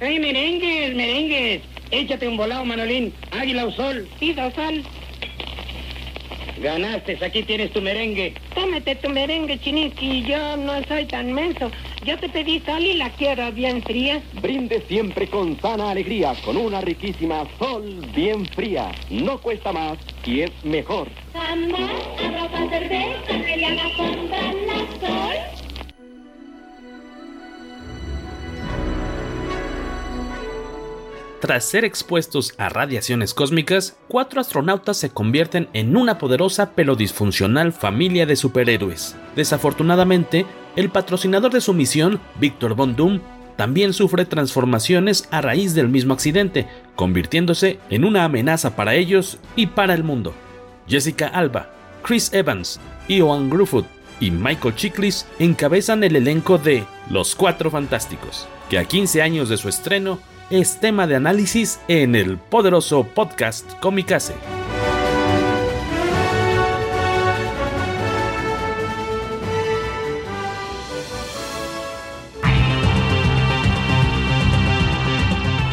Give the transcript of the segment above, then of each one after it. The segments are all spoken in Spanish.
¡Ay, merengues, merengues! Échate un volado, Manolín. Águila o sol. Sí, sol. Ganaste, aquí tienes tu merengue. Tómate tu merengue, Chiniski. Yo no soy tan menso. Yo te pedí sal y la quiero bien fría. Brinde siempre con sana alegría, con una riquísima sol bien fría. No cuesta más y es mejor. Arroba cerveza, la sol. Tras ser expuestos a radiaciones cósmicas, cuatro astronautas se convierten en una poderosa pero disfuncional familia de superhéroes. Desafortunadamente, el patrocinador de su misión, Victor Von Doom, también sufre transformaciones a raíz del mismo accidente, convirtiéndose en una amenaza para ellos y para el mundo. Jessica Alba, Chris Evans, Ioan Gruffudd y Michael Chiklis encabezan el elenco de Los Cuatro Fantásticos, que a 15 años de su estreno es tema de análisis en el poderoso podcast Comicase.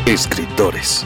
Escritores.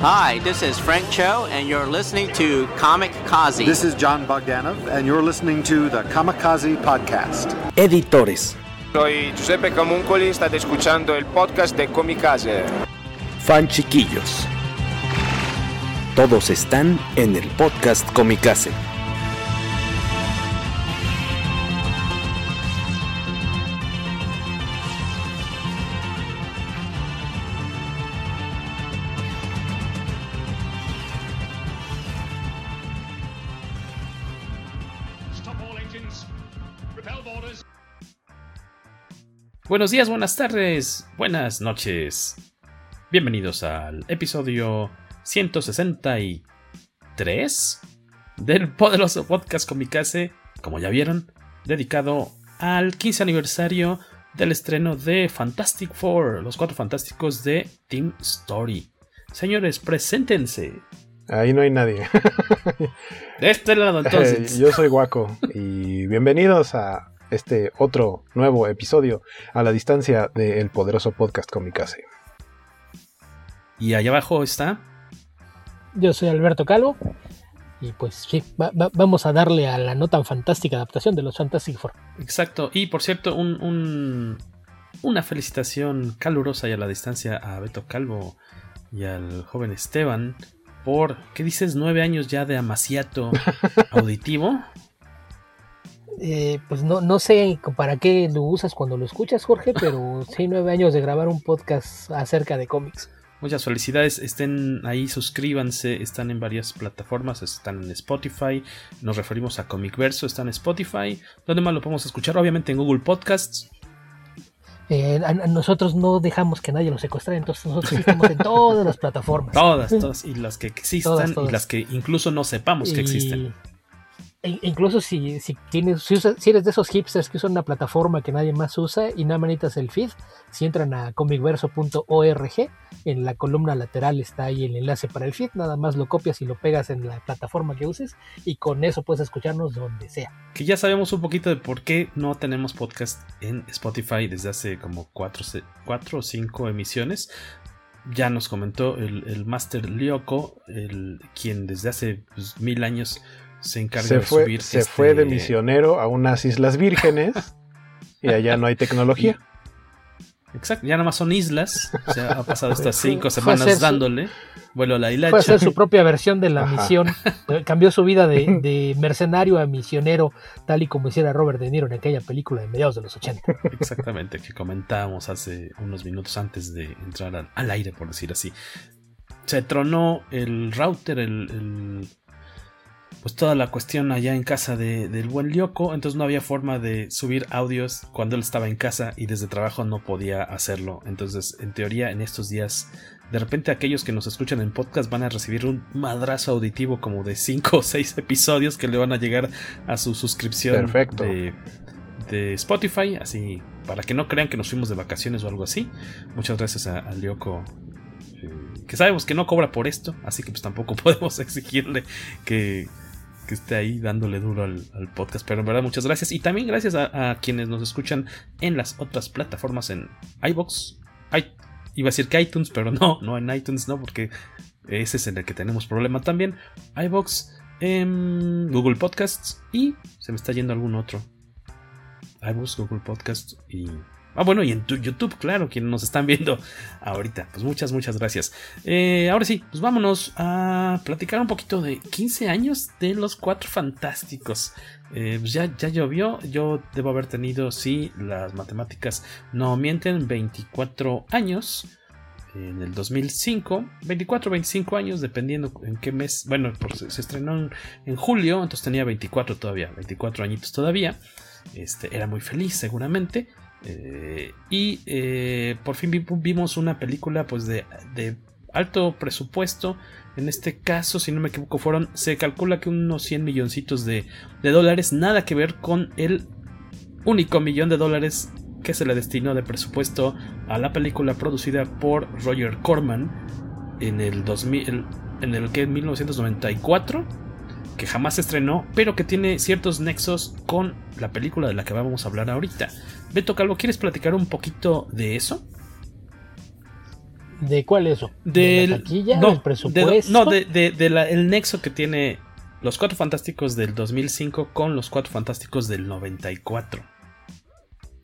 Hi, this is Frank Cho, and you're listening to Comic Kazi. This is John Bogdanov, and you're listening to the Kamikaze Podcast. Editores. Soy Giuseppe Camuncoli, state escuchando el podcast de Comicase. Fan chiquillos. Todos están en el podcast Comicase. Buenos días, buenas tardes, buenas noches. Bienvenidos al episodio 163 del poderoso podcast Comicase, como ya vieron, dedicado al 15 aniversario del estreno de Fantastic Four, los cuatro fantásticos de Team Story. Señores, preséntense. Ahí no hay nadie. De este lado, entonces. Yo soy Guaco y bienvenidos a este otro nuevo episodio a la distancia del poderoso podcast Comicase. Y allá abajo está. Yo soy Alberto Calvo. Y pues sí, va, va, vamos a darle a la no tan fantástica adaptación de los Fantastic Four. Exacto. Y por cierto, un, un, una felicitación calurosa y a la distancia a Beto Calvo y al joven Esteban por, ¿qué dices? Nueve años ya de amaciato auditivo. Eh, pues no, no sé para qué lo usas cuando lo escuchas, Jorge, pero sí, nueve años de grabar un podcast acerca de cómics. Muchas felicidades, estén ahí, suscríbanse, están en varias plataformas, están en Spotify, nos referimos a Comic Verso, están en Spotify, ¿dónde más lo podemos escuchar? Obviamente en Google Podcasts. Eh, a, a nosotros no dejamos que nadie lo secuestre, entonces nosotros estamos en todas las plataformas. Todas, todas, y las que existan todas, todas. y las que incluso no sepamos y... que existen. Incluso si, si, tienes, si, usas, si, eres de esos hipsters que usan una plataforma que nadie más usa y nada manitas el feed, si entran a comicverso.org, en la columna lateral está ahí el enlace para el feed, nada más lo copias y lo pegas en la plataforma que uses y con eso puedes escucharnos donde sea. Que ya sabemos un poquito de por qué no tenemos podcast en Spotify desde hace como 4 o 5 emisiones. Ya nos comentó el, el Master Lyoko, el, quien desde hace pues, mil años se encarga se de fue, subir. Se este... fue de misionero a unas islas vírgenes y allá no hay tecnología. Exacto, ya nada más son islas. O sea, ha pasado estas cinco semanas dándole. Vuelo a la hilacha. A hacer su propia versión de la Ajá. misión. Cambió su vida de, de, mercenario a misionero, tal y como hiciera Robert De Niro en aquella película de mediados de los 80. Exactamente, que comentábamos hace unos minutos antes de entrar al, al aire, por decir así. Se tronó el router, el, el pues toda la cuestión allá en casa de, del buen Lyoko, entonces no había forma de subir audios cuando él estaba en casa y desde trabajo no podía hacerlo. Entonces, en teoría, en estos días, de repente aquellos que nos escuchan en podcast van a recibir un madrazo auditivo como de 5 o 6 episodios que le van a llegar a su suscripción Perfecto. De, de Spotify, así para que no crean que nos fuimos de vacaciones o algo así. Muchas gracias a, a Lyoko que sabemos que no cobra por esto, así que pues tampoco podemos exigirle que, que esté ahí dándole duro al, podcast. Pero en verdad, muchas gracias. Y también gracias a, quienes nos escuchan en las otras plataformas, en iBox. iba a decir que iTunes, pero no, no en iTunes, no, porque ese es en el que tenemos problema también. iBox, en Google Podcasts y se me está yendo algún otro. iBox, Google Podcasts y Ah, bueno, y en YouTube, claro, quienes nos están viendo ahorita. Pues muchas, muchas gracias. Eh, ahora sí, pues vámonos a platicar un poquito de 15 años de los Cuatro Fantásticos. Eh, pues ya, ya llovió, yo debo haber tenido, sí, las matemáticas no mienten, 24 años en el 2005, 24, 25 años, dependiendo en qué mes. Bueno, pues se, estrenó en, en, julio, entonces tenía 24 todavía, 24 añitos todavía. Este, era muy feliz, seguramente. Eh, y eh, por fin vimos una película pues de, alto presupuesto. En este caso, si no me equivoco, fueron. Se calcula que unos 100 milloncitos de, dólares. Nada que ver con el único millón de dólares que se le destinó de presupuesto a la película producida por Roger Corman en el 2000, en el que 1994 que jamás se estrenó, pero que tiene ciertos nexos con la película de la que vamos a hablar ahorita. Beto Calvo, ¿quieres platicar un poquito de eso? ¿De cuál eso? ¿De la taquilla? No, ¿Del presupuesto? De, no, de, de, de la, el nexo que tiene los Cuatro Fantásticos del 2005 con los Cuatro Fantásticos del 94.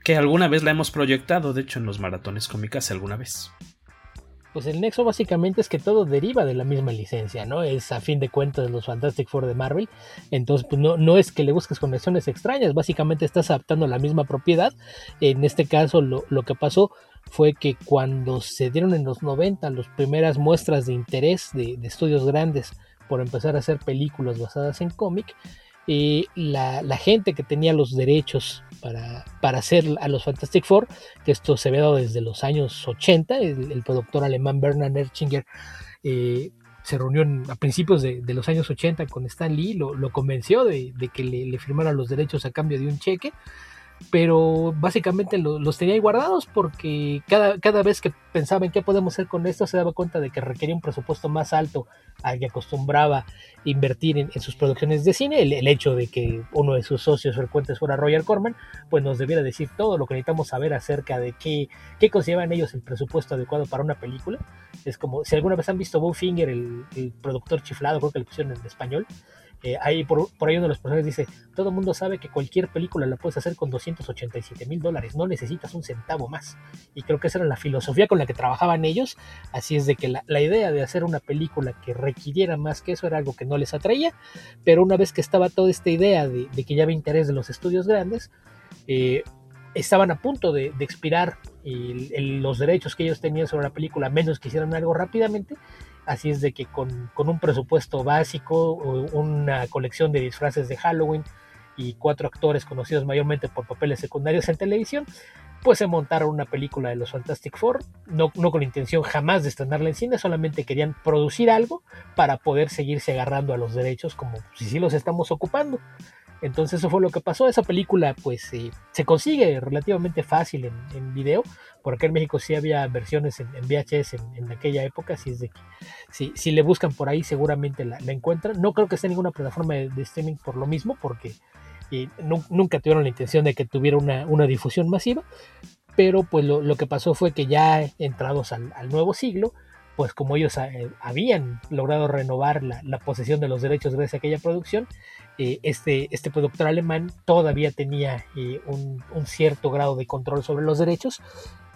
Que alguna vez la hemos proyectado, de hecho, en los maratones cómicas alguna vez. Pues el nexo básicamente es que todo deriva de la misma licencia, ¿no? Es a fin de cuentas los Fantastic Four de Marvel. Entonces, pues no, no es que le busques conexiones extrañas, básicamente estás adaptando la misma propiedad. En este caso, lo, lo que pasó fue que cuando se dieron en los 90 las primeras muestras de interés de, de estudios grandes por empezar a hacer películas basadas en cómic, eh, la, gente que tenía los derechos para, para, hacer a los Fantastic Four, que esto se ve dado desde los años 80, el, productor alemán Bernard Erchinger eh, se reunió en, a principios de, los años 80 con Stan Lee, lo, convenció de, de que le, le, firmara los derechos a cambio de un cheque, pero básicamente lo, los tenía ahí guardados porque cada, cada vez que pensaba en qué podemos hacer con esto se daba cuenta de que requería un presupuesto más alto al que acostumbraba invertir en, en sus producciones de cine, el, el, hecho de que uno de sus socios frecuentes fuera Roger Corman, pues nos debiera decir todo lo que necesitamos saber acerca de qué, qué consideraban ellos el presupuesto adecuado para una película. Es como si alguna vez han visto Bowfinger, el, el productor chiflado, creo que le pusieron en español, eh, ahí por, por, ahí uno de los personajes dice, todo el mundo sabe que cualquier película la puedes hacer con 287 mil dólares, no necesitas un centavo más. Y creo que esa era la filosofía con la que trabajaban ellos, así es de que la, idea de hacer una película que requiriera más que eso era algo que no les atraía, pero una vez que estaba toda esta idea de, que ya había interés de los estudios grandes, eh, estaban a punto de, expirar los derechos que ellos tenían sobre la película, menos que hicieran algo rápidamente, Así es de que con, con, un presupuesto básico, una colección de disfraces de Halloween y cuatro actores conocidos mayormente por papeles secundarios en televisión, pues se montaron una película de los Fantastic Four, no, no con intención jamás de estrenarla en cine, solamente querían producir algo para poder seguirse agarrando a los derechos como si sí los estamos ocupando. Entonces eso fue lo que pasó. Esa película pues eh, se consigue relativamente fácil en, video, porque en México sí había versiones en, VHS en, aquella época, así es de que si, si le buscan por ahí seguramente la, la, encuentran. No creo que esté en ninguna plataforma de, streaming por lo mismo, porque eh, nunca tuvieron la intención de que tuviera una, una difusión masiva, pero pues lo, lo, que pasó fue que ya entrados al, al nuevo siglo, pues como ellos eh, habían logrado renovar la, la, posesión de los derechos gracias a aquella producción, eh, este, este productor alemán todavía tenía eh, un, cierto grado de control sobre los derechos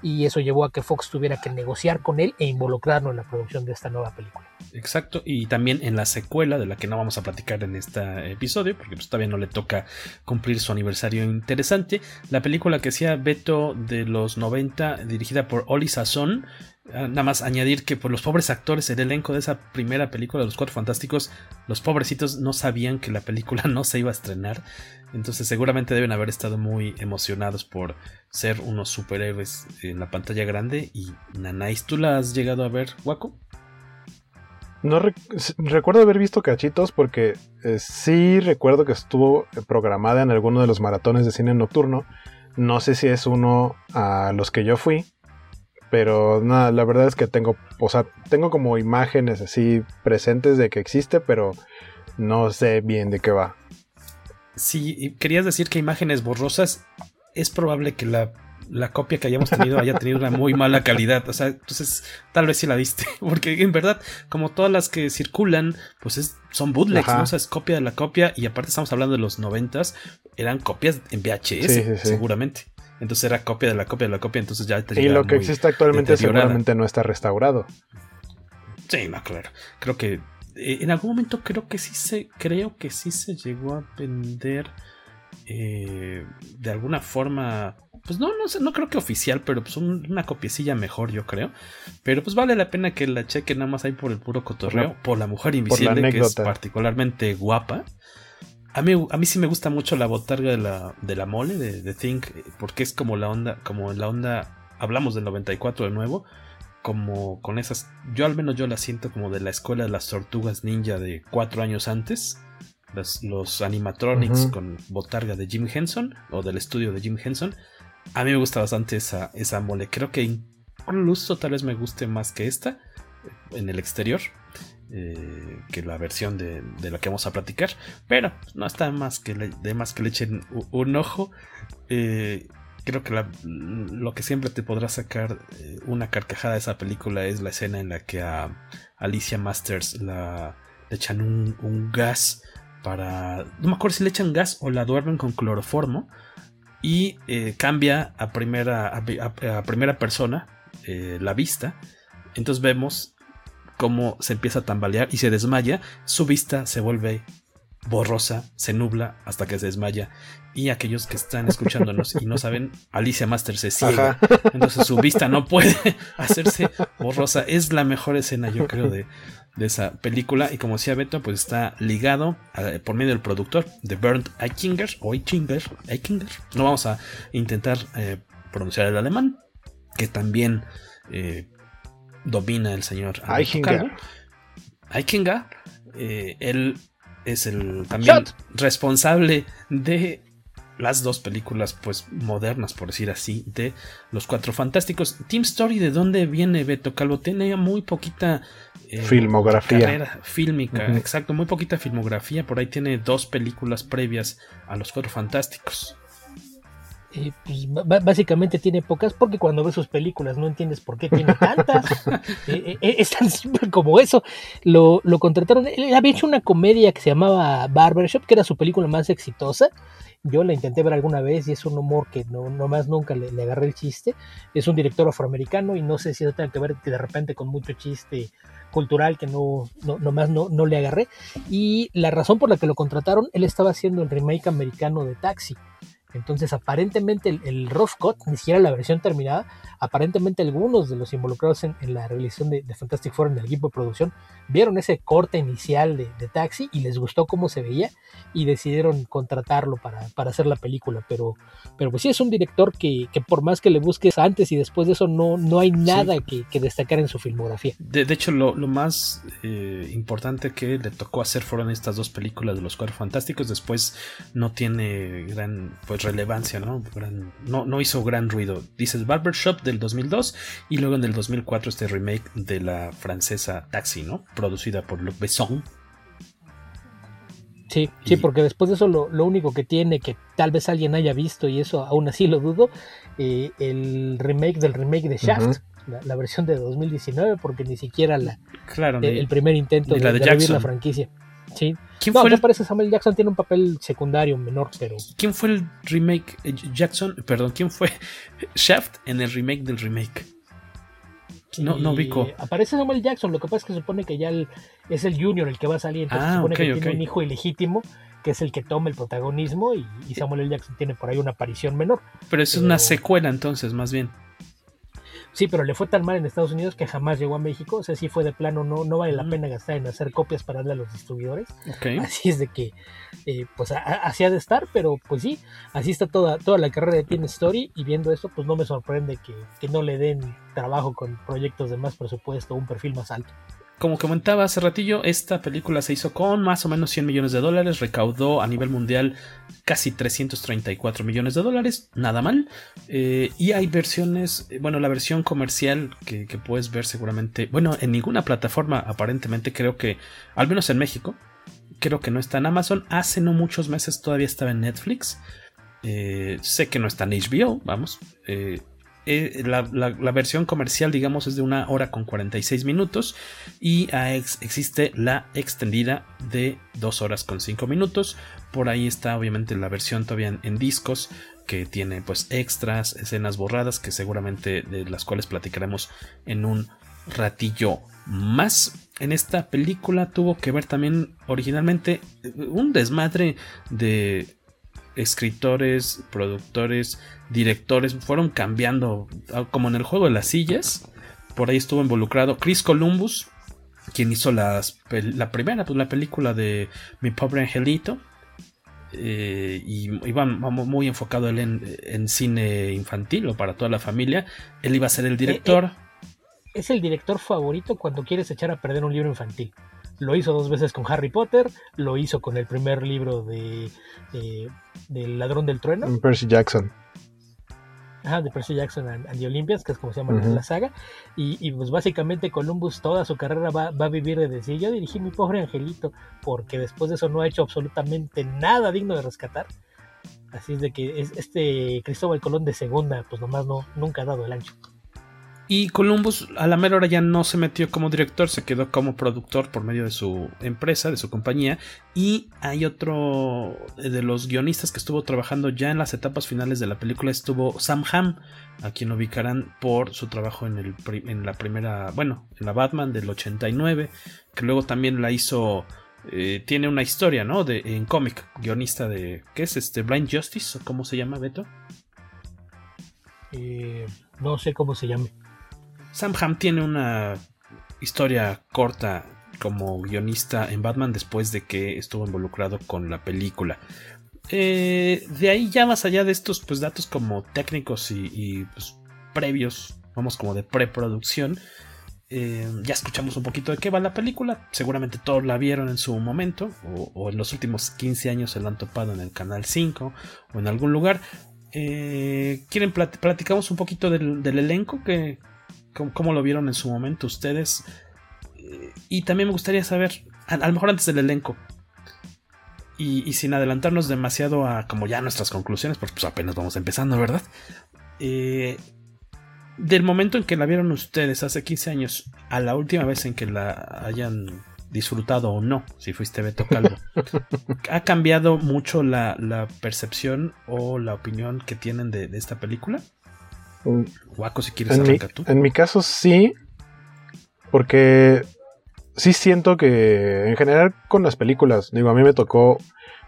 y eso llevó a que Fox tuviera que negociar con él e involucrarlo en la producción de esta nueva película. Exacto, y también en la secuela de la que no vamos a platicar en este episodio, porque pues, todavía no le toca cumplir su aniversario interesante, la película que hacía Beto de los 90, dirigida por Oli Sazón, nada más añadir que por los pobres actores, el elenco de esa primera película los Cuatro Fantásticos, los pobrecitos no sabían que la película no se iba a estrenar. Entonces seguramente deben haber estado muy emocionados por ser unos superhéroes en la pantalla grande. Y Nanais, ¿tú la has llegado a ver, Waco? No recuerdo haber visto cachitos porque eh, sí recuerdo que estuvo programada en alguno de los maratones de cine nocturno. No sé si es uno a los que yo fui, pero nada, la verdad es que tengo, o sea, tengo como imágenes así presentes de que existe, pero no sé bien de qué va. Si querías decir que imágenes borrosas, es probable que la, copia que hayamos tenido haya tenido una muy mala calidad. O sea, entonces tal vez sí la viste. Porque en verdad, como todas las que circulan, pues es, son bootlegs, ¿no? O sea, es copia de la copia. Y aparte estamos hablando de los noventas, eran copias en VHS, seguramente. Entonces era copia de la copia de la copia, entonces ya te Y lo que existe actualmente seguramente no está restaurado. Sí, no, claro. Creo que eh, en algún momento creo que sí se, creo que sí se llegó a vender eh, de alguna forma. Pues no, no sé, no creo que oficial, pero pues una copiecilla mejor, yo creo. Pero pues vale la pena que la cheque nada más ahí por el puro cotorreo, por la mujer invisible, que es particularmente guapa. A mí, a mí sí me gusta mucho la botarga de la, de la mole, de, de Think, porque es como la onda, como la onda, hablamos del 94 de nuevo, como con esas, yo al menos yo la siento como de la escuela de las tortugas ninja de cuatro años antes, los, animatronics con botarga de Jim Henson, o del estudio de Jim Henson, a mí me gusta bastante esa, esa mole, creo que incluso tal vez me guste más que esta en el exterior. Eh, que la versión de, la que vamos a platicar. Pero no está más que le, de más que le echen un, ojo. Eh, creo que lo que siempre te podrá sacar eh, una carcajada de esa película es la escena en la que a Alicia Masters le echan un, gas para... No me acuerdo si le echan gas o la duermen con cloroformo. Y cambia a primera, a primera persona la vista. Entonces vemos cómo se empieza a tambalear y se desmaya, su vista se vuelve borrosa, se nubla hasta que se desmaya. Y aquellos que están escuchándonos y no saben, Alicia Master se ciega. Entonces su vista no puede hacerse borrosa. Es la mejor escena, yo creo, de, esa película. Y como decía Beto, pues está ligado por medio del productor de Bernd Eichinger o Eichinger. Eichinger. No vamos a intentar eh, pronunciar el alemán, que también eh, domina el señor Eichinger. Eichinger, eh, él es el también responsable de las dos películas pues modernas por decir así de los cuatro fantásticos. Team Story de dónde viene Beto Calvo tiene muy poquita eh, filmografía. carrera fílmica exacto muy poquita filmografía. Por ahí tiene dos películas previas a los cuatro fantásticos eh, pues, básicamente tiene pocas porque cuando ves sus películas no entiendes por qué tiene tantas. Eh, eh, es tan simple como eso. Lo, contrataron. Él había hecho una comedia que se llamaba Barbershop, que era su película más exitosa. Yo la intenté ver alguna vez y es un humor que no más nunca le, agarré el chiste. Es un director afroamericano y no sé si eso tiene que ver de repente con mucho chiste cultural que no, no nomás no, no le agarré. Y la razón por la que lo contrataron, él estaba haciendo el remake americano de Taxi. Entonces, aparentemente el, el, rough cut, ni siquiera la versión terminada, aparentemente algunos de los involucrados en, la realización de, Fantastic Four en el equipo de producción vieron ese corte inicial de, Taxi y les gustó cómo se veía y decidieron contratarlo para, hacer la película. Pero, pero pues sí, es un director que, por más que le busques antes y después de eso, no, no hay nada que, destacar en su filmografía. De, hecho, lo, más eh, importante que le tocó hacer fueron estas dos películas de los Cuatro Fantásticos. Después no tiene gran... Pues, relevancia, ¿no? no, no hizo gran ruido. Dices Barbershop del 2002 y luego en el 2004 este remake de la francesa Taxi, ¿no? Producida por Luc Besson. Sí, sí, porque después de eso lo, único que tiene que tal vez alguien haya visto y eso aún así lo dudo, eh, el remake del remake de Shaft. La, versión de 2019 porque ni siquiera la claro, el primer intento de, de, la franquicia sí ¿Quién no, fue el... parece Samuel Jackson tiene un papel secundario menor, pero. ¿Quién fue el remake? Eh, Jackson, perdón, ¿quién fue Shaft en el remake del remake? No, no ubico. Aparece Samuel Jackson, lo que pasa es que se supone que ya es el Junior el que va a salir, entonces Ah, se supone ok, que tiene un hijo ilegítimo que es el que toma el protagonismo y, y Samuel L. Jackson tiene por ahí una aparición menor. Pero eso es una secuela entonces, más bien. Sí, pero le fue tan mal en Estados Unidos que jamás llegó a México. O sea, sí fue de plano, no, no vale la pena gastar en hacer copias para darle a los distribuidores. Así es de que, eh, pues a- a- así ha de estar, pero pues sí, así está toda, toda la carrera de Teen Story. Y viendo esto, pues no me sorprende que, que no le den trabajo con proyectos de más presupuesto, un perfil más alto. Como comentaba hace ratillo, esta película se hizo con más o menos 100 millones de dólares, recaudó a nivel mundial casi 334 millones de dólares, nada mal. Eh, y hay versiones, eh, bueno, la versión comercial que, puedes ver seguramente, bueno, en ninguna plataforma aparentemente, creo que, al menos en México, creo que no está en Amazon, hace no muchos meses todavía estaba en Netflix. Eh, sé que no está en HBO, vamos. eh, eh, la, versión comercial, digamos, es de una hora con 46 minutos y ex- existe la extendida de 2 horas con 5 minutos. Por ahí está obviamente la versión todavía en, en discos que tiene pues extras, escenas borradas que seguramente de las cuales platicaremos en un ratillo más. En esta película tuvo que ver también originalmente un desmadre de escritores, productores, directores fueron cambiando, ah, como en el juego de las sillas. Por ahí estuvo involucrado Chris Columbus, quien hizo las la primera, pues la película de Mi pobre angelito. Eh, y iba muy enfocado él en, en cine infantil o para toda la familia. Él iba a ser el director. Es el director favorito cuando quieres echar a perder un libro infantil. Lo hizo dos veces con Harry Potter, lo hizo con el primer libro de, de- del ladrón del trueno. Percy Jackson. Ajá, de Percy Jackson and, and the Olympians, que es como se llama la- saga. Y, y, pues básicamente Columbus toda su carrera va, va a vivir de decir, yo dirigí mi pobre angelito, porque después de eso no ha hecho absolutamente nada digno de rescatar. Así es de que es- este Cristóbal Colón de segunda, pues nomás no, nunca ha dado el ancho. Y Columbus a la mera hora ya no se metió como director, se quedó como productor por medio de su empresa, de su compañía. Y hay otro de los guionistas que estuvo trabajando ya en las etapas finales de la película, estuvo Sam Hamm, a quien ubicarán por su trabajo en, el, en la primera, bueno, en la Batman del 89, que luego también la hizo... eh, tiene una historia, ¿no? De, en cómic, guionista de. ¿Qué es este? Blind Justice, ¿o cómo se llama, Beto? Eh, no sé cómo se llame. Sam Hamm tiene una historia corta como guionista en Batman después de que estuvo involucrado con la película. Eh, de ahí ya más allá de estos pues, datos como técnicos y, pues, previos, vamos como de preproducción, eh, ya escuchamos un poquito de qué va la película. Seguramente todos la vieron en su momento o, o en los últimos 15 años se la han topado en el canal 5 o en algún lugar. Eh, ¿Quieren plat platicamos un poquito del, del elenco? Que, ¿cómo, cómo, lo vieron en su momento ustedes? Y también me gustaría saber, a, a, lo mejor antes del elenco, y, y, sin adelantarnos demasiado a como ya nuestras conclusiones, porque pues apenas vamos empezando, ¿verdad? Eh, del momento en que la vieron ustedes hace 15 años a la última vez en que la hayan disfrutado o no, si fuiste Beto Calvo, ¿ha cambiado mucho la, la, percepción o la opinión que tienen de, de esta película? Mm. Guaco, si quieres en mi, tú. En mi caso sí, porque sí siento que en general con las películas, digo, a mí me tocó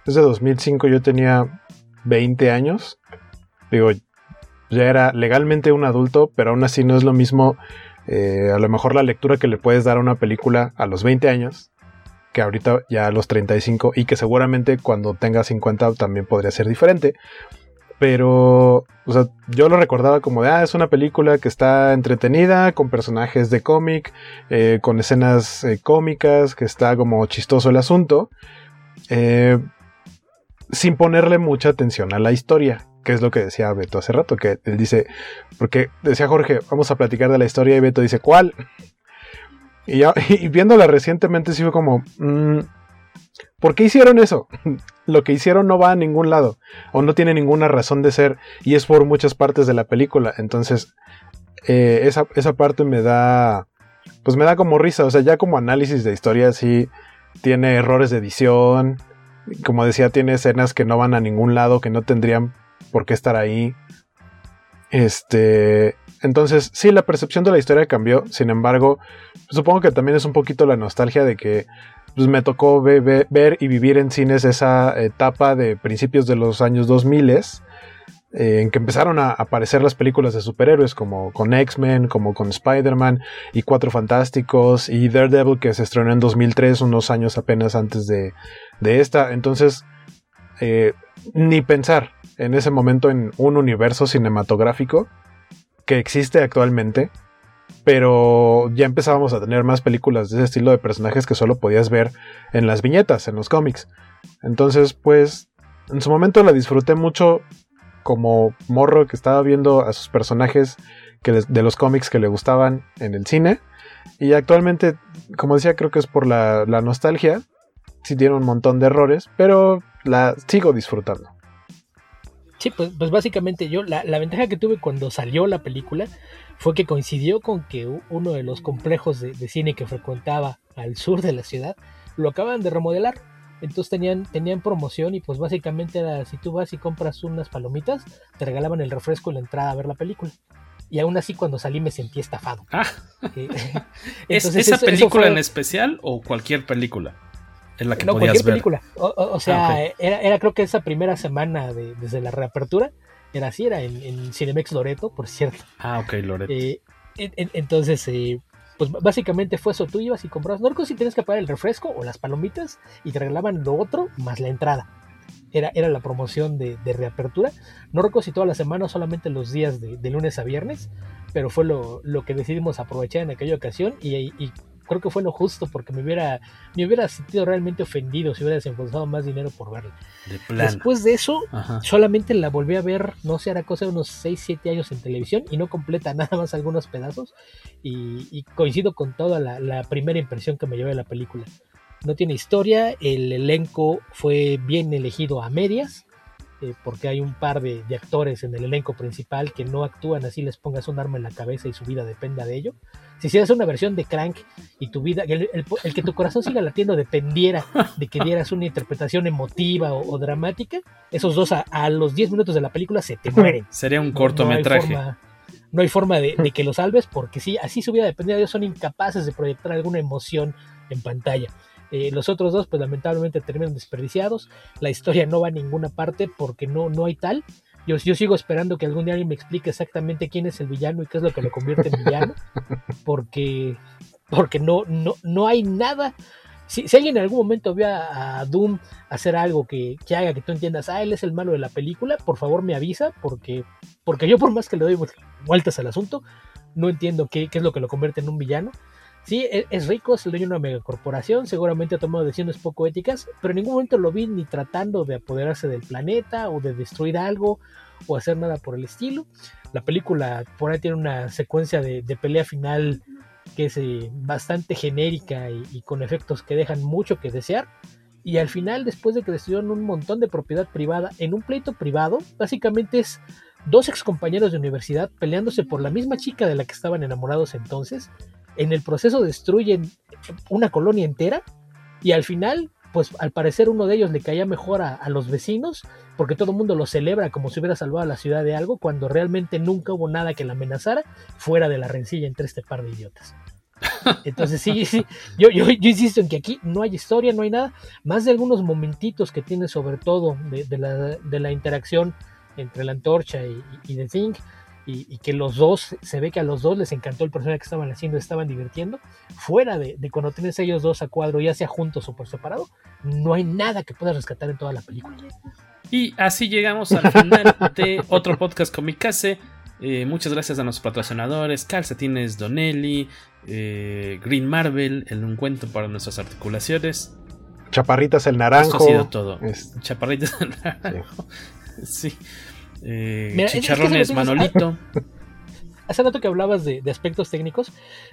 desde 2005, yo tenía 20 años, digo, ya era legalmente un adulto, pero aún así no es lo mismo eh, a lo mejor la lectura que le puedes dar a una película a los 20 años que ahorita ya a los 35 y que seguramente cuando tenga 50 también podría ser diferente. Pero, o sea, yo lo recordaba como de, ah, es una película que está entretenida, con personajes de cómic, eh, con escenas eh, cómicas, que está como chistoso el asunto, eh, sin ponerle mucha atención a la historia, que es lo que decía Beto hace rato, que él dice, porque decía Jorge, vamos a platicar de la historia y Beto dice, ¿cuál? Y, ya, y viéndola recientemente sí fue como, mmm, ¿por qué hicieron eso? Lo que hicieron no va a ningún lado, o no tiene ninguna razón de ser, y es por muchas partes de la película, entonces eh, esa, esa parte me da, pues me da como risa, o sea, ya como análisis de historia sí tiene errores de edición, como decía, tiene escenas que no van a ningún lado, que no tendrían por qué estar ahí. Este, entonces, sí, la percepción de la historia cambió. Sin embargo, supongo que también es un poquito la nostalgia de que pues, me tocó ver y vivir en cines esa etapa de principios de los años 2000 eh, en que empezaron a aparecer las películas de superhéroes como con X-Men, como con Spider-Man y Cuatro Fantásticos y Daredevil que se estrenó en 2003, unos años apenas antes de, de esta. Entonces, eh, ni pensar en ese momento en un universo cinematográfico que existe actualmente, pero ya empezábamos a tener más películas de ese estilo de personajes que solo podías ver en las viñetas, en los cómics. Entonces, pues, en su momento la disfruté mucho como morro que estaba viendo a sus personajes que de los cómics que le gustaban en el cine. Y actualmente, como decía, creo que es por la, la nostalgia. Sí tiene un montón de errores, pero la sigo disfrutando. Sí, pues, pues básicamente yo, la, ventaja que tuve cuando salió la película fue que coincidió con que uno de los complejos de, cine que frecuentaba al sur de la ciudad lo acaban de remodelar. Entonces tenían, tenían promoción y pues básicamente era si tú vas y compras unas palomitas, te regalaban el refresco y la entrada a ver la película. Y aún así cuando salí me sentí estafado. Ah. ¿Es esa película en especial o cualquier película? la que no, cualquier película. O, sea, ah, era, creo que esa primera semana de, desde la reapertura, era así, era en, Cinemex Loreto, por cierto. Ah, ok, Loreto. Eh, entonces, eh, pues básicamente fue eso, tú ibas y comprabas, no recuerdo si tienes que pagar el refresco o las palomitas y te regalaban lo otro más la entrada. Era, era la promoción de, reapertura. No recuerdo si toda la semana solamente los días de, lunes a viernes, pero fue lo, que decidimos aprovechar en aquella ocasión y, y creo que fue lo justo porque me hubiera, me hubiera sentido realmente ofendido si hubiera desembolsado más dinero por verla. Después de eso, solamente la volví a ver, no sé, era cosa de unos 6, 7 años en televisión y no completa nada más algunos pedazos. Y, coincido con toda la, primera impresión que me llevé de la película. No tiene historia, el elenco fue bien elegido a medias. Eh, porque hay un par de, de, actores en el elenco principal que no actúan así les pongas un arma en la cabeza y su vida dependa de ello si hicieras una versión de Crank y tu vida, el, que tu corazón siga latiendo dependiera de que dieras una interpretación emotiva o, dramática, esos dos a, los 10 minutos de la película se te mueren. Sería un cortometraje. No, hay forma, de, que lo salves porque si así su vida dependía de ellos, son incapaces de proyectar alguna emoción en pantalla. Eh, los otros dos, pues lamentablemente terminan desperdiciados. La historia no va a ninguna parte porque no, no hay tal. Yo, sigo esperando que algún día alguien me explique exactamente quién es el villano y qué es lo que lo convierte en villano, porque, porque no, no, no hay nada. Si, alguien en algún momento vio a, Doom hacer algo que, haga que tú entiendas, ah, él es el malo de la película, por favor me avisa, porque, porque yo por más que le doy vueltas al asunto, no entiendo qué, qué es lo que lo convierte en un villano. Sí, e, es rico, es el dueño de una megacorporación, seguramente ha tomado decisiones poco éticas, pero en ningún momento lo vi ni tratando de apoderarse del planeta o de destruir algo o hacer nada por el estilo. La película por ahí tiene una secuencia de, pelea final que es eh, bastante genérica y, con efectos que dejan mucho que desear. Y al final, después de que destruyeron un montón de propiedad privada en un pleito privado, básicamente es dos ex compañeros de universidad peleándose por la misma chica de la que estaban enamorados entonces en el proceso destruyen una colonia entera y al final, pues al parecer uno de ellos le caía mejor a, los vecinos porque todo el mundo lo celebra como si hubiera salvado a la ciudad de algo cuando realmente nunca hubo nada que la amenazara fuera de la rencilla entre este par de idiotas. Entonces sí, sí, yo, yo, insisto en que aquí no hay historia, no hay nada, más de algunos momentitos que tiene sobre todo de, la, interacción entre la antorcha y, y The Thing, y, que los dos, se ve que a los dos les encantó el personaje que estaban haciendo, estaban divirtiendo, fuera de, cuando tienes ellos dos a cuadro, ya sea juntos o por separado, no hay nada que puedas rescatar en toda la película. Y así llegamos al final de otro podcast con mi Eh, muchas gracias a nuestros patrocinadores, Calcetines Donelli, eh, Green Marvel, el encuentro para nuestras articulaciones. Chaparritas el naranjo. Esto ha sido todo. Chaparritas el naranjo. sí. Eh, chicharrones Manolito. Hace rato que hablabas de, aspectos técnicos.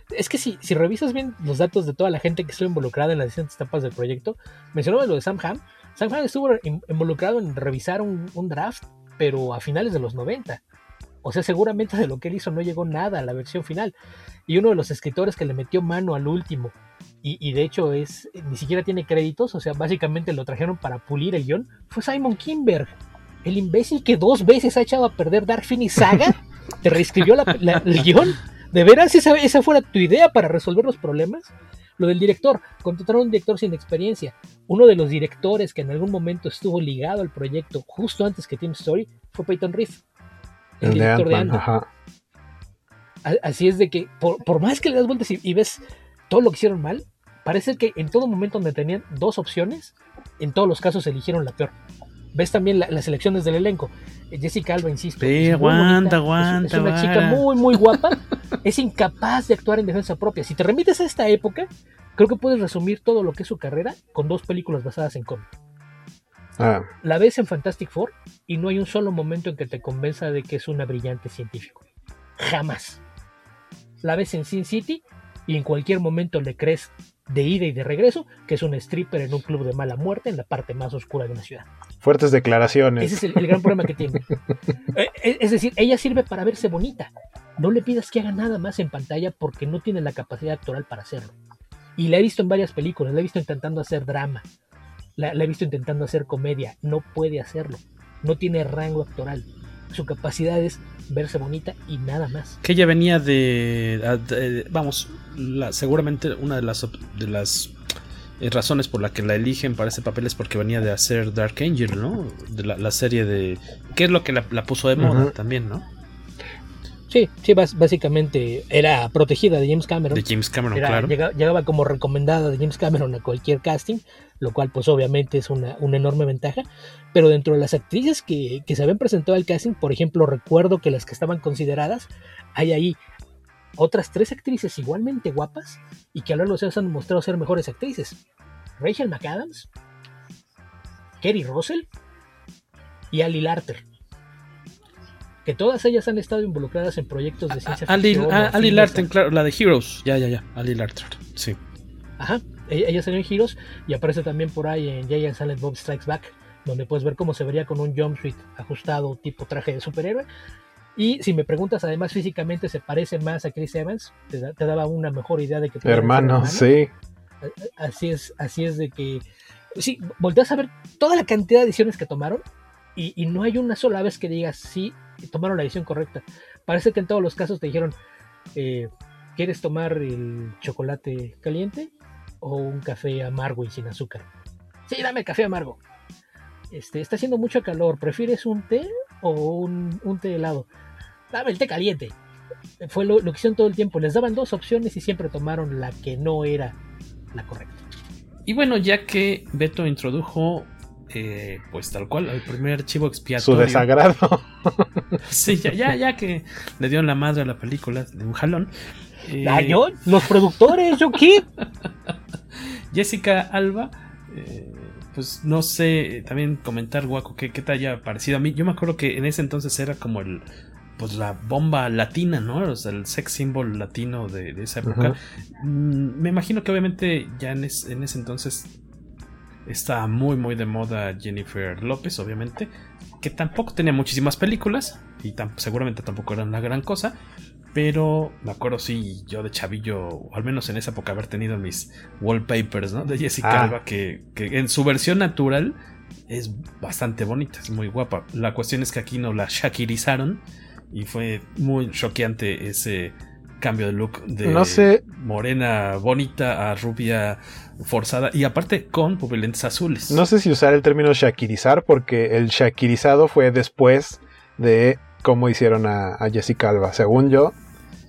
Es que si, si revisas bien los datos de toda la gente que estuvo involucrada en las distintas etapas del proyecto, mencionabas lo de Sam Ham. Sam Ham estuvo involucrado en revisar un, draft, pero a finales de los 90. O sea, seguramente de lo que él hizo no llegó nada a la versión final. Y uno de los escritores que le metió mano al último, y, y, de hecho es ni siquiera tiene créditos, o sea, básicamente lo trajeron para pulir el guion, fue Simon Kimberg el imbécil que dos veces ha echado a perder Dark Phoenix Saga ¿Te reescribió la, la, el guion? ¿De veras esa, esa fuera tu idea para resolver los problemas? Lo del director, contrataron a un director sin experiencia. Uno de los directores que en algún momento estuvo ligado al proyecto justo antes que Team Story fue Peyton Reed, el, director de Ant-Man, Ant-Man. ajá. A- Así es de que, por, por más que le das vueltas y, y ves todo lo que hicieron mal, parece que en todo momento donde tenían dos opciones, en todos los casos eligieron la peor. Ves también la- las elecciones del elenco. Eh, Jessica Alba, insisto. Sí, aguanta, bonita, es- Es, aguanta, una chica muy, muy guapa. es incapaz de actuar en defensa propia. Si te remites a esta época, creo que puedes resumir todo lo que es su carrera con dos películas basadas en cómic. Ah, La ves en Fantastic Four y no hay un solo momento en que te convenza de que es una brillante científico. Jamás. La ves en Sin City y en cualquier momento le crees de ida y de regreso que es un stripper en un club de mala muerte en la parte más oscura de una ciudad. Fuertes declaraciones. Ese es el, el gran problema que tiene. Eh, eh, Es decir, ella sirve para verse bonita. No le pidas que haga nada más en pantalla porque no tiene la capacidad actoral para hacerlo. Y la he visto en varias películas, la he visto intentando hacer drama, la, la he visto intentando hacer comedia. No puede hacerlo. No tiene rango actoral. Su capacidad es verse bonita y nada más. Que ella venía de. vamos, la- seguramente una de las, de las razones por la que la eligen para ese papel es porque venía de hacer Dark Angel, ¿no? De la, la serie de. ¿Qué es lo que la, la puso de moda también, ¿no? Sí, sí, básicamente era protegida de James Cameron. De James Cameron, Era- claro. llega- llegaba como recomendada de James Cameron a cualquier casting, lo cual pues obviamente es una, una enorme ventaja. Pero dentro de las actrices que, que se habían presentado al casting, por ejemplo, recuerdo que las que estaban consideradas, hay ahí otras tres actrices igualmente guapas y que a lo largo de los años han demostrado ser mejores actrices. Rachel McAdams, Kerry Russell y Ali Larter. Que todas ellas han estado involucradas en proyectos de ciencia Ali, ficción. a- o Ali Larten, claro, la de Heroes. Ya, ya, ya. Ali Larten, sí. Ajá, ella ella salió en Heroes y aparece también por ahí en Jay and Silent Bob Strikes Back, donde puedes ver cómo se vería con un jumpsuit ajustado tipo traje de superhéroe. Y si me preguntas, además físicamente se parece más a Chris Evans, te, da- te daba una mejor idea de que Hermano, hermanos. sí. Así es, así es de que sí, volteas a ver toda la cantidad de decisiones que tomaron y, y no hay una sola vez que digas sí, tomaron la decisión correcta. Parece que en todos los casos te dijeron, eh, ¿quieres tomar el chocolate caliente o un café amargo y sin azúcar? Sí, dame café amargo. Este, está haciendo mucho calor, ¿prefieres un té o un, un té helado? Dame el té caliente. Fue lo, lo que hicieron todo el tiempo. Les daban dos opciones y siempre tomaron la que no era la correcta. Y bueno, ya que Beto introdujo, eh, pues tal cual, el primer chivo expiatorio. Su desagrado. Sí, ya, ya, ya que le dio la madre a la película de un jalón. eh, Ah, ¿yo? Los productores, ¿yo qué? Jessica Alba, eh, pues no sé, también comentar, Guaco, qué, qué te haya parecido a mí. Yo me acuerdo que en ese entonces era como el, pues la bomba latina, ¿no? O sea, el sex symbol latino de, de esa época. Mm, me imagino que obviamente ya en, es- en ese entonces está muy, muy de moda Jennifer López, obviamente, que tampoco tenía muchísimas películas y tam- seguramente tampoco eran la gran cosa. Pero me acuerdo, sí, yo de chavillo, o al menos en esa época, haber tenido mis wallpapers, ¿no? De Jessica Ah. Alba, que, que en su versión natural es bastante bonita, es muy guapa. La cuestión es que aquí no la shakirizaron y fue muy choqueante ese cambio de look de No sé. morena bonita a rubia forzada y aparte con pupilentes azules. No sé si usar el término shakirizar porque el shakirizado fue después de cómo hicieron a, a Jessica Alba. Según yo,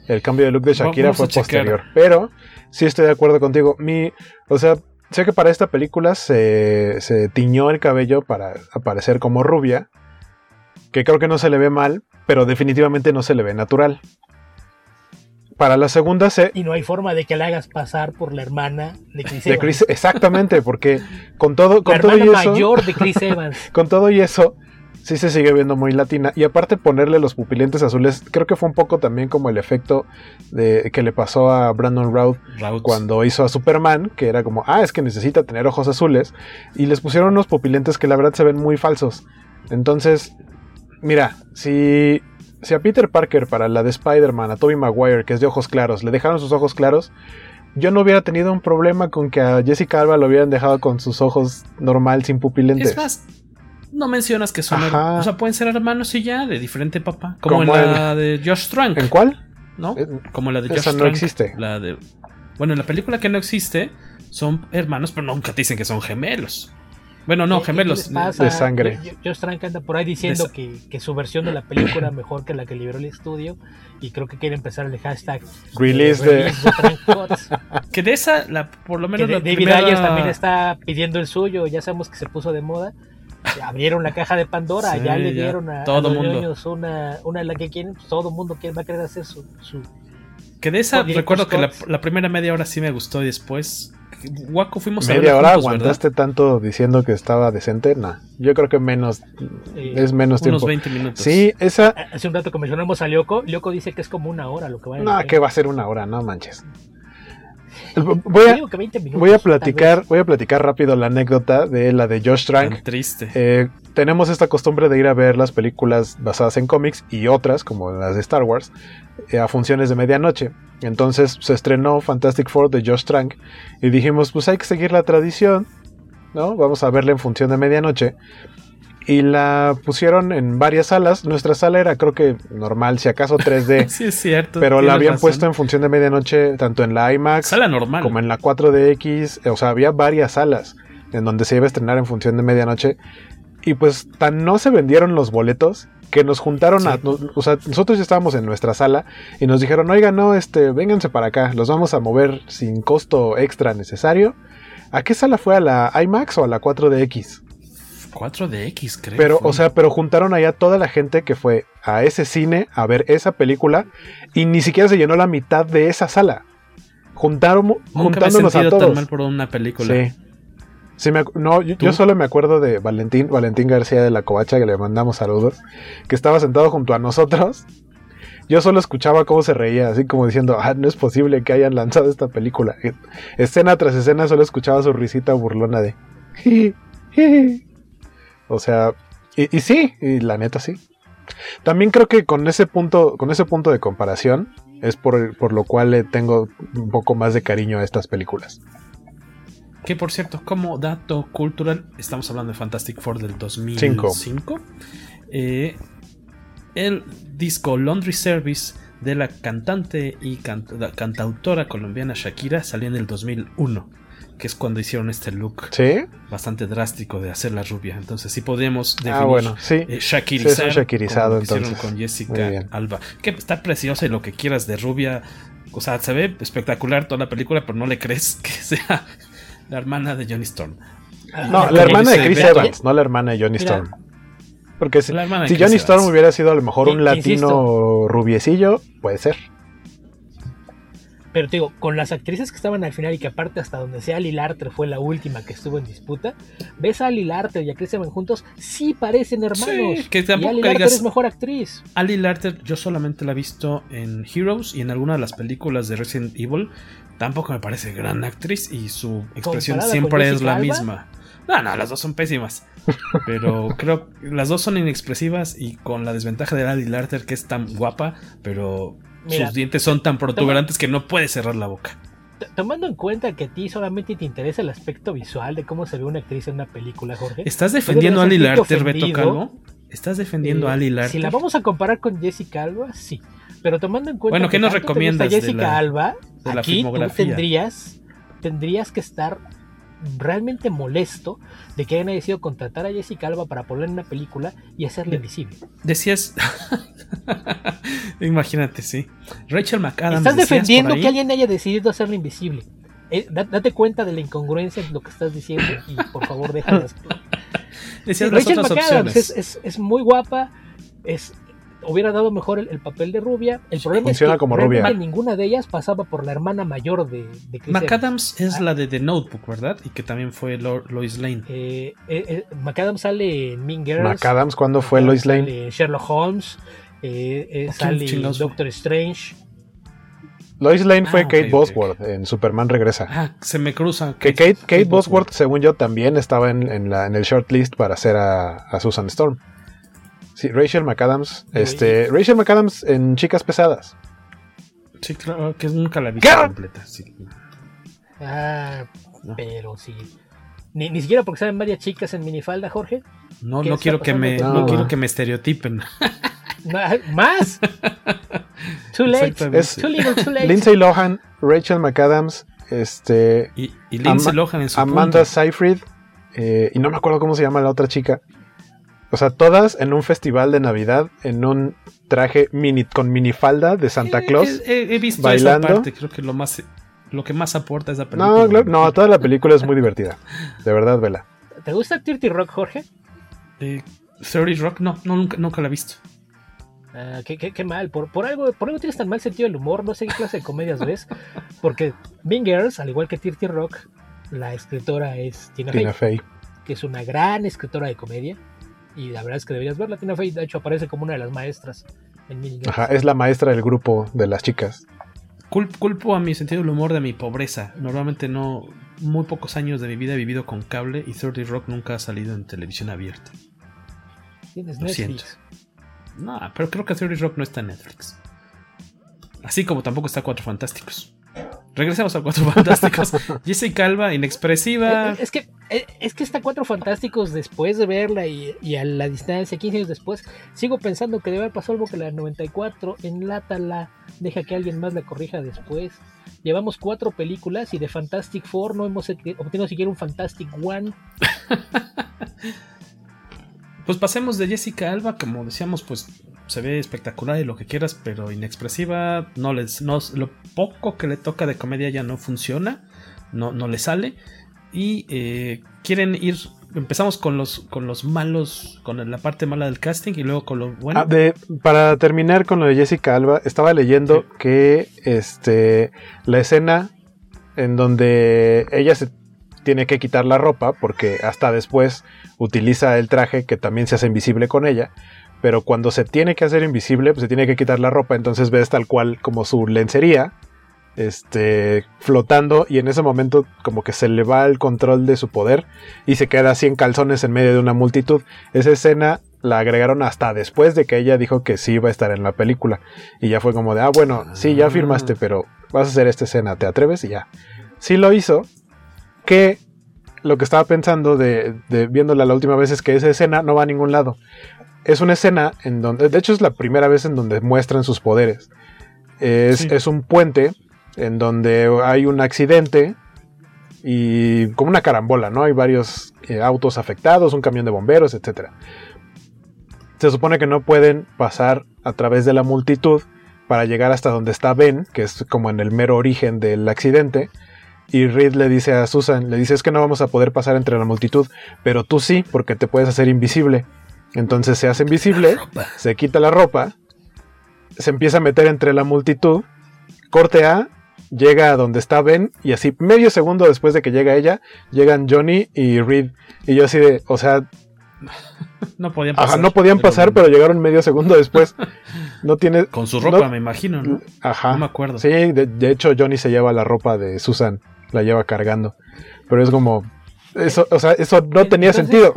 el cambio de look de Shakira Vamos fue posterior. Pero sí estoy de acuerdo contigo. Mi, o sea, sé que para esta película se, se tiñó el cabello para aparecer como rubia. Que creo que no se le ve mal, pero definitivamente no se le ve natural. Para la segunda se, Y no hay forma de que la hagas pasar por la hermana de Chris de Evans. Chris- exactamente, porque con todo, la con todo hermana y eso, mayor de Chris Evans. con todo y eso, sí se sigue viendo muy latina. Y aparte ponerle los pupilentes azules, creo que fue un poco también como el efecto de que le pasó a Brandon Routh Routh. cuando hizo a Superman, que era como, ah, es que necesita tener ojos azules. Y les pusieron unos pupilentes que la verdad se ven muy falsos. Entonces, mira, si, si a Peter Parker para la de Spider-Man, a Tobey Maguire, que es de ojos claros, le dejaron sus ojos claros, yo no hubiera tenido un problema con que a Jessica Alba lo hubieran dejado con sus ojos normal, sin pupilentes. Es más, no mencionas que son. Ajá. O sea, pueden ser hermanos y ya, de diferente papá. Como, en la de Josh Trank. ¿En cuál? ¿No? Eh, Como la de Josh esa no Trank, existe. La de. Bueno, en la película que no existe, son hermanos, pero nunca te dicen que son gemelos. Bueno, no, ¿Qué- qué gemelos. de sangre. Yo- Josh Trank anda por ahí diciendo que, que su versión de la película era mejor que la que liberó el estudio y creo que quiere empezar el hashtag Release eh, de- release de. Que de esa, la, por lo menos la David primera- Ayers también está pidiendo el suyo, ya sabemos que se puso de moda. Abrieron la caja de Pandora, Sí, ya le dieron a, a todo los mundo. ñoños una, una de la que quieren, pues, todo mundo quiere, va a querer hacer su, su Que de esa recuerdo que la primera media hora sí me gustó y después. Guaco fuimos a Media hora juntos, ¿verdad? aguantaste tanto diciendo que estaba decente. Nah, yo creo que menos. eh, Es menos Unos tiempo. 20 minutos. Sí, esa. Hace un rato que mencionamos a Lyoko, Lyoko dice que es como una hora lo que va a No, que va a ser una hora, no manches. Voy a, digo que 20 minutos, voy a platicar, voy a platicar rápido la anécdota de la de Josh Trank. Tan triste. Eh, tenemos esta costumbre de ir a ver las películas basadas en cómics y otras, como las de Star Wars, eh, a funciones de medianoche. Entonces se estrenó Fantastic Four de Josh Trank y dijimos, pues hay que seguir la tradición, ¿no? Vamos a verla en función de medianoche. Y la pusieron en varias salas. Nuestra sala era creo que normal, si acaso 3D. sí, es cierto. Pero la habían razón. puesto en función de medianoche tanto en la IMAX Sala normal. como en la 4DX. O sea, había varias salas en donde se iba a estrenar en función de medianoche. Y pues tan no se vendieron los boletos que nos juntaron a... O sea, nosotros ya estábamos en nuestra sala y nos dijeron, oiga, no, este, vénganse para acá, los vamos a mover sin costo extra necesario. ¿A qué sala fue? ¿A la IMAX o a la 4DX? 4DX, creo. Pero, o sea, pero juntaron allá toda la gente que fue a ese cine a ver esa película y ni siquiera se llenó la mitad de esa sala. Juntaron, Nunca me he juntándonos a todos. tan mal por una película. Sí. Sí, me acu- no, yo, yo solo me acuerdo de Valentín, Valentín García de la Covacha, que le mandamos saludos, que estaba sentado junto a nosotros. Yo solo escuchaba cómo se reía, así como diciendo, ah, no es posible que hayan lanzado esta película. Escena tras escena solo escuchaba su risita burlona de... o sea, y, y sí, y la neta sí. También creo que con ese punto, con ese punto de comparación, es por, por lo cual le tengo un poco más de cariño a estas películas. Que por cierto, como dato cultural, estamos hablando de Fantastic Four del 2005. Eh, el disco Laundry Service de la cantante y la cantautora colombiana Shakira salió en el 2001, que es cuando hicieron este look ¿Sí? bastante drástico de hacerla rubia. Entonces sí podemos Ah, definir bueno, sí. eh, Sí, es shakirizar, un shakirizado, como hicieron entonces. con Jessica. Alba, que está preciosa y lo que quieras de rubia. O sea, se ve espectacular toda la película, pero no le crees que sea la hermana de Johnny Storm. No, la hermana de Chris. Evans, no la hermana de Johnny Mira. Storm. Porque si, Johnny Evans. Storm hubiera sido a lo mejor un latino insisto. rubiecillo, puede ser. Pero te digo, con las actrices que estaban al final y que aparte hasta donde sea Ali Larter fue la última que estuvo en disputa, ves a Ali Larter y a Chris Evans juntos, sí parecen hermanos. Sí, que y tampoco digas- es mejor actriz. Ali Larter, yo solamente la he visto en Heroes y en alguna de las películas de Resident Evil. Tampoco me parece gran actriz y su expresión ¿Comparada siempre es la Alba? misma. No, no, las dos son pésimas. Pero creo que las dos son inexpresivas y con la desventaja de Ali Larter que es tan guapa, pero Mira, sus dientes son tan protuberantes que no puede cerrar la boca. Tomando en cuenta que a ti solamente te interesa el aspecto visual de cómo se ve una actriz en una película, Jorge. ¿Estás defendiendo a Ali Larter, Beto. Calvo? ¿Estás defendiendo a Ali Eh, Larter? Si la vamos a comparar con Jessica Alba, sí. Pero tomando en cuenta Bueno, ¿qué nos te gusta recomiendas de Jessica la- Alba, de la aquí tú tendrías, tendrías que estar realmente molesto de que hayan decidido contratar a Jessica Alba para ponerla en una película y hacerla invisible. Decías. Imagínate, sí. Rachel McAdams. Estás defendiendo que alguien haya decidido hacerla invisible. Eh, da- date cuenta de la incongruencia en lo que estás diciendo y por favor déjalas. Decías las Rachel McAdams es- es muy guapa, es hubiera dado mejor el, el papel de rubia. El problema funciona es que como rubia. ninguna de ellas pasaba por la hermana mayor de, de Chris Evans. McAdams es Ah. la de The Notebook, ¿verdad? Y que también fue Lo- Lois Lane. Eh, eh, eh, McAdams sale en Mean Girls. McAdams, ¿cuándo fue Lois Lane? Sale en Sherlock Holmes. eh, eh, ¿O quién sale Doctor Strange. Lois Lane fue Ah, Kate Bosworth en Superman Regresa. Ah, se me cruza. que Kate, Kate Bosworth, según yo, también estaba en, en la, en el shortlist para hacer a, a Susan Storm. Sí, Rachel McAdams. Este, Rachel McAdams en Chicas Pesadas. Sí, claro, que nunca la he visto ¿Qué? completa. sí. Ah, No. pero sí. Ni, ni siquiera porque saben varias chicas en minifalda, Jorge. No, no quiero que me, no, quiero que me estereotipen. ¿Más? too late. Es too little, too late. Lindsay Lohan, Rachel McAdams, este. Y, y Lindsay Lohan en su Amanda Seyfried. Eh, y no me acuerdo cómo se llama la otra chica. O sea, todas en un festival de Navidad, en un traje mini con minifalda de Santa Claus. He, he visto bailando. esa parte, creo que lo más lo que más aporta esa película. No, no, toda la película es muy divertida. De verdad, vela. ¿Te gusta Dirty Rock, Jorge? Eh, 30 Rock, no, no nunca, nunca la he visto. Ah, qué, qué, qué, mal, por, por, algo, por algo tienes tan mal sentido del humor, no sé qué clase de comedias ves, porque Mean Girls, al igual que Dirty Rock, la escritora es Tina, Tina Fey, que es una gran escritora de comedia, y la verdad es que deberías verla, Tina Fey de hecho aparece como una de las maestras en Mean Girls. Ajá, es la maestra del grupo de las chicas. Culpo a mi sentido del humor de mi pobreza. Normalmente no. Muy pocos años de mi vida he vivido con cable y 30 Rock nunca ha salido en televisión abierta. Tienes Netflix. No, pero creo que 30 Rock no está en Netflix. Así como tampoco está Cuatro Fantásticos. Regresamos a Cuatro Fantásticos. Jessica Alba, inexpresiva. Es que, es que está Cuatro Fantásticos después de verla y, a la distancia, 15 años después, sigo pensando que debe haber pasado algo que la 94, enlátala, deja que alguien más la corrija después. Llevamos cuatro películas y de Fantastic Four no hemos obtenido siquiera un Fantastic One. pues pasemos de Jessica Alba, como decíamos, pues se ve espectacular y lo que quieras, pero inexpresiva, no les, no, lo poco que le toca de comedia ya no funciona, no, no le sale. Y eh, quieren ir, empezamos con los, con los malos, con la parte mala del casting y luego con lo bueno. Ah, de, para terminar con lo de Jessica Alba, estaba leyendo sí. que este, la escena en donde ella se tiene que quitar la ropa porque hasta después utiliza el traje que también se hace invisible con ella pero cuando se tiene que hacer invisible, pues se tiene que quitar la ropa, entonces ves tal cual como su lencería, este, flotando, y en ese momento como que se le va el control de su poder y se queda así en calzones en medio de una multitud. Esa escena la agregaron hasta después de que ella dijo que sí iba a estar en la película. Y ya fue como de, ah, bueno, sí, ya firmaste, pero vas a hacer esta escena, ¿te atreves? Y ya. Sí lo hizo, que lo que estaba pensando de, de viéndola la última vez es que esa escena no va a ningún lado es una escena en donde, de hecho es la primera vez en donde muestran sus poderes. Es, sí. es, un puente en donde hay un accidente y como una carambola, ¿no? Hay varios eh, autos afectados, un camión de bomberos, etc. Se supone que no pueden pasar a través de la multitud para llegar hasta donde está Ben, que es como en el mero origen del accidente. Y Reed le dice a Susan, le dice es que no vamos a poder pasar entre la multitud, pero tú sí, porque te puedes hacer invisible. Entonces se hace invisible, se quita la ropa, se empieza a meter entre la multitud, corte A, llega a donde está Ben y así medio segundo después de que llega ella, llegan Johnny y Reed. Y yo así de, o sea... no podían pasar. Ajá, no podían pasar, pero llegaron medio segundo después. No tiene... Con su ropa, no, me imagino, ¿no? Ajá. No me acuerdo. Sí, de, de, hecho Johnny se lleva la ropa de Susan, la lleva cargando. Pero es como... Eso, o sea, eso no tenía sentido.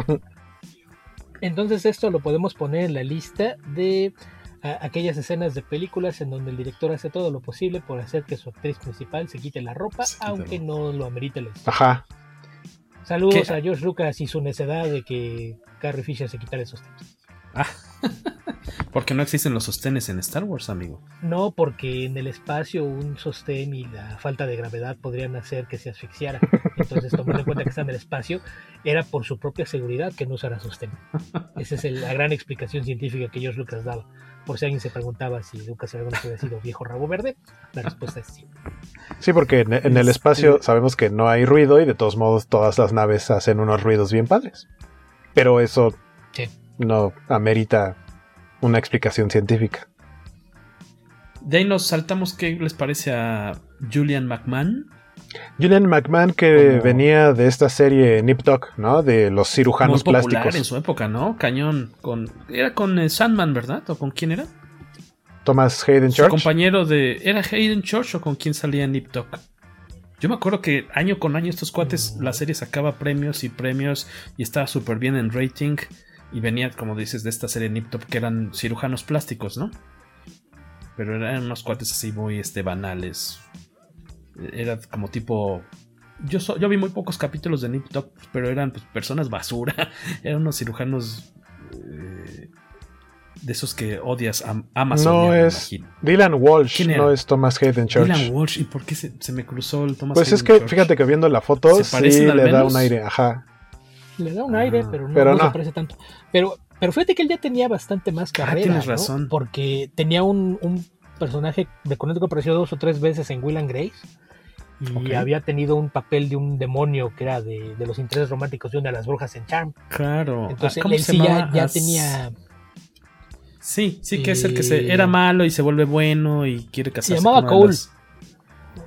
Entonces esto lo podemos poner en la lista de a, aquellas escenas de películas en donde el director hace todo lo posible por hacer que su actriz principal se quite la ropa, sí, aunque no lo amerite la historia. Ajá. Saludos ¿Qué? a George Lucas y su necedad de que Carrie Fisher se quitara esos tiempos. Ah. porque no existen los sostenes en Star Wars, amigo. No, porque en el espacio un sostén y la falta de gravedad podrían hacer que se asfixiara. Entonces, tomando en cuenta que está en el espacio, era por su propia seguridad que no usara sostén. Esa es el, la gran explicación científica que George Lucas daba. Por si alguien se preguntaba si Lucas alguna había sido viejo rabo verde, la respuesta es sí. Sí, porque en, en el espacio sabemos que no hay ruido y de todos modos todas las naves hacen unos ruidos bien padres. Pero eso sí. no amerita una explicación científica. De ahí nos saltamos, ¿qué les parece a Julian McMahon? Julian McMahon que Como... venía de esta serie Nip Tuck, ¿no? De los cirujanos Muy plásticos. en su época, ¿no? Cañón. Con, era con eh, Sandman, ¿verdad? ¿O con quién era? Thomas Hayden Church. Su compañero de. ¿Era Hayden Church o con quién salía Nip Tuck? Yo me acuerdo que año con año estos cuates, la serie sacaba premios y premios y estaba súper bien en rating. Y venía, como dices, de esta serie Nip Tuck que eran cirujanos plásticos, ¿no? Pero eran unos cuates así muy este, banales era como tipo yo, yo vi muy pocos capítulos de Nip Tuck, pero eran pues, personas basura. eran unos cirujanos eh, de esos que odias a Amazon. No es Dylan Walsh, no es Thomas Hayden Church. Dylan Walsh, ¿y por qué se, se me cruzó el Thomas Pues es que fíjate que viendo la foto sí le da un aire, ajá. Le da un aire, pero no, pero no, se parece tanto. Pero, pero fíjate que él ya tenía bastante más carrera. Ah, tienes razón. Porque tenía un, un personaje de que apareció dos o tres veces en Will and Grace y había tenido un papel de un demonio que era de, los intereses románticos de una de las brujas en Charm. Claro. Entonces él sí ya, tenía. Sí, sí, que es el que se, era malo y se vuelve bueno y quiere casarse. Se llamaba Cole.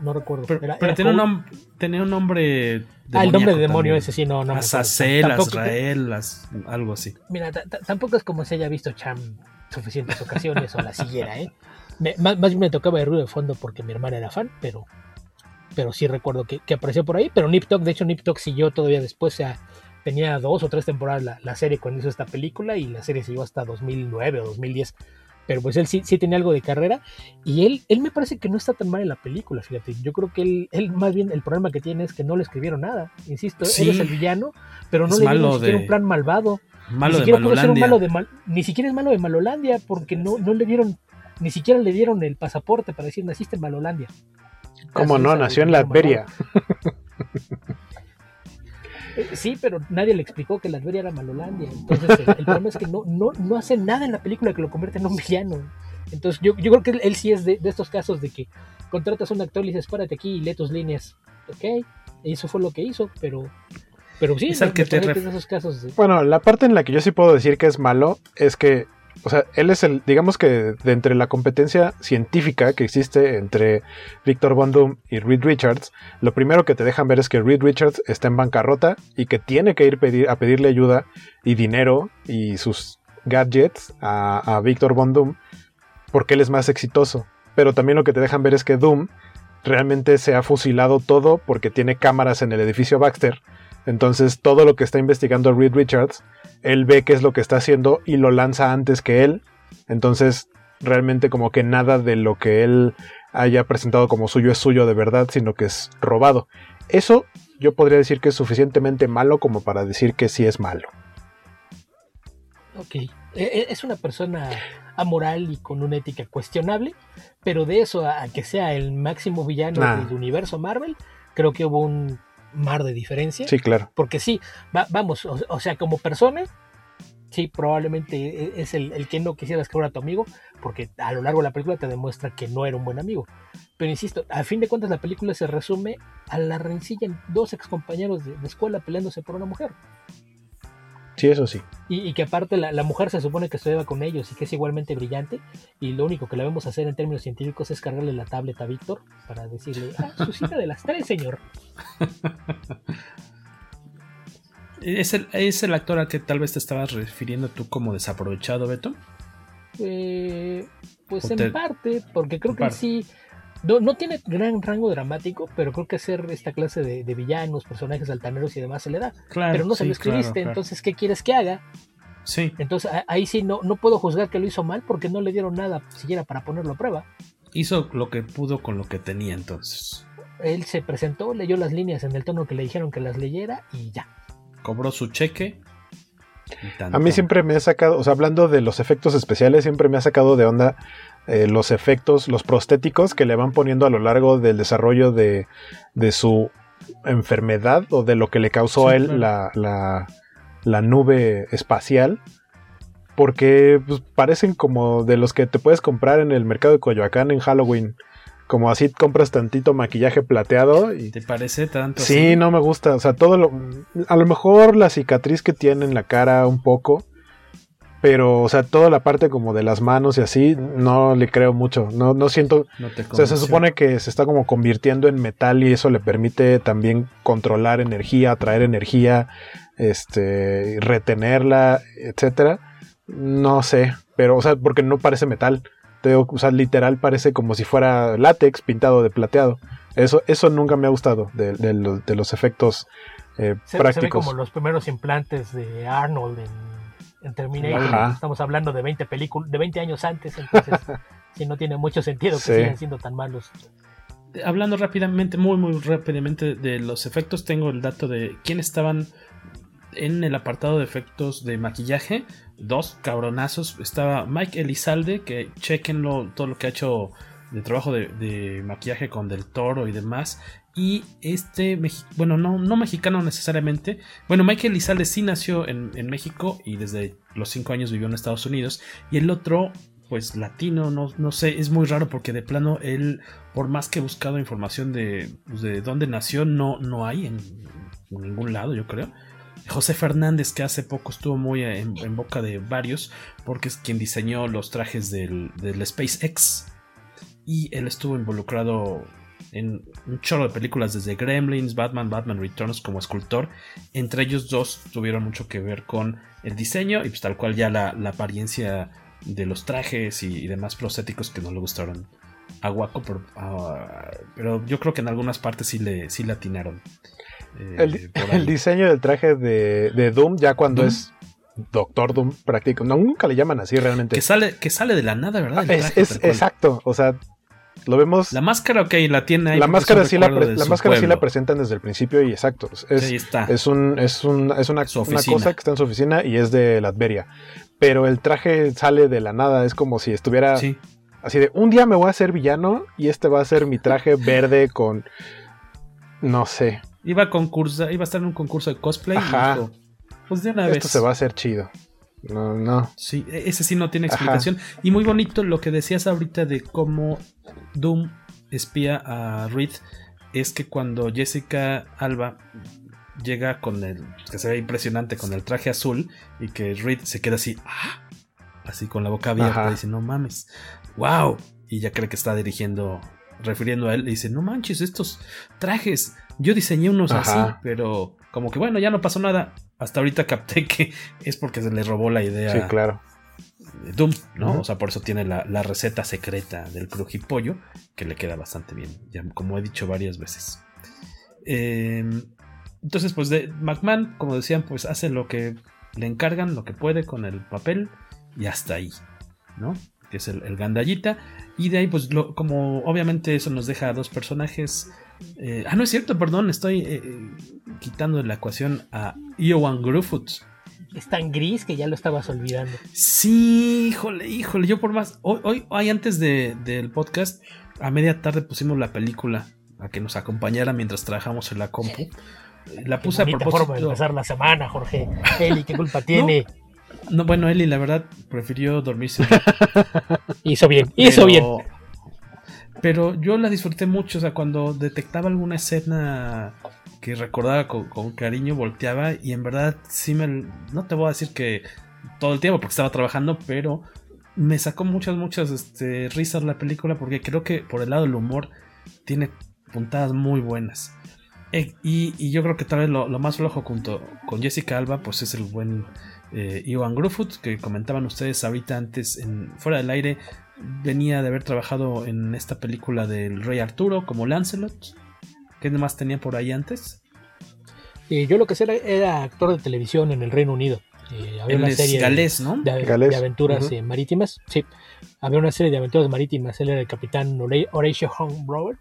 No, recuerdo. Pero, tenía, un tenía, un nombre. Ah, el nombre de demonio ese sí, no, no. Azazel, Azrael, algo así. Mira, tampoco es como si haya visto Cham suficientes ocasiones o la siguiera, ¿eh? más, bien me tocaba el ruido de fondo porque mi hermana era fan, pero pero sí recuerdo que, apareció por ahí. Pero Nip Tuck, de hecho, Nip Tuck siguió todavía después, o sea, tenía dos o tres temporadas la, serie cuando hizo esta película y la serie siguió hasta 2009 o 2010. Pero pues él sí, sí tenía algo de carrera y él, él me parece que no está tan mal en la película, fíjate. Yo creo que él, él más bien el problema que tiene es que no le escribieron nada. Insisto, él es el villano, pero no le dieron ni siquiera un plan malvado. Malo ni siquiera de ser un malo de Ni siquiera es malo de Malolandia porque no, no le dieron, ni siquiera le dieron el pasaporte para decir naciste en Malolandia. ¿Cómo no? Nació en Latveria. Eh, sí, pero nadie le explicó que Latveria era Malolandia. Entonces, el, problema es que no, no, no hace nada en la película que lo convierte en un villano. Entonces, yo, yo creo que él, sí es de, estos casos de que contratas a un actor y dices, párate aquí y lee tus líneas. Ok, eso fue lo que hizo, pero pero sí, es el que te esos casos Bueno, la parte en la que yo sí puedo decir que es malo es que o sea, él es el, digamos que de entre la competencia científica que existe entre Victor Von Doom y Reed Richards, lo primero que te dejan ver es que Reed Richards está en bancarrota y que tiene que ir a pedirle ayuda y dinero y sus gadgets a, a Victor Von Doom porque él es más exitoso. Pero también lo que te dejan ver es que Doom realmente se ha fusilado todo porque tiene cámaras en el edificio Baxter. Entonces todo lo que está investigando Reed Richards él ve qué es lo que está haciendo y lo lanza antes que él. Entonces, realmente como que nada de lo que él haya presentado como suyo es suyo de verdad, sino que es robado. Eso yo podría decir que es suficientemente malo como para decir que sí es malo. Ok, e, e, es una persona amoral y con una ética cuestionable, pero de eso a que sea el máximo villano del universo Marvel, creo que hubo un mar de diferencia. Sí, claro. Porque sí, vamos, o, sea, como persona, sí, probablemente e, es el, que no quisieras que fuera tu amigo, porque a lo largo de la película te demuestra que no era un buen amigo. Pero insisto, a fin de cuentas la película se resume a la rencilla en dos excompañeros de, de escuela peleándose por una mujer. Sí, eso sí. Y, que aparte la, mujer se supone que estudia con ellos y que es igualmente brillante. Y lo único que le vemos hacer en términos científicos es cargarle la tablet a Víctor para decirle, ah, su cita de las tres, señor. ¿Es el, ¿Es el actor al que tal vez te estabas refiriendo tú como desaprovechado, Beto? Eh, pues en parte, porque creo que sí no, tiene gran rango dramático, pero creo que hacer esta clase de, villanos, personajes altaneros y demás se le da. pero no se lo escribiste, entonces, ¿qué quieres que haga? Sí. Entonces ahí sí no, no puedo juzgar que lo hizo mal porque no le dieron nada siquiera para ponerlo a prueba. Hizo lo que pudo con lo que tenía entonces. Él se presentó, leyó las líneas en el tono que le dijeron que las leyera y ya. Cobró su cheque. A mí siempre me ha sacado, o sea, hablando de los efectos especiales, siempre me ha sacado de onda eh, los efectos, los prostéticos que le van poniendo a lo largo del desarrollo de, su enfermedad o de lo que le causó a él la, la, nube espacial. Porque pues, parecen como de los que te puedes comprar en el mercado de Coyoacán en Halloween. Como así compras tantito maquillaje plateado. Y... ¿Te parece tanto? Sí, no me gusta. O sea, todo lo. A lo mejor la cicatriz que tiene en la cara un poco pero, o sea, toda la parte como de las manos y así, no le creo mucho. No, no siento. o sea, se supone que se está como convirtiendo en metal y eso le permite también controlar energía, atraer energía, este, retenerla, etcétera. No sé, pero, o sea, porque no parece metal. o sea, literal parece como si fuera látex pintado de plateado. Eso, eso nunca me ha gustado de, de, los, efectos eh, prácticos. Se ve como los primeros implantes de Arnold en en Terminator. Estamos hablando de 20 películas, de 20 años antes, entonces si no tiene mucho sentido que sigan siendo tan malos. hablando rápidamente, muy, muy rápidamente de los efectos, tengo el dato de quién estaban en el apartado de efectos de maquillaje. Dos cabronazos. Estaba Mike Elizalde, que chequenlo todo lo que ha hecho de trabajo de, maquillaje con Del Toro y demás. Y este, bueno, no, no mexicano necesariamente. Bueno, Mike Elizalde sí nació en, en México y desde los 5 años vivió en Estados Unidos. Y el otro pues latino, no, no sé, es muy raro porque de plano él, por más que he buscado información de, pues, de dónde nació, no, no hay en, ningún lado, yo creo. José Fernández, que hace poco estuvo muy en, boca de varios, porque es quien diseñó los trajes del, del SpaceX. Y él estuvo involucrado en un chorro de películas desde Gremlins, Batman, Batman Returns como escultor. Entre ellos dos tuvieron mucho que ver con el diseño y pues tal cual ya la, la apariencia de los trajes y, demás prostéticos que no le gustaron a Waco, ah, pero, yo creo que en algunas partes sí le, sí atinaron. Eh, el, diseño del traje de, Doom, ya cuando es Doctor Doom práctico, no, nunca le llaman así realmente. Que sale, que sale de la nada, ¿verdad? es, exacto, o sea, lo vemos. La máscara, ok, la tiene ahí. La máscara, sí la, la máscara sí la presentan desde el principio y exacto. Es, está. es, un, es, un, es una, una, cosa que está en su oficina y es de Latveria pero el traje sale de la nada, es como si estuviera así de un día me voy a hacer villano y este va a ser mi traje verde con no sé. Iba a iba a estar en un concurso de cosplay Ajá. pues de una Esto se va a hacer chido. No, no. Sí, e-, ese sí no tiene explicación. Y muy bonito lo que decías ahorita de cómo Doom espía a Reed es que cuando Jessica Alba llega con el, que se ve impresionante, con el traje azul y que Reed se queda así, ¡ah! así con la boca abierta, y dice, no mames, wow, y ya cree que está dirigiendo, refiriendo a él, y dice, no manches, estos trajes, yo diseñé unos así, pero como que bueno, ya no pasó nada, hasta ahorita capté que es porque se le robó la idea. Sí, claro. De Doom, ¿no? O sea, por eso tiene la, receta secreta del crujipollo, que le queda bastante bien, ya, como he dicho varias veces. Eh, entonces, pues de McMahon, como decían, pues hace lo que le encargan, lo que puede con el papel y hasta ahí, ¿no? Que es el, gandallita. Y de ahí, pues, como obviamente eso nos deja a dos personajes. Eh, ah, no es cierto, perdón, estoy eh, eh, quitando de la ecuación a Ewan Gruffut. Es tan gris que ya lo estabas olvidando. Sí, híjole, híjole. Yo por más. Hoy, hoy, antes del podcast, a media tarde pusimos la película a que nos acompañara mientras trabajamos en la compu. La puse a propósito. forma de empezar la semana, Jorge. Eli, ¿qué culpa tiene? No, bueno, Eli, la verdad, prefirió dormirse. hizo bien, hizo bien. Pero yo la disfruté mucho, o sea, cuando detectaba alguna escena que recordaba con, cariño, volteaba y en verdad sí me... No te voy a decir que todo el tiempo porque estaba trabajando, pero me sacó muchas, muchas este, risas la película porque creo que por el lado del humor tiene puntadas muy buenas. Eh, y, yo creo que tal vez lo, más flojo junto con Jessica Alba, pues es el buen eh, Ivan que comentaban ustedes ahorita antes, en, fuera del aire, venía de haber trabajado en esta película del Rey Arturo como Lancelot. ¿Qué más tenía por ahí antes? Eh, yo lo que sé era, actor de televisión en el Reino Unido. había una serie galés, ¿no? de, aventuras marítimas. Sí, había una serie de aventuras marítimas. Él era el capitán Horatio Homebrower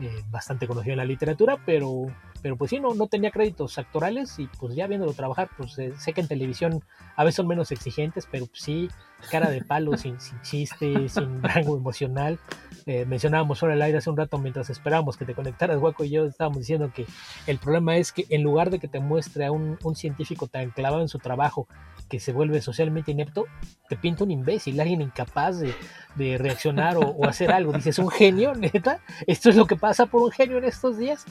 eh, bastante conocido en la literatura, pero, pero pues sí, no, no tenía créditos actorales y pues ya viéndolo trabajar, pues eh, sé que en televisión a veces son menos exigentes, pero pues, sí, cara de palo, sin, sin chiste, sin rango emocional. Eh, mencionábamos fuera el aire hace un rato mientras esperábamos que te conectaras, Guaco y yo estábamos diciendo que el problema es que en lugar de que te muestre a un, un científico tan clavado en su trabajo que se vuelve socialmente inepto, te pinta un imbécil, alguien incapaz de, de reaccionar o, hacer algo. Dices, un genio, neta, esto es lo que pasa por un genio en estos días.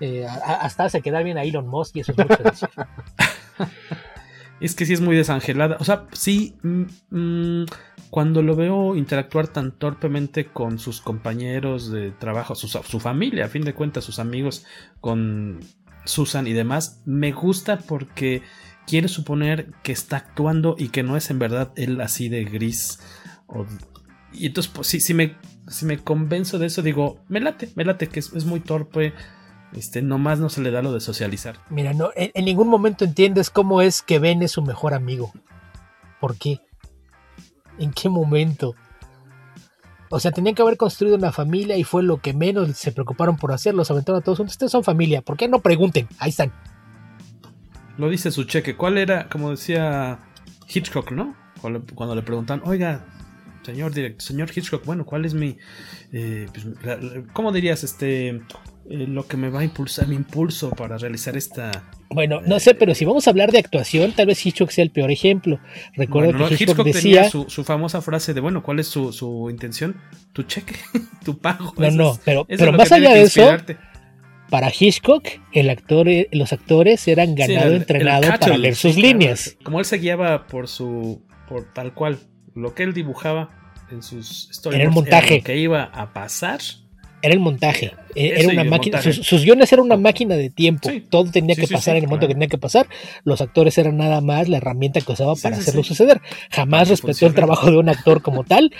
Eh, hasta hace quedar bien a Elon Musk y eso es mucho decir. Es que sí es muy desangelada. O sea, sí, mm, mm, cuando lo veo interactuar tan torpemente con sus compañeros de trabajo, su, su, familia, a fin de cuentas, sus amigos, con Susan y demás, me gusta porque quiere suponer que está actuando y que no es en verdad él así de gris. y entonces, pues sí, si me, si me convenzo de eso, digo, me late, me late que es, muy torpe. Este, nomás no se le da lo de socializar. Mira, no, en, ningún momento entiendes cómo es que Ben es su mejor amigo. ¿Por qué? ¿En qué momento? O sea, tenían que haber construido una familia y fue lo que menos se preocuparon por hacer. Los aventaron a todos juntos. Ustedes son familia. ¿Por qué no pregunten? Ahí están. Lo dice su cheque. ¿Cuál era, como decía Hitchcock, no? Cuando, cuando le preguntan, oiga, señor director, señor Hitchcock, bueno, ¿cuál es mi, eh, pues, la, la, cómo dirías, este, eh, lo que me va a impulsar, mi impulso para realizar esta... Bueno, no sé, pero si vamos a hablar de actuación, tal vez Hitchcock sea el peor ejemplo. Recuerdo bueno, que Hitchcock, Hitchcock decía... tenía su, su, famosa frase de, bueno, ¿cuál es su, su intención? Tu cheque, tu pago. No, eso no, es, pero, más allá de eso, para Hitchcock, el actor, los actores eran ganado, Sí, el- entrenado el para leer sus líneas. Como él se guiaba por su, por tal cual, lo que él dibujaba en sus Era el storyboards montaje. lo que iba a pasar. Era el montaje. Eso Era una máquina. Sus, sus guiones eran una máquina de tiempo. Sí. Todo tenía Sí, que sí, pasar en el momento claro. que tenía que pasar. Los actores eran nada más la herramienta que usaba para hacerlo suceder. Jamás respetó el trabajo de un actor como tal,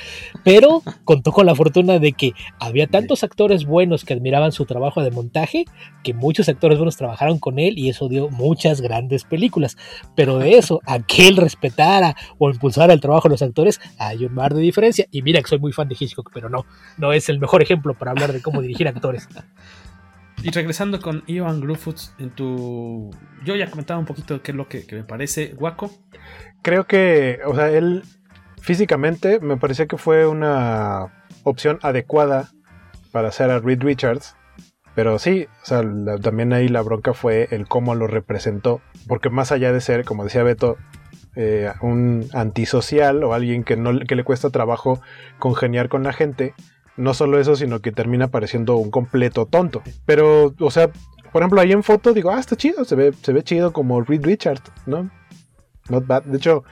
pero contó con la fortuna de que había tantos actores buenos que admiraban su trabajo de montaje que muchos actores buenos trabajaron con él y eso dio muchas grandes películas. Pero de eso, a que él respetara o impulsara el trabajo de los actores, hay un mar de diferencia. Y mira que soy muy fan de Hitchcock, pero no, no es el mejor ejemplo para hablar de cómo dirigir actores. Y regresando con Ivan Gruffudd en tu... Yo ya comentaba un poquito qué es lo que, que me parece guaco. Creo que, o sea, él físicamente me parecía que fue una opción adecuada para hacer a Reed Richards. Pero sí, o sea, la- también ahí la bronca fue el cómo lo representó. Porque más allá de ser, como decía Beto, eh, un antisocial o alguien que, no, que le cuesta trabajo congeniar con la gente, no solo eso, sino que termina pareciendo un completo tonto. Pero, o sea, por ejemplo, ahí en foto digo, ah, está chido, se ve, se ve chido como Reed Richards, ¿no? Not bad. De hecho,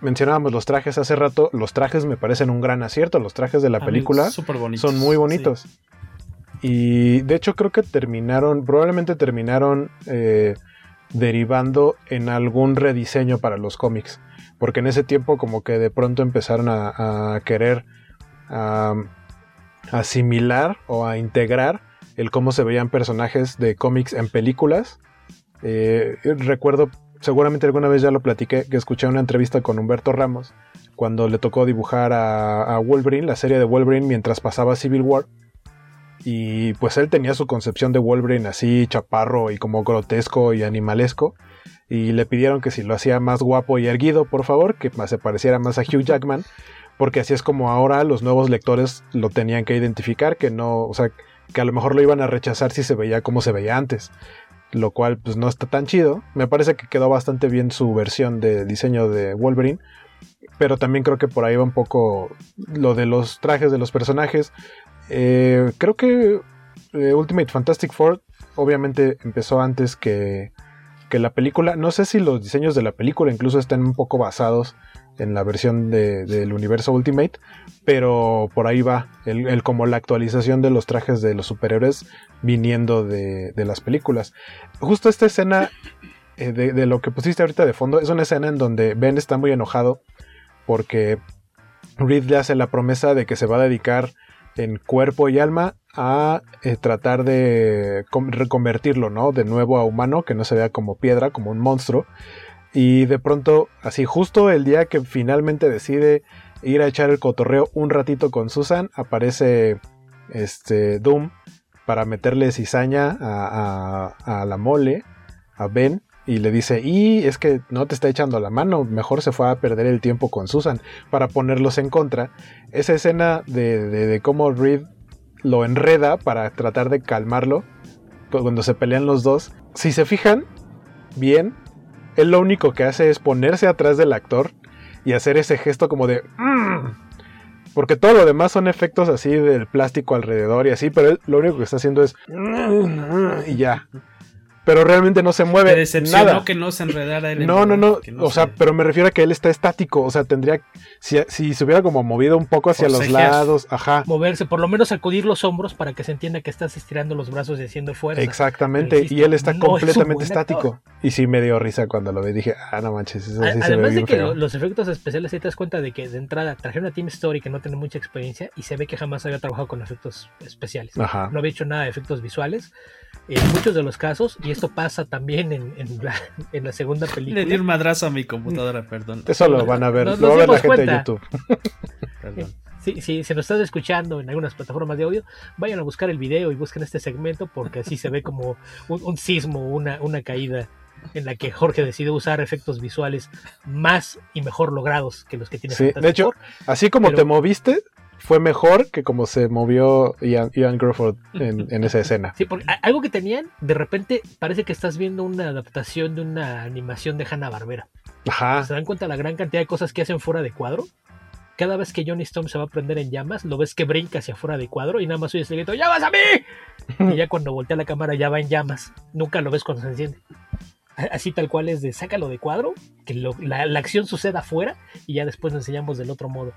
mencionábamos los trajes hace rato. Los trajes me parecen un gran acierto. Los trajes de la A película son muy bonitos. Y de hecho creo que terminaron, probablemente terminaron eh, derivando en algún rediseño para los cómics. Porque en ese tiempo como que de pronto empezaron a, a querer asimilar o a integrar el cómo se veían personajes de cómics en películas. Eh, recuerdo, seguramente alguna vez ya lo platiqué, que escuché una entrevista con Humberto Ramos cuando le tocó dibujar a, a Wolverine, la serie de Wolverine, mientras pasaba Civil War. Y pues él tenía su concepción de Wolverine así, chaparro y como grotesco y animalesco. Y le pidieron que si lo hacía más guapo y erguido, por favor, que se pareciera más a Hugh Jackman. Porque así es como ahora los nuevos lectores lo tenían que identificar, que no, o sea, que a lo mejor lo iban a rechazar si se veía como se veía antes. Lo cual pues no está tan chido. Me parece que quedó bastante bien su versión de diseño de Wolverine. Pero también creo que por ahí va un poco lo de los trajes de los personajes. Eh, creo que eh, Ultimate Fantastic Four obviamente empezó antes que, que la película. No sé si los diseños de la película incluso están un poco basados en la versión de- del universo Ultimate, pero por ahí va el, como la actualización de los trajes de los superhéroes viniendo de, de las películas. Justo esta escena eh, de, lo que pusiste ahorita de fondo es una escena en donde Ben está muy enojado porque Reed le hace la promesa de que se va a dedicar en cuerpo y alma a eh, tratar de reconvertirlo, ¿no? De nuevo a humano, que no se vea como piedra, como un monstruo. Y de pronto, así justo el día que finalmente decide ir a echar el cotorreo un ratito con Susan, aparece este Doom para meterle cizaña a, la mole, a Ben, y le dice, y es que no te está echando la mano, mejor se fue a perder el tiempo con Susan para ponerlos en contra. Esa escena de, cómo Reed lo enreda para tratar de calmarlo cu- cuando se pelean los dos, si se fijan bien, él lo único que hace es ponerse atrás del actor y hacer ese gesto como de... "Mm", porque todo lo demás son efectos así del plástico alrededor y así, pero él lo único que está haciendo es... "Mm", Y ya. Pero realmente no se mueve Me decepcionó nada. que no se enredara él en No, no, no. o sea, se- pero me refiero a que él está estático. O sea, tendría. Si, si se hubiera como movido un poco hacia los lados. Ajá. Moverse, por lo menos sacudir los hombros para que se entienda que estás estirando los brazos y haciendo fuerza. Exactamente. Insisto, Y él está no completamente estático. Y sí me dio risa cuando lo vi. Dije, ah, no manches. Eso A- sí se ve Además de bien que feo. los efectos especiales, ahí te das cuenta de que de entrada trajeron a Team Story que no tiene mucha experiencia y se ve que jamás había trabajado con efectos especiales. Ajá. No había hecho nada de efectos visuales. En muchos de los casos, y esto pasa también en, en la, en la segunda película. Le di un madrazo a mi computadora, perdón. Eso lo van a ver. Nos- lo va a ver la gente de. YouTube. Perdón. Si, si se nos estás escuchando en algunas plataformas de audio, vayan a buscar el video y busquen este segmento porque así se ve como un, un sismo, una, una caída en la que Jorge decidió usar efectos visuales más y mejor logrados que los que tiene sí, De hecho, así como pero, te moviste, fue mejor que como se movió Ian, Ian Crawford en, en, esa escena. Sí, porque algo que tenían, de repente parece que estás viendo una adaptación de una animación de Hanna Barbera. Ajá. ¿Se dan cuenta la gran cantidad de cosas que hacen fuera de cuadro? Cada vez que Johnny Storm se va a prender en llamas, lo ves que brinca hacia fuera de cuadro y nada más oyes el grito, ¡Ya vas a mí! y ya cuando voltea la cámara ya va en llamas. Nunca lo ves cuando se enciende así tal cual es de sácalo de cuadro, que lo, la, la, acción suceda afuera y ya después lo enseñamos del otro modo.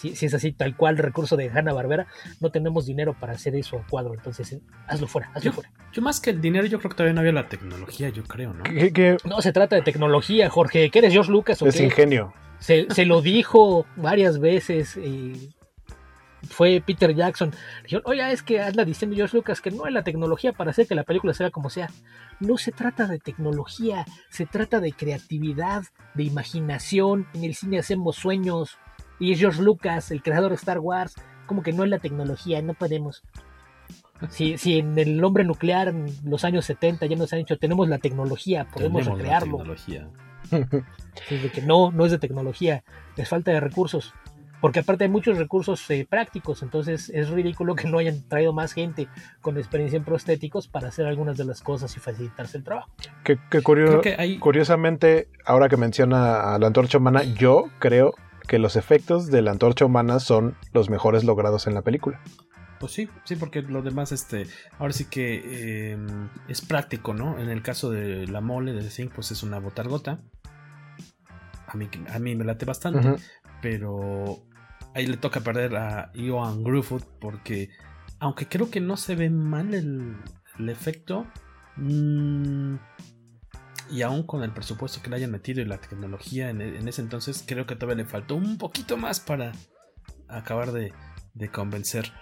Si, si es así tal cual recurso de Hanna Barbera, no tenemos dinero para hacer eso a cuadro, entonces eh, hazlo fuera, hazlo yo, fuera. Yo más que el dinero, yo creo que todavía no había la tecnología, yo creo, ¿no? ¿Qué, qué? No se trata de tecnología, Jorge, ¿qué eres George Lucas o es qué? ingenio. Se, se, lo dijo varias veces. Eh, fue Peter Jackson. Dijeron, oye, es que anda diciendo George Lucas que no hay la tecnología para hacer que la película sea como sea. No se trata de tecnología, se trata de creatividad, de imaginación. En el cine hacemos sueños. Y es George Lucas, el creador de Star Wars. Como que no es la tecnología, no podemos. Si, si en el hombre nuclear en los años 70 ya nos han dicho, tenemos la tecnología, podemos tenemos recrearlo. La tecnología. Es de que no, no es de tecnología, es falta de recursos porque aparte hay muchos recursos eh, prácticos, entonces es ridículo que no hayan traído más gente con experiencia en prostéticos para hacer algunas de las cosas y facilitarse el trabajo. Que, que, curio que hay... curiosamente, ahora que menciona a la antorcha humana, yo creo que los efectos de la antorcha humana son los mejores logrados en la película. Pues sí, sí, porque lo demás, este, ahora sí que eh, es práctico, ¿no? En el caso de la mole de Zinc, pues es una botargota. A mí, a mí me late bastante, uh -huh. pero ahí le toca perder a Johan Grufford porque aunque creo que no se ve mal el, el efecto mmm, y aún con el presupuesto que le hayan metido y la tecnología en, ese entonces creo que todavía le faltó un poquito más para acabar de, de convencer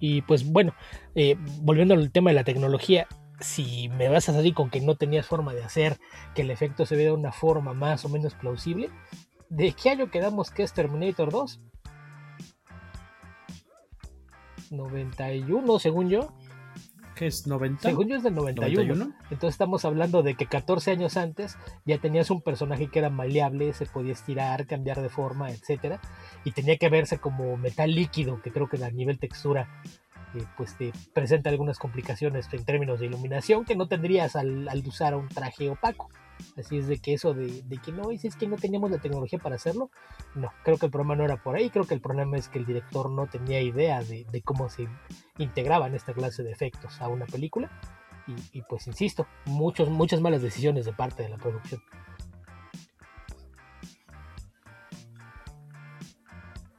y pues bueno eh, volviendo al tema de la tecnología si me vas a salir con que no tenías forma de hacer que el efecto se vea de una forma más o menos plausible ¿De qué año quedamos que es Terminator 2? 91, según yo. ¿Qué es? ¿90? Según yo es del 91. 91. Entonces estamos hablando de que 14 años antes ya tenías un personaje que era maleable, se podía estirar, cambiar de forma, etc. Y tenía que verse como metal líquido, que creo que a nivel textura eh, pues te presenta algunas complicaciones en términos de iluminación que no tendrías al, al usar un traje opaco. Así es de que eso de, que no, es que no teníamos la tecnología para hacerlo, no, creo que el problema no era por ahí, creo que el problema es que el director no tenía idea de, cómo se integraban esta clase de efectos a una película. Y, pues insisto, muchos, muchas malas decisiones de parte de la producción.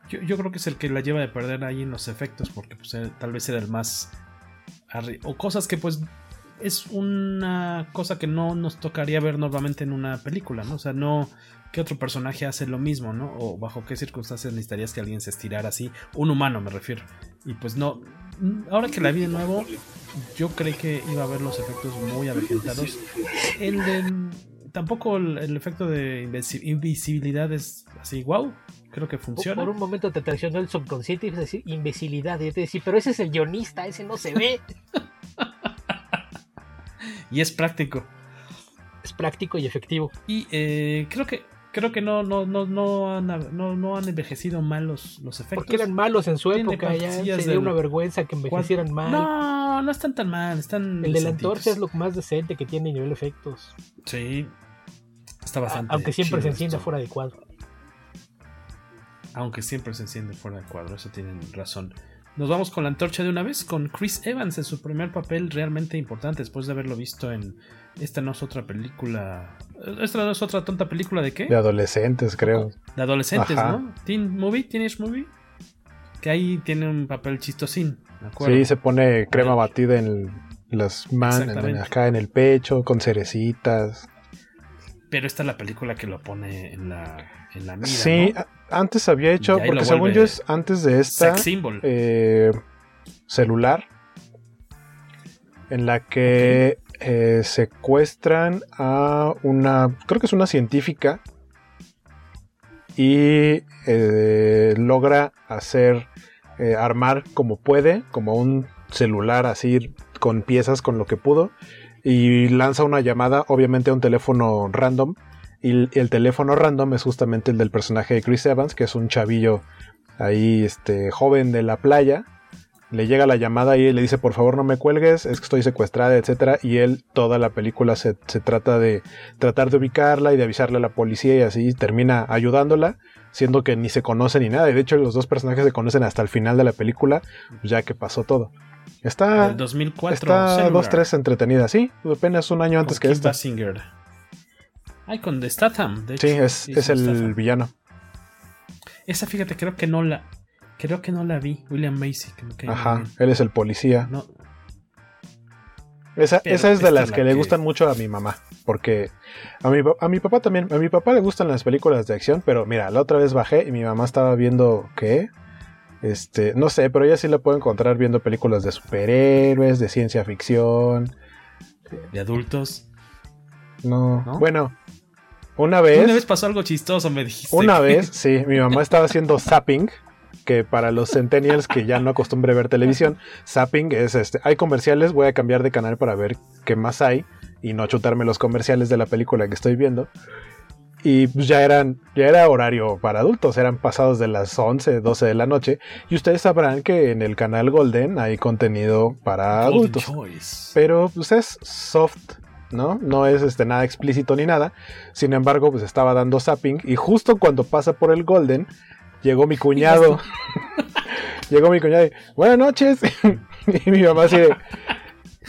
Yo, creo que es el que la lleva de perder ahí en los efectos, porque pues, tal vez era el más... O cosas que pues es una cosa que no nos tocaría ver normalmente en una película, ¿no? O sea, no qué otro personaje hace lo mismo, ¿no? O bajo qué circunstancias necesitarías que alguien se estirara así, un humano me refiero. Y pues no, ahora que la vi de nuevo, yo creí que iba a ver los efectos muy avejentados. El de, tampoco el, el efecto de invisibilidad es así, wow, creo que funciona. Por un momento te traicionó el subconsciente y decir invisibilidad. Y te decía, pero ese es el guionista, ese no se ve. y es práctico. Es práctico y efectivo. Y eh, creo que creo que no, no, no, no, han, no, no han envejecido mal los, los efectos. Porque eran malos en su época, ya sería una vergüenza que envejecieran mal. No, no están tan mal, están El de la antorcha es lo más decente que tiene nivel efectos. Sí, está bastante. Aunque siempre se encienda fuera de cuadro. Aunque siempre se enciende fuera de cuadro, eso tienen razón. Nos vamos con la antorcha de una vez, con Chris Evans en su primer papel realmente importante después de haberlo visto en... Esta no es otra película... Esta no es otra tonta película de qué? De adolescentes, creo. De adolescentes, Ajá. ¿no? Teen Movie, Teenage Movie. Que ahí tiene un papel chistosín, ¿me acuerdo? Sí, se pone crema batida en las manos, acá en el pecho, con cerecitas. Pero esta es la película que lo pone en la, en la mira, Sí, ¿no? antes había hecho, porque según yo es antes de esta eh, celular, en la que okay. eh, secuestran a una, creo que es una científica, y eh, logra hacer, eh, armar como puede, como un celular así con piezas, con lo que pudo, y lanza una llamada, obviamente a un teléfono random, y el teléfono random es justamente el del personaje de Chris Evans, que es un chavillo ahí, este, joven de la playa, le llega la llamada y le dice por favor no me cuelgues, es que estoy secuestrada, etcétera, y él toda la película se, se, trata de tratar de ubicarla y de avisarle a la policía y así termina ayudándola, siendo que ni se conoce ni nada, y de hecho los dos personajes se conocen hasta el final de la película, ya que pasó todo. Está, El 2004, está Cellular. dos, tres entretenida, sí, apenas un año antes Con que esta. Basinger. Ay, con The Statham, de hecho. Sí, es, Sí, es el Statham. villano. Esa, fíjate, creo que no la. Creo que no la vi. William Macy. que Ajá, él es el policía. No, Esa, esa es de las la que le que- gustan mucho a mi mamá. Porque a mi, a mi papá también. A mi papá le gustan las películas de acción. Pero mira, la otra vez bajé y mi mamá estaba viendo. ¿Qué? Este, no sé, pero ella sí la puedo encontrar viendo películas de superhéroes, de ciencia ficción. de adultos. No. ¿No? Bueno, una vez. Una vez pasó algo chistoso, me dijiste. Una vez, sí, mi mamá estaba haciendo zapping, que para los centennials que ya no acostumbre ver televisión, zapping es este, hay comerciales, voy a cambiar de canal para ver qué más hay y no chutarme los comerciales de la película que estoy viendo. Y pues ya eran, ya era horario para adultos, eran pasados de las 11, 12 de la noche. Y ustedes sabrán que en el canal Golden hay contenido para adultos. Pero pues es soft, ¿no? No es este, nada explícito ni nada. Sin embargo, pues estaba dando zapping y justo cuando pasa por el Golden, llegó mi cuñado. llegó mi cuñado y, buenas noches. y mi mamá así de...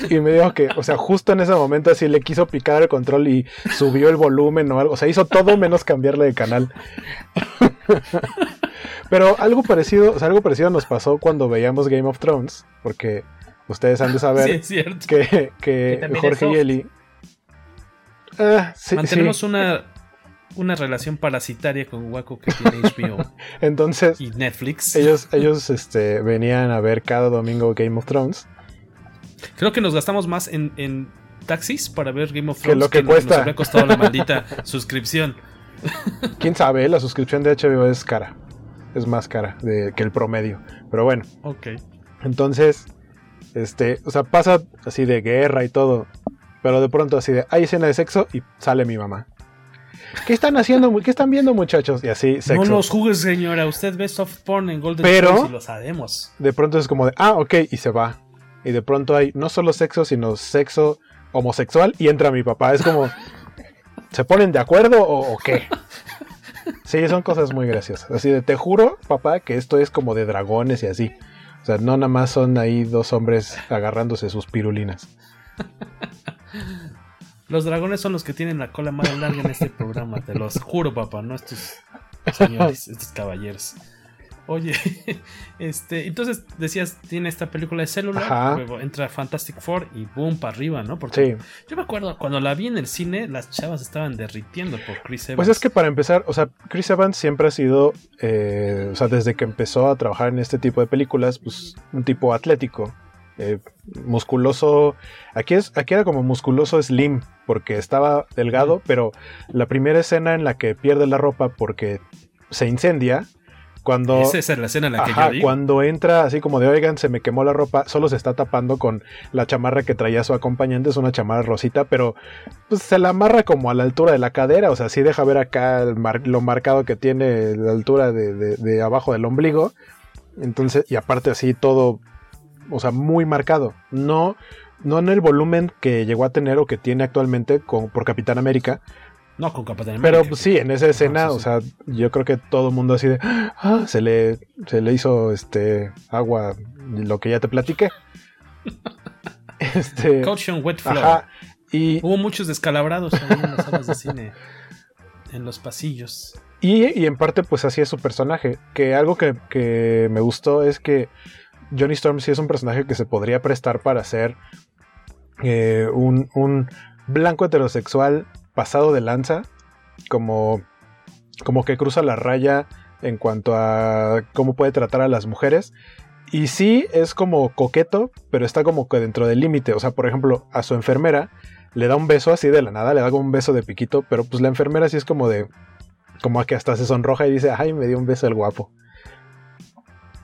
Y me dijo que, o sea, justo en ese momento así le quiso picar el control y subió el volumen o algo. O sea, hizo todo menos cambiarle de canal. Pero algo parecido, o sea, algo parecido nos pasó cuando veíamos Game of Thrones, porque ustedes han de saber Sí, es cierto. que, que Jorge y. Eli. Ah, sí, Mantenemos sí. una, una relación parasitaria con Waco que tiene HBO Entonces, y Netflix. ellos, ellos este, venían a ver cada domingo Game of Thrones. Creo que nos gastamos más en, en taxis para ver Game of Que Thrones lo que nos cuesta. habría costado la maldita suscripción. Quién sabe, la suscripción de HBO es cara. Es más cara de- que el promedio. Pero bueno, Ok. entonces, este, o sea, pasa así de guerra y todo. Pero de pronto así de, hay escena de sexo y sale mi mamá. ¿Qué están haciendo? ¿Qué están viendo muchachos? Y así, sexo. No los juzgues, señora. Usted ve soft porn en Golden Pero- Choice y lo sabemos. de pronto es como de, ah, ok, y se va. Y de pronto hay no solo sexo, sino sexo homosexual y entra mi papá. Es como, ¿se ponen de acuerdo o, o qué? Sí, son cosas muy graciosas. Así de, te juro, papá, que esto es como de dragones y así. O sea, no nada más son ahí dos hombres agarrándose sus pirulinas. Los dragones son los que tienen la cola más larga en este programa. Te los juro, papá. No estos señores, estos caballeros. Oye, este, entonces decías, tiene esta película de celular, Ajá. luego entra Fantastic Four y boom, para arriba, ¿no? Porque Sí. yo me acuerdo cuando la vi en el cine, las chavas estaban derritiendo por Chris Evans. Pues es que para empezar, o sea, Chris Evans siempre ha sido, eh, o sea, desde que empezó a trabajar en este tipo de películas, pues un tipo atlético, eh, musculoso. Aquí, es, aquí era como musculoso slim, porque estaba delgado, pero la primera escena en la que pierde la ropa porque se incendia, cuando... Esa es la escena en la que Ajá, yo digo. cuando entra así como de, oigan, se me quemó la ropa, solo se está tapando con la chamarra que traía su acompañante, es una chamarra rosita, pero pues, se la amarra como a la altura de la cadera, o sea, sí deja ver acá mar- lo marcado que tiene la altura de, de- de abajo del ombligo, entonces, y aparte así todo, o sea, muy marcado, no, no en el volumen que llegó a tener o que tiene actualmente con, por Capitán América, No, con Capitán pero pues, sí, en esa escena, sí, o sea, yo creo que todo el mundo así de, ah, se le, se le hizo este agua, lo que ya te platiqué. este, Caution Wet Floor. ajá, y, Hubo muchos descalabrados en las salas de cine, en los pasillos. y, y en parte pues así es su personaje, que algo que, que me gustó es que Johnny Storm sí es un personaje que se podría prestar para ser eh, un, un blanco heterosexual pasado de lanza, como, como que cruza la raya en cuanto a cómo puede tratar a las mujeres. Y sí es como coqueto, pero está como que dentro del límite. O sea, por ejemplo, a su enfermera le da un beso así de la nada, le da como un beso de piquito, pero pues la enfermera sí es como de... como que hasta se sonroja y dice, ay, me dio un beso el guapo.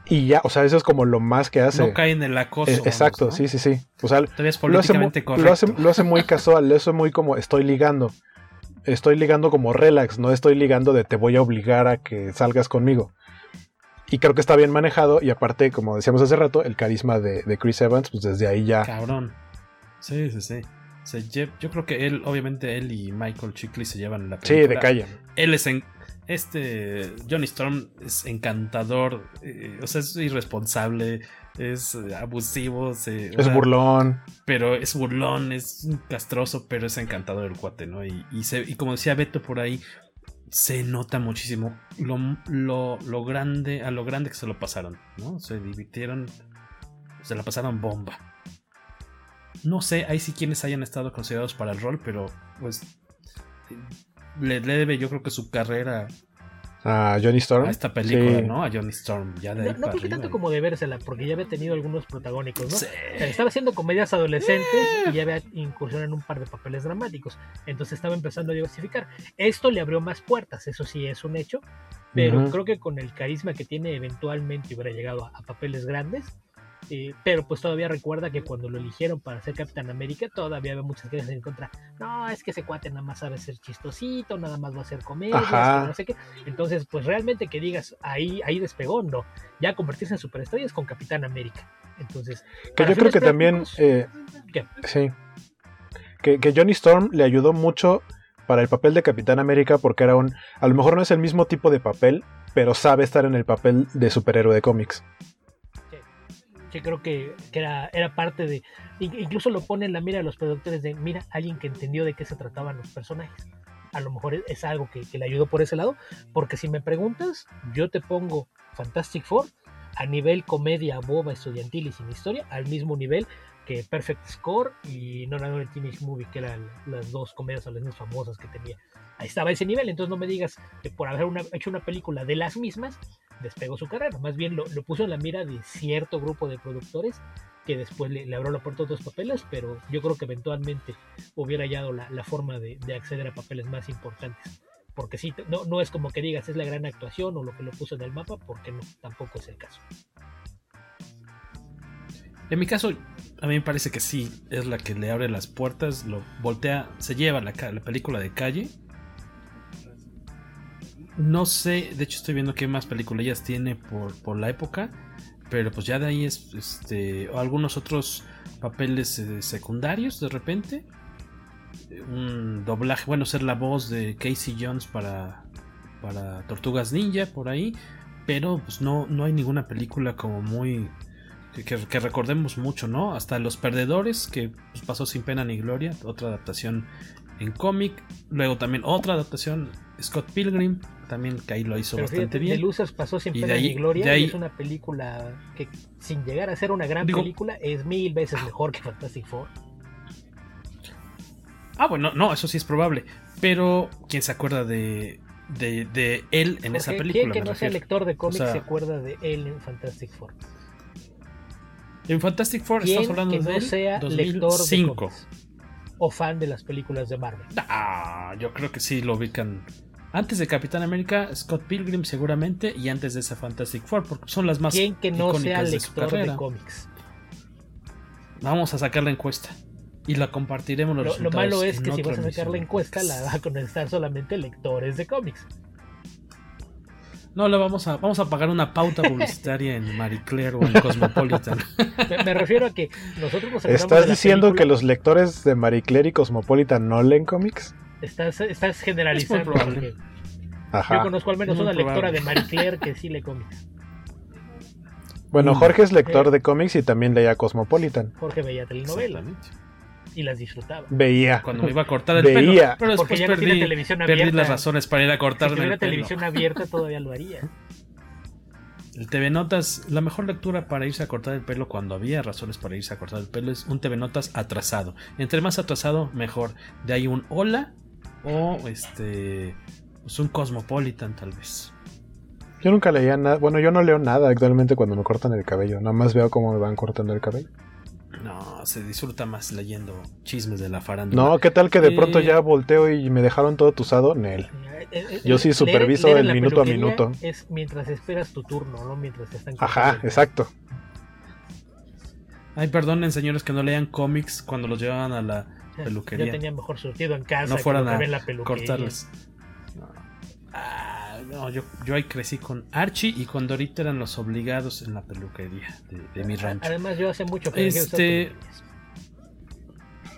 Y ya, o sea, eso es como lo más que hace. No cae en el acoso. Eh, exacto, sí, sí, sí. O sea, es lo, hace, lo, hace, lo hace muy casual, lo hace muy como estoy ligando. Estoy ligando como relax, no estoy ligando de te voy a obligar a que salgas conmigo. Y creo que está bien manejado. Y aparte, como decíamos hace rato, el carisma de, de Chris Evans, pues desde ahí ya. Cabrón. Sí, sí, sí. Se yo creo que él, obviamente, él y Michael Chickley se llevan la película. Sí, de calle. Él es en, este Johnny Storm es encantador, eh, o sea, es irresponsable, es abusivo, es burlón. Pero es burlón, es castroso, pero es encantador el cuate, ¿no? Y, y, como decía Beto por ahí, se nota muchísimo lo, lo, lo, grande, a lo grande que se lo pasaron, ¿no? Se divirtieron, se la pasaron bomba. No sé, ahí sí quienes hayan estado considerados para el rol, pero pues le, debe yo creo que su carrera a Johnny Storm. A esta película, ¿no? A Johnny Storm. Ya de no, no porque tanto como de vérsela, porque ya había tenido algunos protagónicos, ¿no? estaba haciendo comedias adolescentes y ya había incursionado en un par de papeles dramáticos. Entonces estaba empezando a diversificar. Esto le abrió más puertas, eso sí es un hecho. Pero creo que con el carisma que tiene, eventualmente hubiera llegado a papeles grandes. Eh, pero pues todavía recuerda que cuando lo eligieron para ser Capitán América, todavía había muchas cosas en contra. No, es que ese cuate nada más sabe ser chistosito, nada más va a ser comedia, no sé qué. Entonces, pues realmente que digas, ahí, ahí despegó, no. Ya convertirse en superestrellas con Capitán América. Entonces, que yo creo que también. Eh, sí. Que, que Johnny Storm le ayudó mucho para el papel de Capitán América porque era un. A lo mejor no es el mismo tipo de papel, pero sabe estar en el papel de superhéroe de cómics creo que, era, era parte de. Incluso lo pone en la mira de los productores de: mira, alguien que entendió de qué se trataban los personajes. A lo mejor es, algo que, le ayudó por ese lado. Porque si me preguntas, yo te pongo Fantastic Four a nivel comedia boba, estudiantil y sin historia, al mismo nivel que Perfect Score y No No Teenage Movie, que eran las dos comedias más famosas que tenía. Ahí estaba ese nivel, entonces no me digas que por haber hecho una película de las mismas, despegó su carrera. Más bien lo, puso en la mira de cierto grupo de productores que después le, abrió la puerta a otros papeles, pero yo creo que eventualmente hubiera hallado la, forma de, acceder a papeles más importantes. Porque sí, no, no es como que digas es la gran actuación o lo que lo puso en el mapa, porque no, tampoco es el caso. En mi caso, a mí me parece que sí, es la que le abre las puertas, lo voltea, se lleva la, la película de calle no sé, de hecho estoy viendo qué más películas tiene por, la época. Pero pues ya de ahí es este. algunos otros papeles eh, secundarios de repente. Un doblaje, bueno, ser la voz de Casey Jones para, para Tortugas Ninja por ahí. Pero pues no, no hay ninguna película como muy. Que, recordemos mucho, ¿no? Hasta Los Perdedores, que pues, pasó sin pena ni gloria. Otra adaptación en cómic. Luego también otra adaptación, Scott Pilgrim también que ahí lo hizo bastante bien. The Losers pasó siempre de ahí, gloria. es una película que, sin llegar a ser una gran película, es mil veces mejor que Fantastic Four. Ah, bueno, no, eso sí es probable. Pero, ¿quién se acuerda de, de, él en esa película? ¿Quién que no sea lector de cómics se acuerda de él en Fantastic Four? En Fantastic Four estamos hablando que no sea lector de cómics o fan de las películas de Marvel. Ah, yo creo que sí lo ubican antes de Capitán América, Scott Pilgrim seguramente, y antes de esa Fantastic Four, porque son las más ¿Quién que no sea lector de, cómics? Vamos a sacar la encuesta y la compartiremos los lo, Lo malo es que si vas a sacar la encuesta, la va a contestar solamente lectores de cómics. No, le vamos a, vamos a pagar una pauta publicitaria en Marie Claire o en Cosmopolitan. me, refiero a que nosotros nos ¿Estás diciendo que los lectores de Marie Claire y Cosmopolitan no leen cómics? Estás, estás generalizando. Yo conozco al menos una lectora de Marie Claire que sí lee cómics. Bueno, mm. Jorge es lector de cómics y también leía Cosmopolitan. Jorge veía telenovelas. Y las disfrutaba. Veía. Cuando me iba a cortar el veía. pelo. Pero después ya perdí, televisión abierta. perdí las razones para ir a cortarme si el pelo. televisión abierta todavía lo haría. El TV Notas, la mejor lectura para irse a cortar el pelo cuando había razones para irse a cortar el pelo es un TV Notas atrasado. Entre más atrasado, mejor. De ahí un hola o este pues un Cosmopolitan tal vez. Yo nunca leía nada, bueno, yo no leo nada actualmente cuando me cortan el cabello, nada más veo cómo me van cortando el cabello. No, se disfruta más leyendo chismes de la farándula. No, ¿qué tal que de pronto Eh, ya volteo y me dejaron todo tusado? Nel. Eh, eh, Yo sí superviso leer el minuto a minuto. Es mientras esperas tu turno, no mientras te están Ajá, exacto. Ay, perdonen, señores, que no lean cómics cuando los llevaban a la peluquería. Yo tenía mejor surtido en casa no fueran a la peluquería. cortarles. No. Ah, no, yo, yo ahí crecí con Archie y con Dorita eran los obligados en la peluquería de, de mi rancho. Además, yo hace mucho que Este.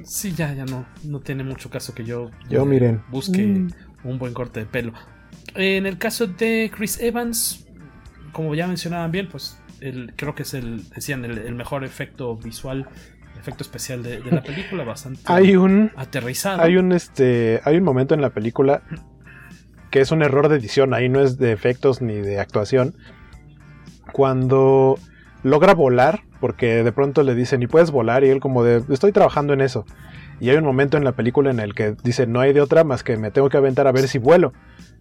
Sí, ya, ya no. No tiene mucho caso que yo, Yo, eh, miren. busque Mm. un buen corte de pelo. En el caso de Chris Evans, como ya mencionaban bien, pues el, creo que es el, decían, el, el mejor efecto visual, efecto especial de, de la película, bastante Hay un. aterrizado. Hay un este. Hay un momento en la película que es un error de edición. Ahí no es de efectos ni de actuación. Cuando logra volar, porque de pronto le dicen, y puedes volar, y él como de, estoy trabajando en eso. Y hay un momento en la película en el que dice, no hay de otra más que me tengo que aventar a ver si vuelo.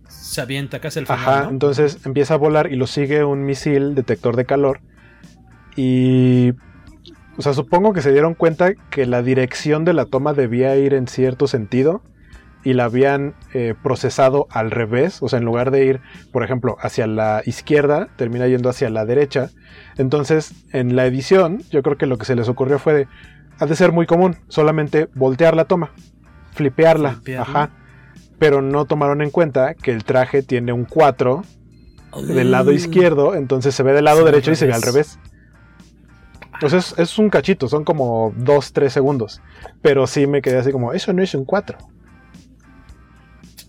Se avienta casi el final, Ajá, ¿no? entonces empieza a volar y lo sigue un misil detector de calor. Y. O sea, supongo que se dieron cuenta que la dirección de la toma debía ir en cierto sentido y la habían eh, procesado al revés. O sea, en lugar de ir, por ejemplo, hacia la izquierda, termina yendo hacia la derecha. Entonces, en la edición, yo creo que lo que se les ocurrió fue de. Ha de ser muy común, solamente voltear la toma, flipearla, Flipearla. ajá. Pero no tomaron en cuenta que el traje tiene un 4 del lado izquierdo, entonces se ve del lado Se derecho y se ve al revés. O sea, es, es un cachito, son como 2-3 segundos. Pero sí me quedé así como, eso no es un 4.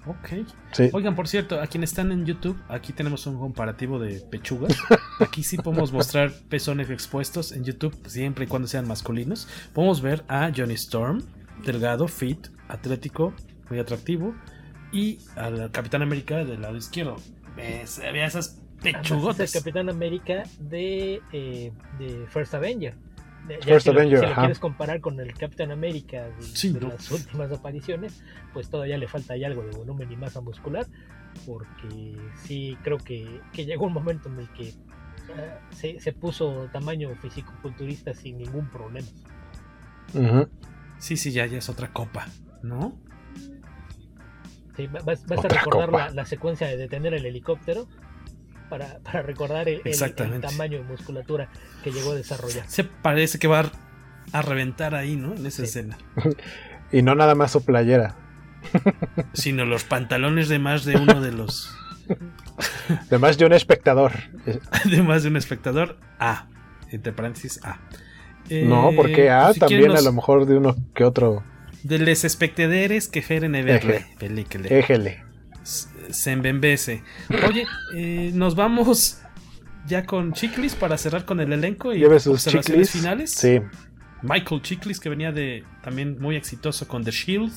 Ok. Sí. Oigan, por cierto, a quienes están en YouTube, aquí tenemos un comparativo de pechugas. Aquí sí podemos mostrar pezones expuestos en YouTube, siempre y cuando sean masculinos. Podemos ver a Johnny Storm, delgado, fit, atlético, muy atractivo. Y al Capitán América del lado izquierdo. Había esas Es el Capitán América de, eh, de First Avenger. De- ya First si lo- si quieres comparar con el Capitán América de, Sí, de no. las últimas apariciones, pues todavía le falta ahí algo de volumen y masa muscular, porque sí creo que, que llegó un momento en el que ah, se, se puso tamaño fisicoculturista sin ningún problema. Ujú. Sí, sí, ya, ya es otra copa, ¿no? Sí, bas- basta Otra recordar la, la secuencia de detener el helicóptero para, para recordar el, el- el Exactamente. tamaño de musculatura que llegó a desarrollar. Se parece que va a, a reventar ahí, ¿no? En esa escena. Y no nada más su playera. Sino los pantalones de más de uno de los. Además de un espectador. De más de un espectador. A. Entre paréntesis A. no, Eh, porque ah, pues, si también a lo mejor de uno que otro. De les espectadores que feren e verle. Eje. Película. Éjele. Se embembece. Oye, eh, nos vamos ya con Chiclis para cerrar con el elenco y Lleve sus observaciones chiclis. finales. Sí. Michael Chiklis, que venía de también muy exitoso con The Shield,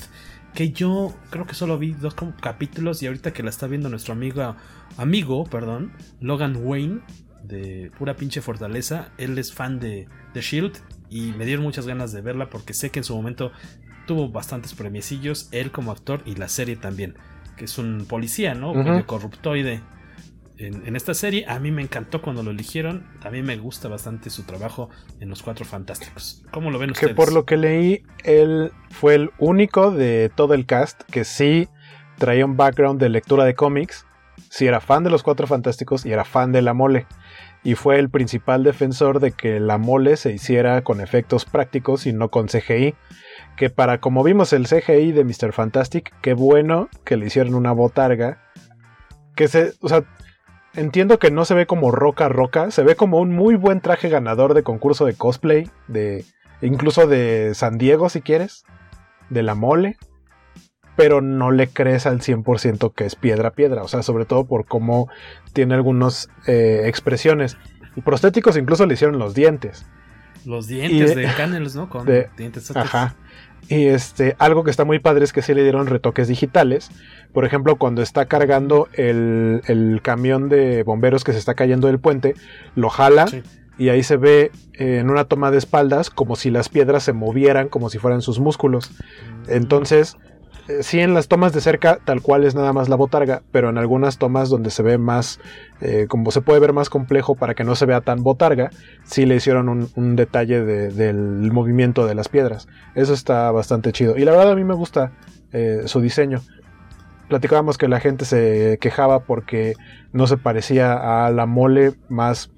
que yo creo que solo vi dos capítulos y ahorita que la está viendo nuestro amigo, amigo, perdón, Logan Wayne, de pura pinche fortaleza, él es fan de The Shield y me dieron muchas ganas de verla porque sé que en su momento tuvo bastantes premiecillos, él como actor y la serie también, que es un policía, ¿no? Medio corruptoide. En, en esta serie a mí me encantó cuando lo eligieron. A mí me gusta bastante su trabajo en Los Cuatro Fantásticos. ¿Cómo lo ven Que ustedes? por lo que leí, él fue el único de todo el cast que sí traía un background de lectura de cómics. Sí era fan de los Cuatro Fantásticos y era fan de la mole. Y fue el principal defensor de que la mole se hiciera con efectos prácticos y no con CGI. Que para como vimos el CGI de Mr. Fantastic, qué bueno que le hicieron una botarga. Que se, o sea, entiendo que no se ve como roca roca, se ve como un muy buen traje ganador de concurso de cosplay, de incluso de San Diego si quieres, de la mole, pero no le crees al 100% que es piedra piedra, o sea, sobre todo por cómo tiene algunas eh, expresiones. Y prostéticos incluso le hicieron los dientes. Los dientes Y- de Cannels, ¿no? Con de- dientes Ajá. Y este, algo que está muy padre es que sí le dieron retoques digitales. Por ejemplo, cuando está cargando el, el camión de bomberos que se está cayendo del puente, lo jala Sí. y ahí se ve eh, en una toma de espaldas como si las piedras se movieran, como si fueran sus músculos. Entonces, eh, sí en las tomas de cerca tal cual es nada más la botarga, pero en algunas tomas donde se ve más, eh, como se puede ver más complejo para que no se vea tan botarga, sí le hicieron un, detalle del movimiento de las piedras. Eso está bastante chido. Y la verdad a mí me gusta eh, su diseño. Platicábamos que la gente se quejaba porque no se parecía a la mole más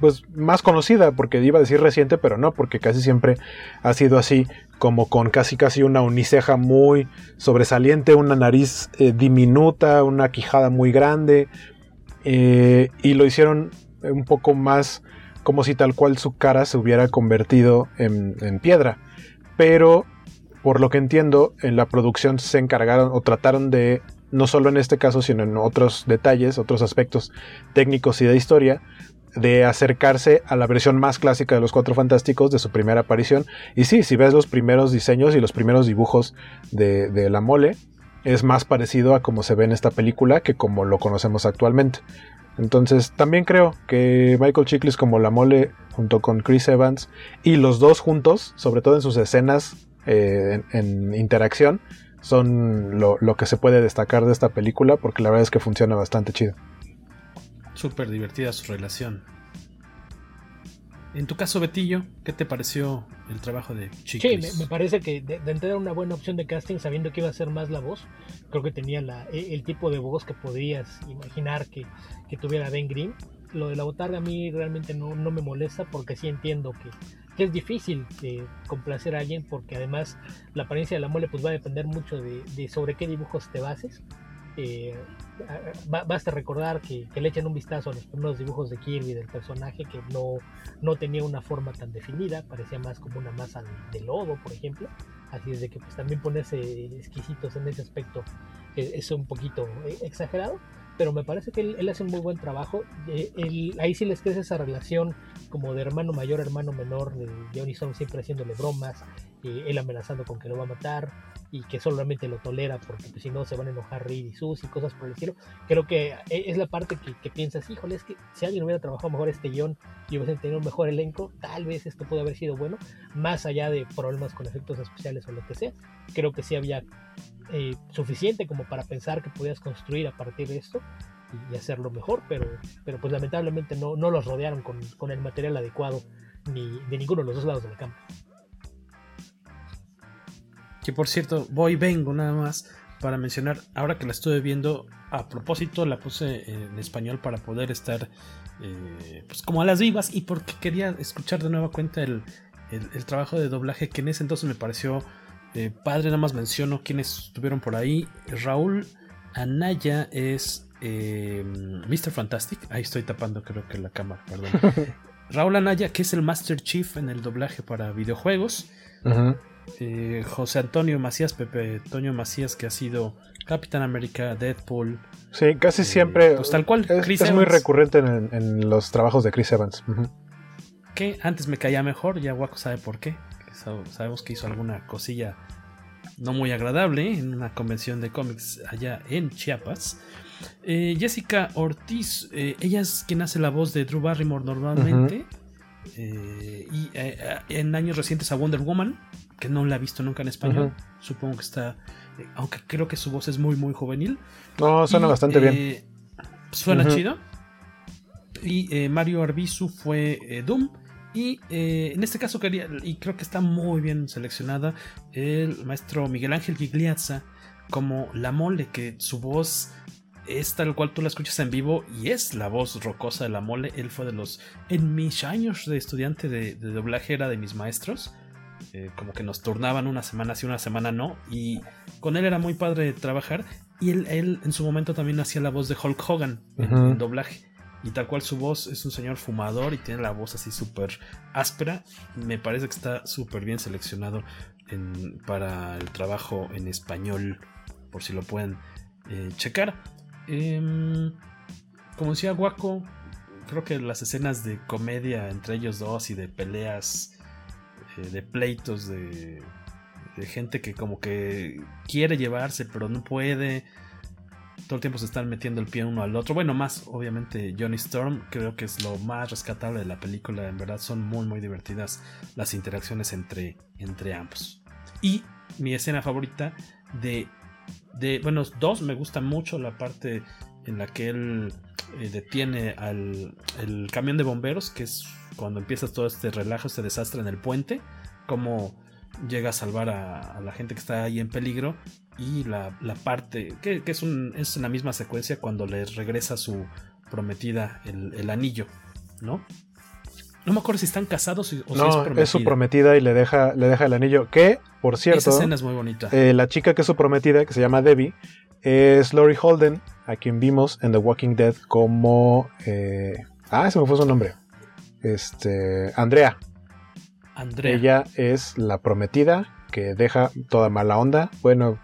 pues más conocida, porque iba a decir reciente, pero no, porque casi siempre ha sido así, como con casi casi una uniceja muy sobresaliente, una nariz eh, diminuta, una quijada muy grande, eh, y lo hicieron un poco más como si tal cual su cara se hubiera convertido en, en piedra. Pero, por lo que entiendo, en la producción se encargaron o trataron de no solo en este caso, sino en otros detalles, otros aspectos técnicos y de historia, de acercarse a la versión más clásica de los Cuatro Fantásticos de su primera aparición. Y sí, si ves los primeros diseños y los primeros dibujos de, la mole, es más parecido a como se ve en esta película que como lo conocemos actualmente. Entonces también creo que Michael Chiklis como la mole junto con Chris Evans y los dos juntos, sobre todo en sus escenas eh, en, interacción, son lo, lo que se puede destacar de esta película porque la verdad es que funciona bastante chido. Súper divertida su relación. En tu caso, Betillo, ¿qué te pareció el trabajo de Chicles? Sí, me, parece que de, de una buena opción de casting, sabiendo que iba a ser más la voz. Creo que tenía la, e, el tipo de voz que podías imaginar que, que tuviera Ben Grimm. Lo de la botarga a mí realmente no, no me molesta porque sí entiendo que, que es difícil de complacer a alguien porque además la apariencia de la mole pues va a depender mucho de, de sobre qué dibujos te bases. Eh, basta recordar que, le echen un vistazo a los primeros dibujos de Kirby del personaje que no, no tenía una forma tan definida, parecía más como una masa de, lodo, por ejemplo. Así es de que pues, también ponerse exquisitos en ese aspecto es, un poquito eh, exagerado, pero me parece que él, hace un muy buen trabajo. Eh, ahí sí les crece esa relación como de hermano mayor, hermano menor, de Johnny Storm siempre haciéndole bromas, él amenazando con que lo va a matar y que solamente lo tolera porque pues, si no se van a enojar Reed y Sus y cosas por el estilo. Creo que e, es la parte que, piensas, híjole, es que si alguien hubiera trabajado mejor este guion y hubiese tenido un mejor elenco, tal vez esto puede haber sido bueno, más allá de problemas con efectos especiales o lo que sea. Creo que sí había eh, suficiente como para pensar que podías construir a partir de esto y, hacerlo mejor, pero, pero pues lamentablemente no, no los rodearon con, con el material adecuado ni de ninguno de los dos lados de la cámara. Que por cierto, voy vengo nada más para mencionar, ahora que la estuve viendo, a propósito la puse en español para poder estar eh, pues como a las vivas y porque quería escuchar de nueva cuenta el, trabajo de doblaje que en ese entonces me pareció eh, padre, nada más menciono quienes estuvieron por ahí. Raúl Anaya es eh, Mr. Fantastic, ahí estoy tapando creo que la cámara, perdón. Raúl Anaya, que es el Master Chief en el doblaje para videojuegos. Eh, José Antonio Macías, Pepe Toño Macías, que ha sido Capitán América, Deadpool. Sí, casi eh, siempre. Pues tal cual. Es, muy recurrente en, los trabajos de Chris Evans. Que antes me caía mejor, ya Waco sabe por qué. Sabemos que hizo alguna cosilla no muy agradable en una convención de cómics allá en Chiapas. Eh, Jessica Ortiz, ella es quien hace la voz de Drew Barrymore normalmente. y en años recientes a Wonder Woman que no la he visto nunca en español. Supongo que está. Eh, aunque creo que su voz es muy, muy juvenil. No, suena bastante bien. Eh, suena chido. Y eh, Mario Arbizu fue Doom. Y en este caso quería, y creo que está muy bien seleccionada, el maestro Miguel Ángel Gigliazza como la mole, que su voz es tal cual tú la escuchas en vivo y es la voz rocosa de la mole. Él fue de los, en mis años de estudiante de, de doblaje era de mis maestros. Eh, como que nos turnaban una semana sí, una semana no. Y con él era muy padre trabajar. Y él, él en su momento también hacía la voz de Hulk Hogan en, doblaje. Y tal cual su voz es un señor fumador y tiene la voz así súper áspera. Me parece que está súper bien seleccionado para el trabajo en español. Por si lo pueden eh, checar. Em, como decía Guaco, creo que las escenas de comedia entre ellos dos y de peleas eh, de pleitos de, gente que como que quiere llevarse pero no puede. Todo el tiempo se están metiendo el pie uno al otro. Bueno, más obviamente Johnny Storm creo que es lo más rescatable de la película. En verdad son muy muy divertidas las interacciones entre, entre ambos. Y mi escena favorita de, de, bueno, dos, me gusta mucho la parte en la que él eh, detiene al el camión de bomberos, que es cuando empieza todo este relajo, este desastre en el puente, como llega a salvar a, la gente que está ahí en peligro y la, parte que, es, un, es la misma secuencia cuando le regresa su prometida el, anillo, ¿no? No me acuerdo si están casados o no, si es, es su prometida y le deja, le deja el anillo. Que, por cierto, esa escena es muy bonita. Eh, la chica que es su prometida, que se llama Debbie, es Lori Holden, a quien vimos en The Walking Dead como. Eh, ah, se me fue su nombre. Este. Andrea. Andrea. Ella es la prometida que deja toda mala onda. Bueno,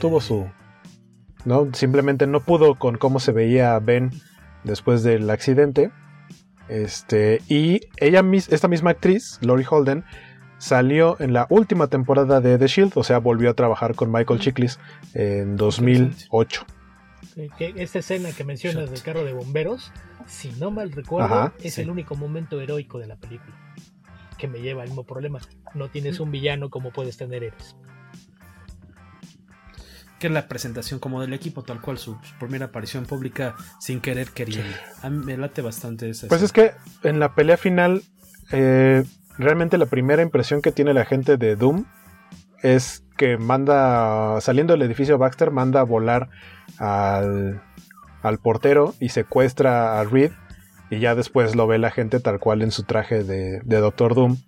tuvo su. ¿no? Simplemente no pudo con cómo se veía Ben después del accidente. Este, y ella, esta misma actriz, Lori Holden, salió en la última temporada de The Shield, o sea, volvió a trabajar con Michael Chiklis en 2008. esta escena que mencionas del carro de bomberos, si no mal recuerdo, es el único momento heroico de la película. Que me lleva al mismo problema. No tienes un villano como puedes tener Eres que es la presentación como del equipo, tal cual su, primera aparición pública sin querer queriendo. A mí me late bastante esa. Pues es que en la pelea final, eh, realmente la primera impresión que tiene la gente de Doom es que manda, saliendo del edificio Baxter, manda a volar al, al portero y secuestra a Reed. Y ya después lo ve la gente tal cual en su traje de, de Doctor Doom.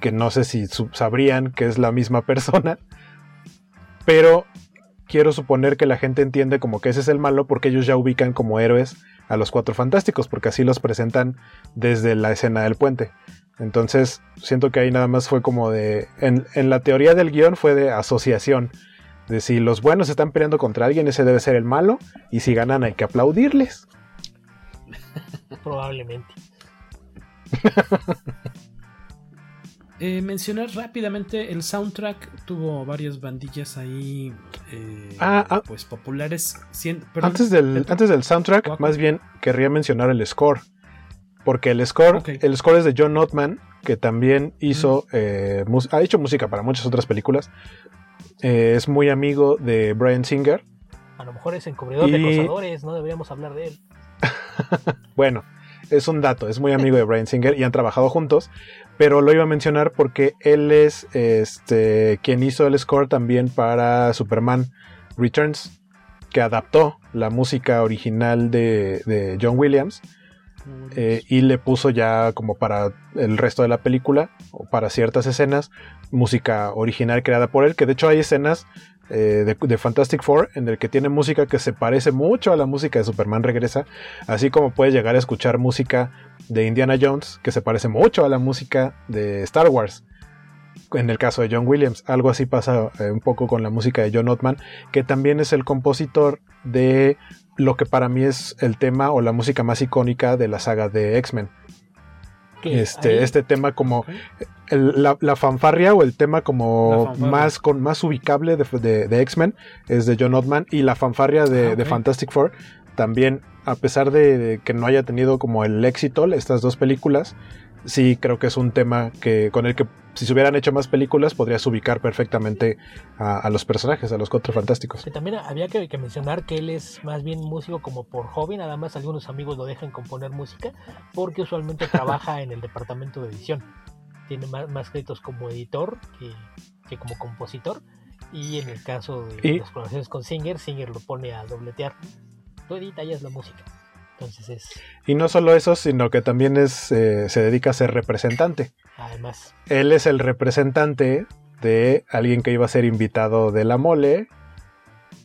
Que no sé si sabrían que es la misma persona. Pero quiero suponer que la gente entiende como que ese es el malo porque ellos ya ubican como héroes a los cuatro fantásticos, porque así los presentan desde la escena del puente. Entonces, siento que ahí nada más fue como de. En, la teoría del guion fue de asociación. De si los buenos están peleando contra alguien, ese debe ser el malo. Y si ganan, hay que aplaudirles. Probablemente. Eh, mencionar rápidamente el soundtrack tuvo varias bandillas ahí eh, ah, ah. pues populares antes del antes del soundtrack más bien querría mencionar el score porque el score el score es de John Notman que también hizo eh, ha hecho música para muchas otras películas. Es muy amigo de Brian Singer. A lo mejor es encubridor de acosadores no deberíamos hablar de él. Bueno es un dato, es muy amigo de Brian Singer y han trabajado juntos, pero lo iba a mencionar porque él es este, quien hizo el score también para Superman Returns, que adaptó la música original de, John Williams eh, y le puso ya como para el resto de la película o para ciertas escenas música original creada por él, que de hecho hay escenas eh, de, Fantastic Four, en el que tiene música que se parece mucho a la música de Superman Regresa, así como puedes llegar a escuchar música de Indiana Jones que se parece mucho a la música de Star Wars. En el caso de John Williams, algo así pasa eh, un poco con la música de John Ottman, que también es el compositor de lo que para mí es el tema o la música más icónica de la saga de X-Men. Este, este tema como la, fanfarria o el tema como más con más ubicable de, X-Men es de John Ottman y la fanfarria de, ah, Fantastic Four. También a pesar de, que no haya tenido como el éxito estas dos películas sí creo que es un tema que con el que si se hubieran hecho más películas podrías ubicar perfectamente a, los personajes, a los cuatro fantásticos. también había que, mencionar que él es más bien músico como por hobby, nada más algunos amigos lo dejan componer música porque usualmente trabaja en el departamento de edición. Tiene más, créditos como editor que, como compositor y en el caso de las colaboraciones con Singer, Singer lo pone a dobletear. Tú edita y es la música. Y no solo eso, sino que también es, eh, se dedica a ser representante. Además. Él es el representante de alguien que iba a ser invitado de la mole.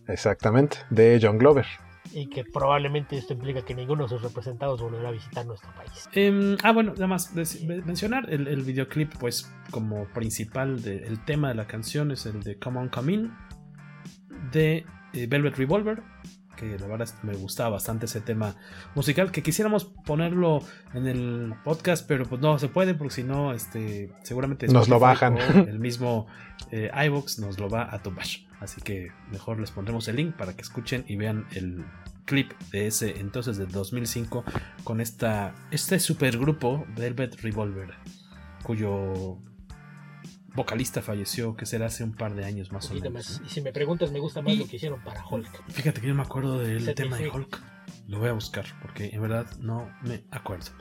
Exactamente, de John Glover. Y que probablemente esto implica que ninguno de sus representados volverá a visitar nuestro país. Em, ah, bueno, nada más mencionar el, videoclip, pues como principal del tema de la canción es el de Come On Come In de eh, Velvet Revolver que la verdad me gustaba bastante ese tema musical, que quisiéramos ponerlo en el podcast, pero pues no se puede, porque si no, este, seguramente nos lo bajan. El mismo eh, iVox nos lo va a tomar. Así que mejor les pondremos el link para que escuchen y vean el clip de ese entonces del 2005 con esta, este supergrupo Velvet Revolver, cuyo vocalista falleció, que será hace un par de años más o menos. Y si me preguntas, me gusta más lo que hicieron para Hulk. Fíjate que yo me acuerdo del tema de Hulk. Lo voy a buscar, porque en verdad no me acuerdo.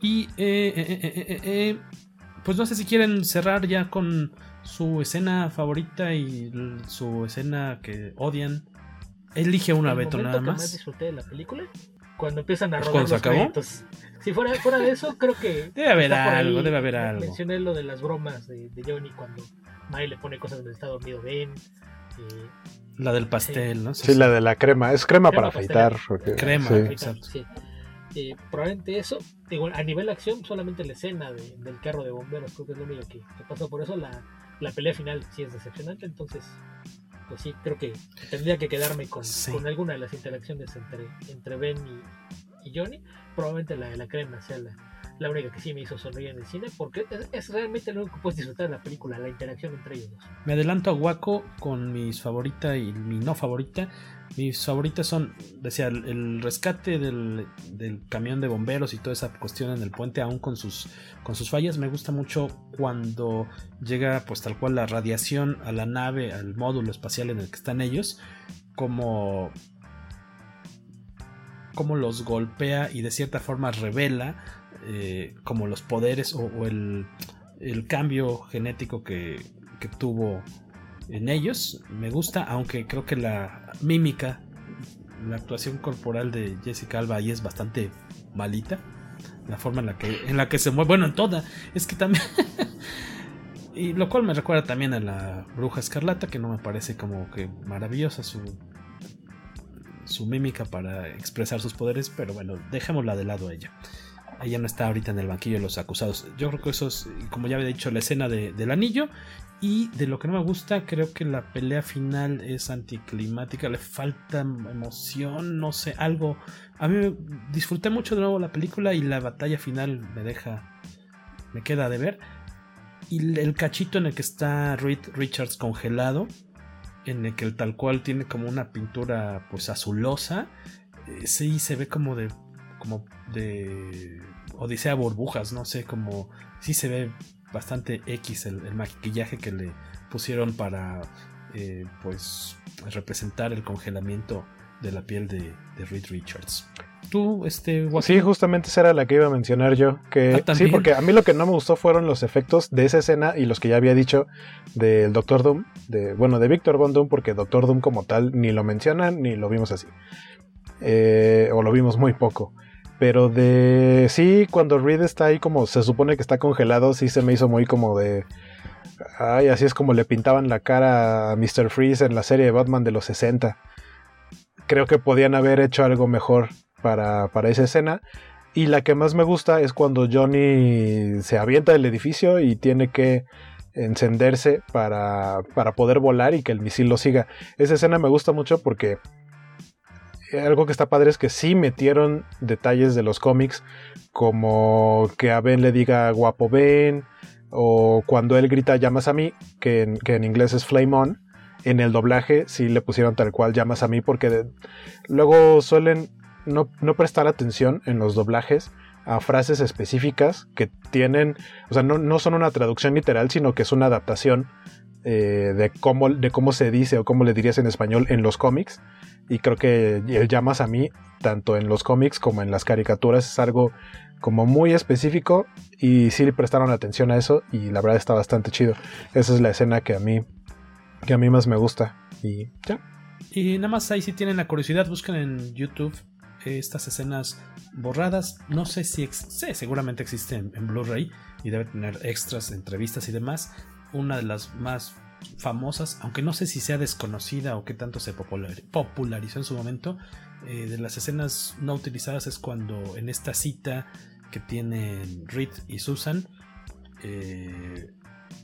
Y eh, eh, eh, pues no sé si quieren cerrar ya con su escena favorita y su escena que odian. Elige una, Beto, nada más. Que más disfruté de la película cuando empiezan a rodar los créditos. Si fuera, fuera de eso, creo que. Debe haber algo, debe haber algo. Mencioné lo de las bromas de, de Johnny cuando May le pone cosas donde está dormido Ben. Eh, la del pastel, ¿no? Sí, la de la crema. Es crema, para afeitar. Crema, exacto. Eh, probablemente eso. Digo, a nivel de acción, solamente la escena del carro de bomberos, creo que es lo único que, pasó. Por eso la, la pelea final sí es decepcionante. Entonces, pues sí, creo que tendría que quedarme con, con alguna de las interacciones entre, entre Ben y, y Johnny. Probablemente la de la crema sea la, la única que sí me hizo sonreír en el cine, porque es, realmente lo único que puedes disfrutar de la película, la interacción entre ellos dos. Me adelanto a Waco con mis favorita y mi no favorita. Mis favoritas son, decía, el, rescate del, camión de bomberos y toda esa cuestión en el puente, aún con sus, con sus fallas. Me gusta mucho cuando llega, pues tal cual, la radiación a la nave, al módulo espacial en el que están ellos, como, como los golpea y de cierta forma revela eh, como los poderes o, el, cambio genético que, tuvo en ellos. Me gusta, aunque creo que la mímica, la actuación corporal de Jessica Alba ahí es bastante malita. La forma en la que, en la que se mueve, bueno, en toda. Es que también... y lo cual me recuerda también a la bruja escarlata, que no me parece como que maravillosa su, su mímica para expresar sus poderes, pero bueno, dejémosla de lado a ella ella no está ahorita en el banquillo de los acusados. Yo creo que eso es, como ya había dicho, la escena del anillo. Y de lo que no me gusta, creo que la pelea final es anticlimática, le falta emoción, no sé, algo. A mí disfruté mucho de nuevo la película y la batalla final me deja, me queda de ver. Y el cachito en el que está Reed Richards congelado, en el que el tal cual tiene como una pintura pues azulosa, eh, sí se ve como de como de Odisea burbujas, no sé, como sí se ve bastante X el, maquillaje que le pusieron para eh, pues representar el congelamiento de la piel de, Reed Richards. Tú, este. Sí, justamente esa era la que iba a mencionar yo. Que, ah, sí, porque a mí lo que no me gustó fueron los efectos de esa escena y los que ya había dicho del Doctor Doom. De, bueno, de Victor Von Doom, porque Doctor Doom como tal ni lo mencionan ni lo vimos así. Eh, o lo vimos muy poco. Pero de. Sí, cuando Reed está ahí como se supone que está congelado, sí se me hizo muy como de. Ay, así es como le pintaban la cara a Mr. Freeze en la serie de Batman de los 60. Creo que podían haber hecho algo mejor para, para esa escena. Y la que más me gusta es cuando Johnny se avienta del edificio y tiene que encenderse para, para poder volar y que el misil lo siga. Esa escena me gusta mucho porque algo que está padre es que sí metieron detalles de los cómics, como que a Ben le diga guapo Ben, o cuando él grita llamas a mí, que en, inglés es flame on, en el doblaje sí le pusieron tal cual llamas a mí, porque luego suelen no, prestar atención en los doblajes a frases específicas que tienen, o sea, no, son una traducción literal, sino que es una adaptación eh, de, cómo, de cómo se dice o cómo le dirías en español en los cómics. Y creo que el llamas a mí, tanto en los cómics como en las caricaturas, es algo como muy específico y sí le prestaron atención a eso y la verdad está bastante chido. Esa es la escena que a mí que a mí más me gusta y ya. Y nada más ahí si tienen la curiosidad, busquen en YouTube estas escenas borradas. No sé si sí, seguramente existen en Blu-ray y debe tener extras, entrevistas y demás. Una de las más famosas, aunque no sé si sea desconocida o qué tanto se popularizó en su momento, eh, de las escenas no utilizadas es cuando en esta cita que tienen Reed y Susan, eh,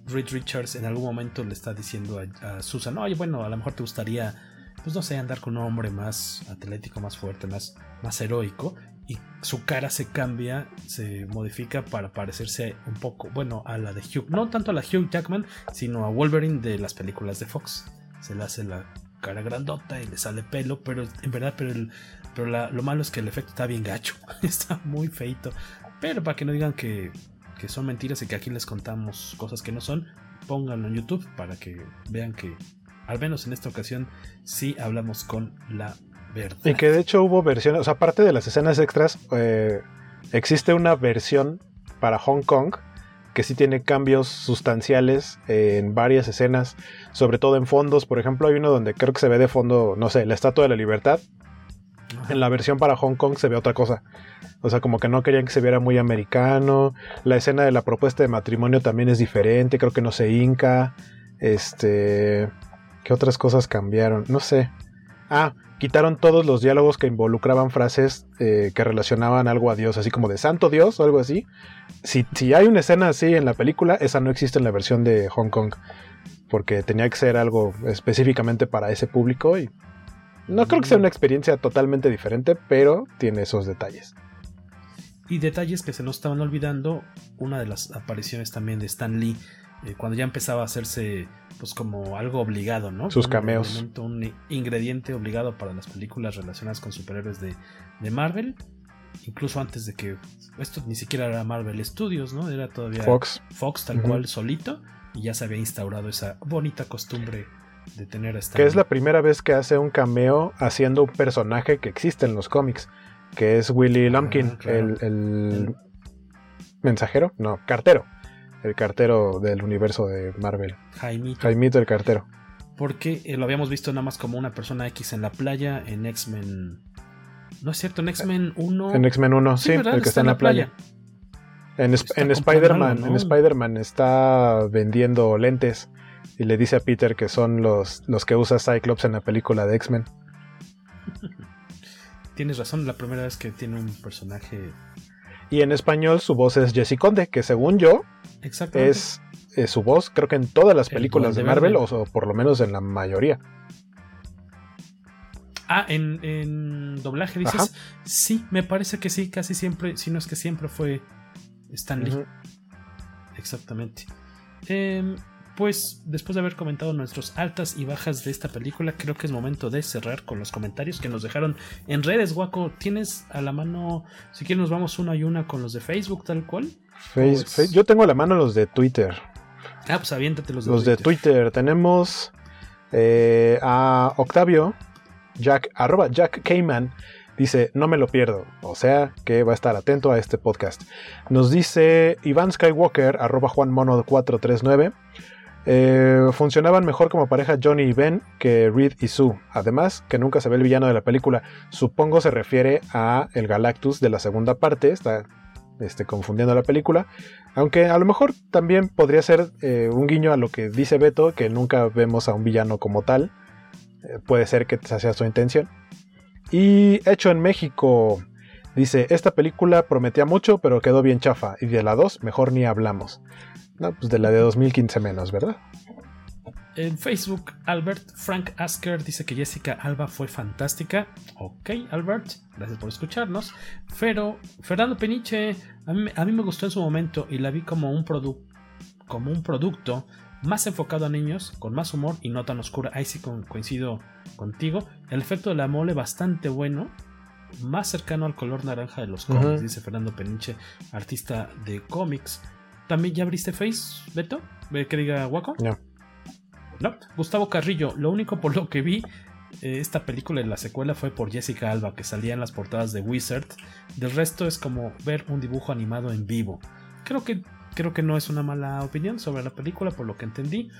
Reed Richards en algún momento le está diciendo a, Susan, oye, bueno, a lo mejor te gustaría, pues no sé, andar con un hombre más atlético, más fuerte, más, más heroico y su cara se cambia, se modifica para parecerse un poco, bueno, a la de Hugh, no tanto a la Hugh Jackman, sino a Wolverine de las películas de Fox. Se le hace la cara grandota y le sale pelo, pero en verdad, pero, el, pero lo malo es que el efecto está bien gacho, está muy feito. Pero para que no digan que, que son mentiras y que aquí les contamos cosas que no son, pónganlo en YouTube para que vean que al menos en esta ocasión sí hablamos con la verdad. Y que de hecho hubo versiones, o sea, aparte de las escenas extras, eh, existe una versión para Hong Kong que sí tiene cambios sustanciales en varias escenas, sobre todo en fondos. Por ejemplo, hay uno donde creo que se ve de fondo, no sé, la Estatua de la Libertad. En la versión para Hong Kong se ve otra cosa. O sea, como que no querían que se viera muy americano. La escena de la propuesta de matrimonio también es diferente. Creo que no se hinca. Este. ¿Qué otras cosas cambiaron? No sé. Ah, quitaron todos los diálogos que involucraban frases eh, que relacionaban algo a Dios, así como de Santo Dios o algo así. Si, si, hay una escena así en la película, esa no existe en la versión de Hong Kong. Porque tenía que ser algo específicamente para ese público y no creo que sea una experiencia totalmente diferente, pero tiene esos detalles. Y detalles que se nos estaban olvidando, una de las apariciones también de Stan Lee, eh, cuando ya empezaba a hacerse pues como algo obligado, ¿no? Sus cameos. Un ingrediente obligado para las películas relacionadas con superhéroes de, de, Marvel. Incluso antes de que esto ni siquiera era Marvel Studios, ¿no? Era todavía Fox, Fox tal uh -huh. cual solito. Y ya se había instaurado esa bonita costumbre de tener a Stan Que es la primera vez que hace un cameo haciendo un personaje que existe en los cómics. Que es Willy Lumpkin, ah, claro. el, el, el mensajero, no, cartero el cartero del universo de Marvel. Jaimito. Jaimito el cartero. Porque eh, lo habíamos visto nada más como una persona X en la playa en X-Men. No es cierto, en X-Men 1. En X-Men 1, sí, sí el que está, está en la playa. playa. En, en Spider-Man, ¿no? en Spider-Man está vendiendo lentes y le dice a Peter que son los, los que usa Cyclops en la película de X-Men. Tienes razón, la primera vez que tiene un personaje y en español su voz es Jessie Conde, que según yo es, es, su voz, creo que en todas las películas de Marvel, o, o, por lo menos en la mayoría. Ah, en, en doblaje dices. Ajá. Sí, me parece que sí, casi siempre, si no es que siempre fue Stan Lee. Uh -huh. Exactamente. Eh, pues después de haber comentado nuestras altas y bajas de esta película, creo que es momento de cerrar con los comentarios que nos dejaron en redes, Guaco. ¿Tienes a la mano, si quieres nos vamos una y una con los de Facebook tal cual? Face, pues... Yo tengo a la mano los de Twitter. Ah, pues aviéntate los de los Twitter. de Twitter. Tenemos eh, a Octavio, Jack, arroba Jack Cayman. Dice, no me lo pierdo. O sea que va a estar atento a este podcast. Nos dice Iván Skywalker, arroba Juan Mono 439. Eh, funcionaban mejor como pareja Johnny y Ben que Reed y Sue. Además, que nunca se ve el villano de la película. Supongo se refiere a el Galactus de la segunda parte. Está este, confundiendo la película. Aunque a lo mejor también podría ser eh, un guiño a lo que dice Beto, que nunca vemos a un villano como tal. Eh, puede ser que esa sea su intención. Y hecho en México. Dice, esta película prometía mucho, pero quedó bien chafa. Y de la 2, mejor ni hablamos. No, pues de la de 2015 menos, ¿verdad? En Facebook, Albert Frank Asker dice que Jessica Alba fue fantástica. Ok, Albert, gracias por escucharnos. Pero Fernando Peniche, a mí, a mí me gustó en su momento y la vi como un, como un producto más enfocado a niños, con más humor y no tan oscura. Ahí sí coincido contigo. El efecto de la mole bastante bueno. Más cercano al color naranja de los cómics, uh -huh. dice Fernando Peniche, artista de cómics. ¿También ya abriste Face, Beto? ¿Que diga Waco? No. No. Gustavo Carrillo, lo único por lo que vi eh, esta película en la secuela fue por Jessica Alba, que salía en las portadas de Wizard. Del resto es como ver un dibujo animado en vivo. Creo que, creo que no es una mala opinión sobre la película, por lo que entendí.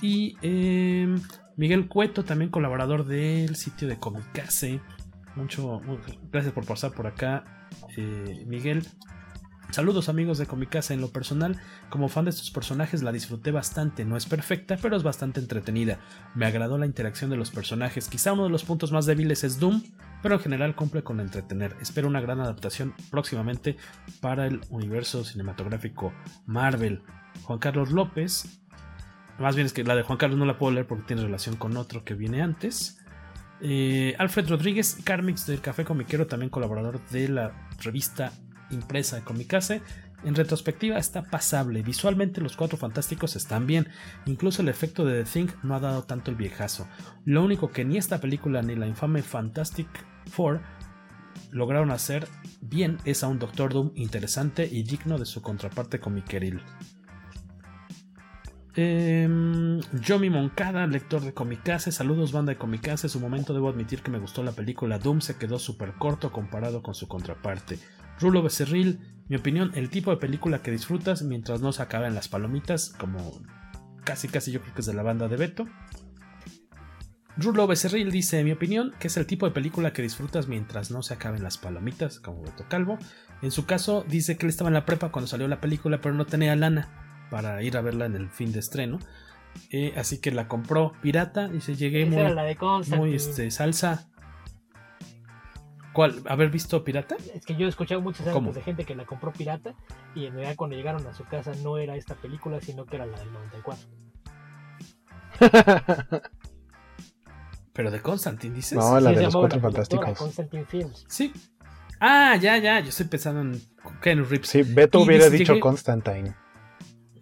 Y eh, Miguel Cueto, también colaborador del sitio de Comicase. Mucho, mucho, gracias por pasar por acá, eh, Miguel. Saludos amigos de Comicasa, en lo personal, como fan de estos personajes la disfruté bastante, no es perfecta, pero es bastante entretenida. Me agradó la interacción de los personajes, quizá uno de los puntos más débiles es Doom, pero en general cumple con entretener. Espero una gran adaptación próximamente para el universo cinematográfico Marvel. Juan Carlos López, más bien es que la de Juan Carlos no la puedo leer porque tiene relación con otro que viene antes. Eh, Alfred Rodríguez, Carmix del Café Comiquero, también colaborador de la revista impresa de Comicase. En retrospectiva está pasable, visualmente los cuatro fantásticos están bien, incluso el efecto de The Thing no ha dado tanto el viejazo. Lo único que ni esta película ni la infame Fantastic Four lograron hacer bien es a un Doctor Doom interesante y digno de su contraparte comiqueril. Eh, Yomi Moncada, lector de Comicase. Saludos, banda de Comicase. Su momento debo admitir que me gustó la película Doom. Se quedó súper corto comparado con su contraparte. Rulo Becerril, mi opinión, el tipo de película que disfrutas mientras no se acaben las palomitas, como casi casi yo creo que es de la banda de Beto. Rulo Becerril dice, mi opinión, que es el tipo de película que disfrutas mientras no se acaben las palomitas, como Beto Calvo. En su caso, dice que él estaba en la prepa cuando salió la película, pero no tenía lana para ir a verla en el fin de estreno. Eh, así que la compró pirata y se llegué muy, la de muy este, salsa. ¿Cuál? ¿Haber visto pirata? Es que yo he escuchado muchas anécdotas de gente que la compró pirata y en realidad cuando llegaron a su casa no era esta película, sino que era la del 94. Pero de Constantine, dices. No, la Sí, de los cuatro fantásticos. Constantine Films. Sí. Ah, ya, ya. Yo estoy pensando en Ken Reeves. Sí, Beto Y hubiera dicho Constantine.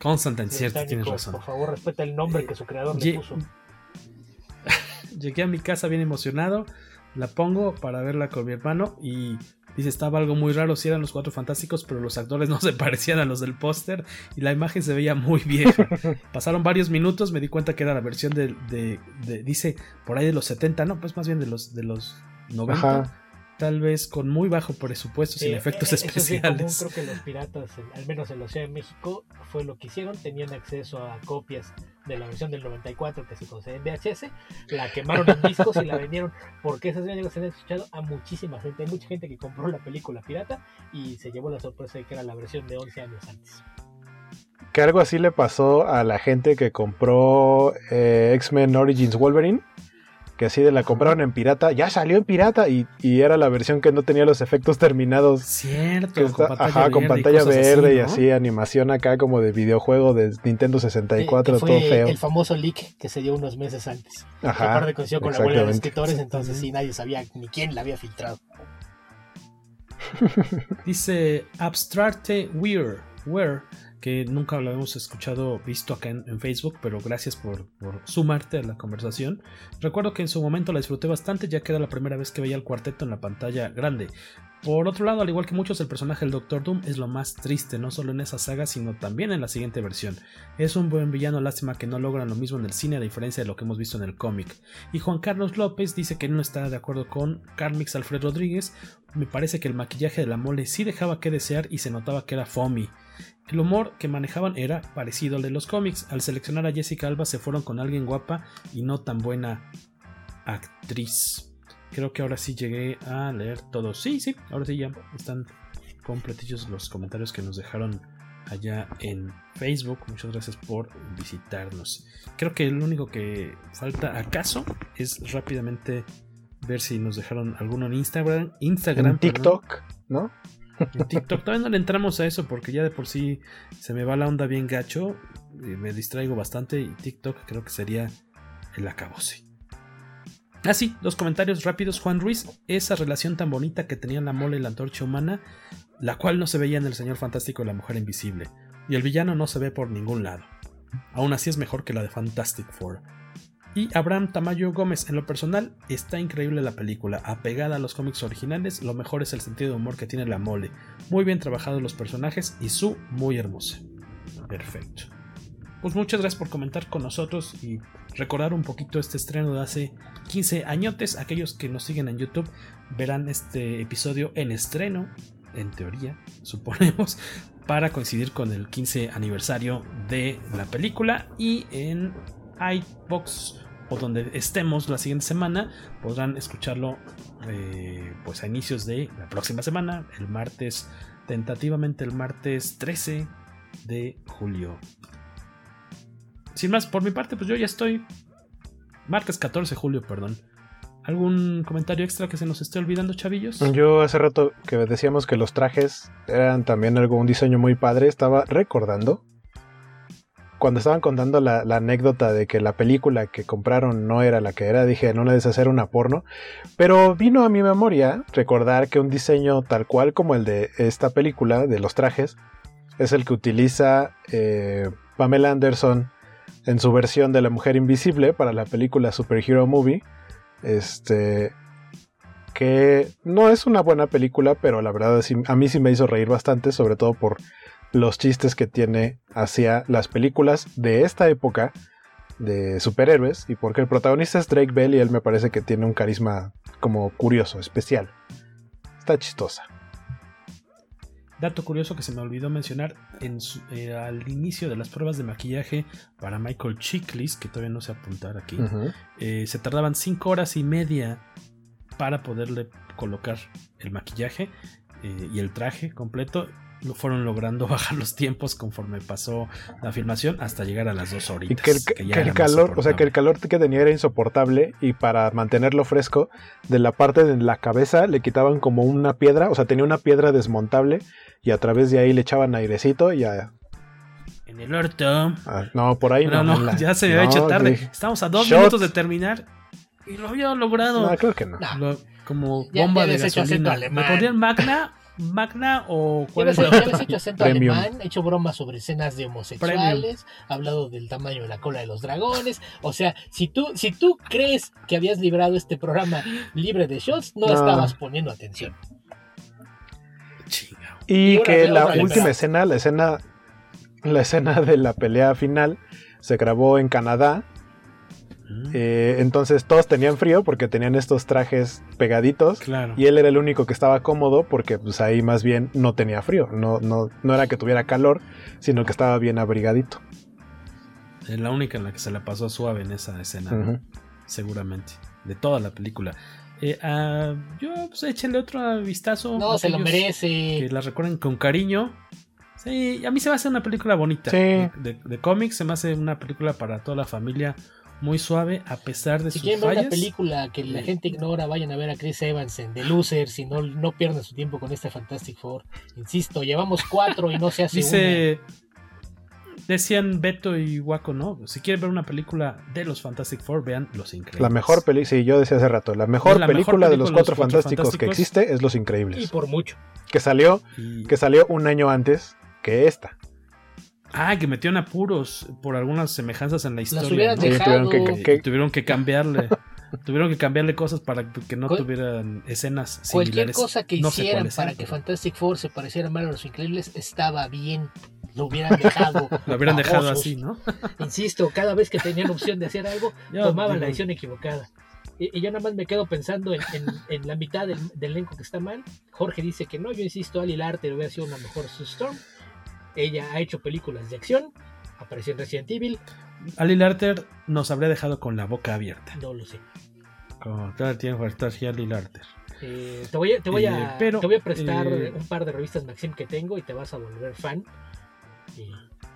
Constantine, cierto, tienes razón. Por favor, respeta el nombre que su creador Ye- le puso. Llegué a mi casa bien emocionado. La pongo para verla con mi hermano y dice estaba algo muy raro si eran los cuatro fantásticos, pero los actores no se parecían a los del póster y la imagen se veía muy vieja. Pasaron varios minutos, me di cuenta que era la versión de, de- de- dice por ahí de los 70, no, pues más bien de los de los 90. Ajá. Tal vez con muy bajo presupuesto, sin Sí, efectos eh, eso común, especiales. creo que los piratas, al menos en la Ciudad de México, fue lo que hicieron. Tenían acceso a copias de la versión del 94 que se concede en VHS. La quemaron en discos y la vendieron porque esas se han escuchado a muchísima gente. Hay mucha gente que compró la película pirata y se llevó la sorpresa de que era la versión de 11 años antes. Que algo así le pasó a la gente que compró eh, X-Men Origins Wolverine. Que así de la compraron en pirata. Ya salió en pirata. Y, y era la versión que no tenía los efectos terminados. Cierto, Que está- con pantalla ajá, con verde y pantalla así, verde y ¿no? así, animación acá como de videojuego de Nintendo Que- 64, que fue todo feo. el famoso leak que se dio unos meses antes. Que Ajá, aparte coincidió con la huelga de los escritores, entonces sí, nadie sabía ni quién la había filtrado. Dice Abstracte Weir, Weir, que nunca lo habíamos escuchado, visto acá en, Facebook, pero gracias por, por sumarte a la conversación. Recuerdo que en su momento la disfruté bastante, ya que era la primera vez que veía el cuarteto en la pantalla grande. Por otro lado, al igual que muchos, el personaje del Doctor Doom es lo más triste, no solo en esa saga, sino también en la siguiente versión. Es un buen villano, lástima que no logran lo mismo en el cine, a diferencia de lo que hemos visto en el cómic. Y Juan Carlos López dice que no está de acuerdo con Carmix Alfred Rodríguez. Me parece que el maquillaje de la mole sí dejaba que desear y se notaba que era foamy. El humor que manejaban era parecido al de los cómics. Al seleccionar a Jessica Alba se fueron con alguien guapa y no tan buena actriz. Creo que ahora sí llegué a leer todo. Sí, sí, ahora sí ya están completillos los comentarios que nos dejaron allá en Facebook. Muchas gracias por visitarnos. Creo que lo único que falta acaso es rápidamente ver si nos dejaron alguno en Instagram. Instagram En perdón. TikTok, ¿no? En TikTok todavía no le entramos a eso porque ya de por sí se me va la onda bien gacho. y Me distraigo bastante y TikTok creo que sería el acabose. Ah, sí, los comentarios rápidos. Juan Ruiz, esa relación tan bonita que tenían la mole y la antorcha humana, la cual no se veía en el Señor Fantástico y la Mujer Invisible. Y el villano no se ve por ningún lado. Aún así es mejor que la de Fantastic Four. Y Abraham Tamayo Gómez, en lo personal, está increíble la película, apegada a los cómics originales, lo mejor es el sentido de humor que tiene la mole, muy bien trabajados los personajes y su muy hermosa. Perfecto. Pues muchas gracias por comentar con nosotros y recordar un poquito este estreno de hace 15 añotes. Aquellos que nos siguen en YouTube verán este episodio en estreno, en teoría, suponemos, para coincidir con el 15 aniversario de la película y en iBox o donde estemos la siguiente semana podrán escucharlo eh, pues a inicios de la próxima semana, el martes, tentativamente el martes 13 de julio. Sin más, por mi parte, pues yo ya estoy. Martes 14 de julio, perdón. ¿Algún comentario extra que se nos esté olvidando, chavillos? Yo hace rato que decíamos que los trajes eran también algo, un diseño muy padre, estaba recordando cuando estaban contando la, anécdota de que la película que compraron no era la que era, dije, no le deshacer una porno, pero vino a mi memoria recordar que un diseño tal cual como el de esta película, de los trajes, es el que utiliza eh, Pamela Anderson en su versión de La Mujer Invisible para la película Superhero Movie. Este. Que no es una buena película, pero la verdad a mí sí me hizo reír bastante, sobre todo por los chistes que tiene hacia las películas de esta época de superhéroes y porque el protagonista es Drake Bell y él me parece que tiene un carisma como curioso, especial. Está chistosa. Dato curioso que se me olvidó mencionar, en su, eh, al inicio de las pruebas de maquillaje para Michael Chiklis, que todavía no sé apuntar aquí, uh -huh. eh, se tardaban 5 horas y media para poderle colocar el maquillaje eh, y el traje completo. Lo fueron logrando bajar los tiempos conforme pasó la filmación hasta llegar a las dos horitas. Y que el, que que el calor, o sea, que el calor que tenía era insoportable y para mantenerlo fresco, de la parte de la cabeza le quitaban como una piedra, o sea, tenía una piedra desmontable y a través de ahí le echaban airecito y a... En el orto. Ah, no, por ahí no. no, no, ya se me había hecho tarde. dije, Estamos a dos shots. minutos de terminar y lo había logrado. No, creo que no. Lo- como Ya- bomba ya de hecho acento gasolina. ¿Me pondrían Magna? ¿Magna o cuál es la habías hecho acento Premium. alemán, hecho bromas sobre escenas de homosexuales, hablado del tamaño de la cola de los dragones. O sea, si tú, si tú crees que habías librado este programa libre de shots, no, No. estabas poniendo atención. Y que la última escena, la escena, la escena de la pelea final se grabó en Canadá. Eh, entonces todos tenían frío porque tenían estos trajes pegaditos. Claro. Y él era el único que estaba cómodo porque pues ahí más bien no tenía frío. No, no, no era que tuviera calor, sino que estaba bien abrigadito. Es la única en la que se la pasó suave en esa escena, seguramente, de toda la película. Eh, ah, yo, pues échenle otro vistazo. No, se lo merece. Que la recuerden con cariño. Sí, a mí se me hace una película bonita. Sí. De, de- de cómics se me hace una película para toda la familia muy suave, a pesar de Si sus quieren ver una película que la gente ignora, vayan a ver a Chris Evans en The Losers y no, no pierdan su tiempo con este Fantastic Four. Insisto, llevamos cuatro y no se hace Dice. Decían Beto y Waco, ¿no? Si quieren ver una película de los Fantastic Four, vean Los Increíbles. La mejor película, sí, yo decía hace rato, la mejor la mejor película de los cuatro los Cuatro fantásticos, que existe es Los una. Y Increíbles. por mucho. Que salió, Y- que salió un año antes que esta. Ah, que metió en apuros por algunas semejanzas en la historia. ¿no? Dejado. tuvieron que- que- tuvieron que cambiarle. tuvieron que cambiarle cosas para que no tuvieran escenas Cualquier similares. cosa que No sé hicieran cuáles para que pero Fantastic Four se pareciera más a los increíbles estaba bien. Lo hubieran dejado. Lo hubieran dejado así, ¿no? Insisto, cada vez que tenían opción de hacer algo, Yo tomaban la digo- decisión equivocada. Y, y yo nada más me quedo pensando en, en- en la mitad del, del elenco que está mal. Jorge dice que no, yo insisto, Ali Larter hubiera sido una mejor Sue Storm. Ella ha hecho películas de acción, apareció en Resident Evil, Ali Larter nos habría dejado con la boca abierta. no lo sé. Como todo el tiempo está Ali Larter. Eh, te, voy a, te, voy a, Eh, pero, te voy a prestar eh, un par de revistas Maxim que tengo y te vas a volver fan.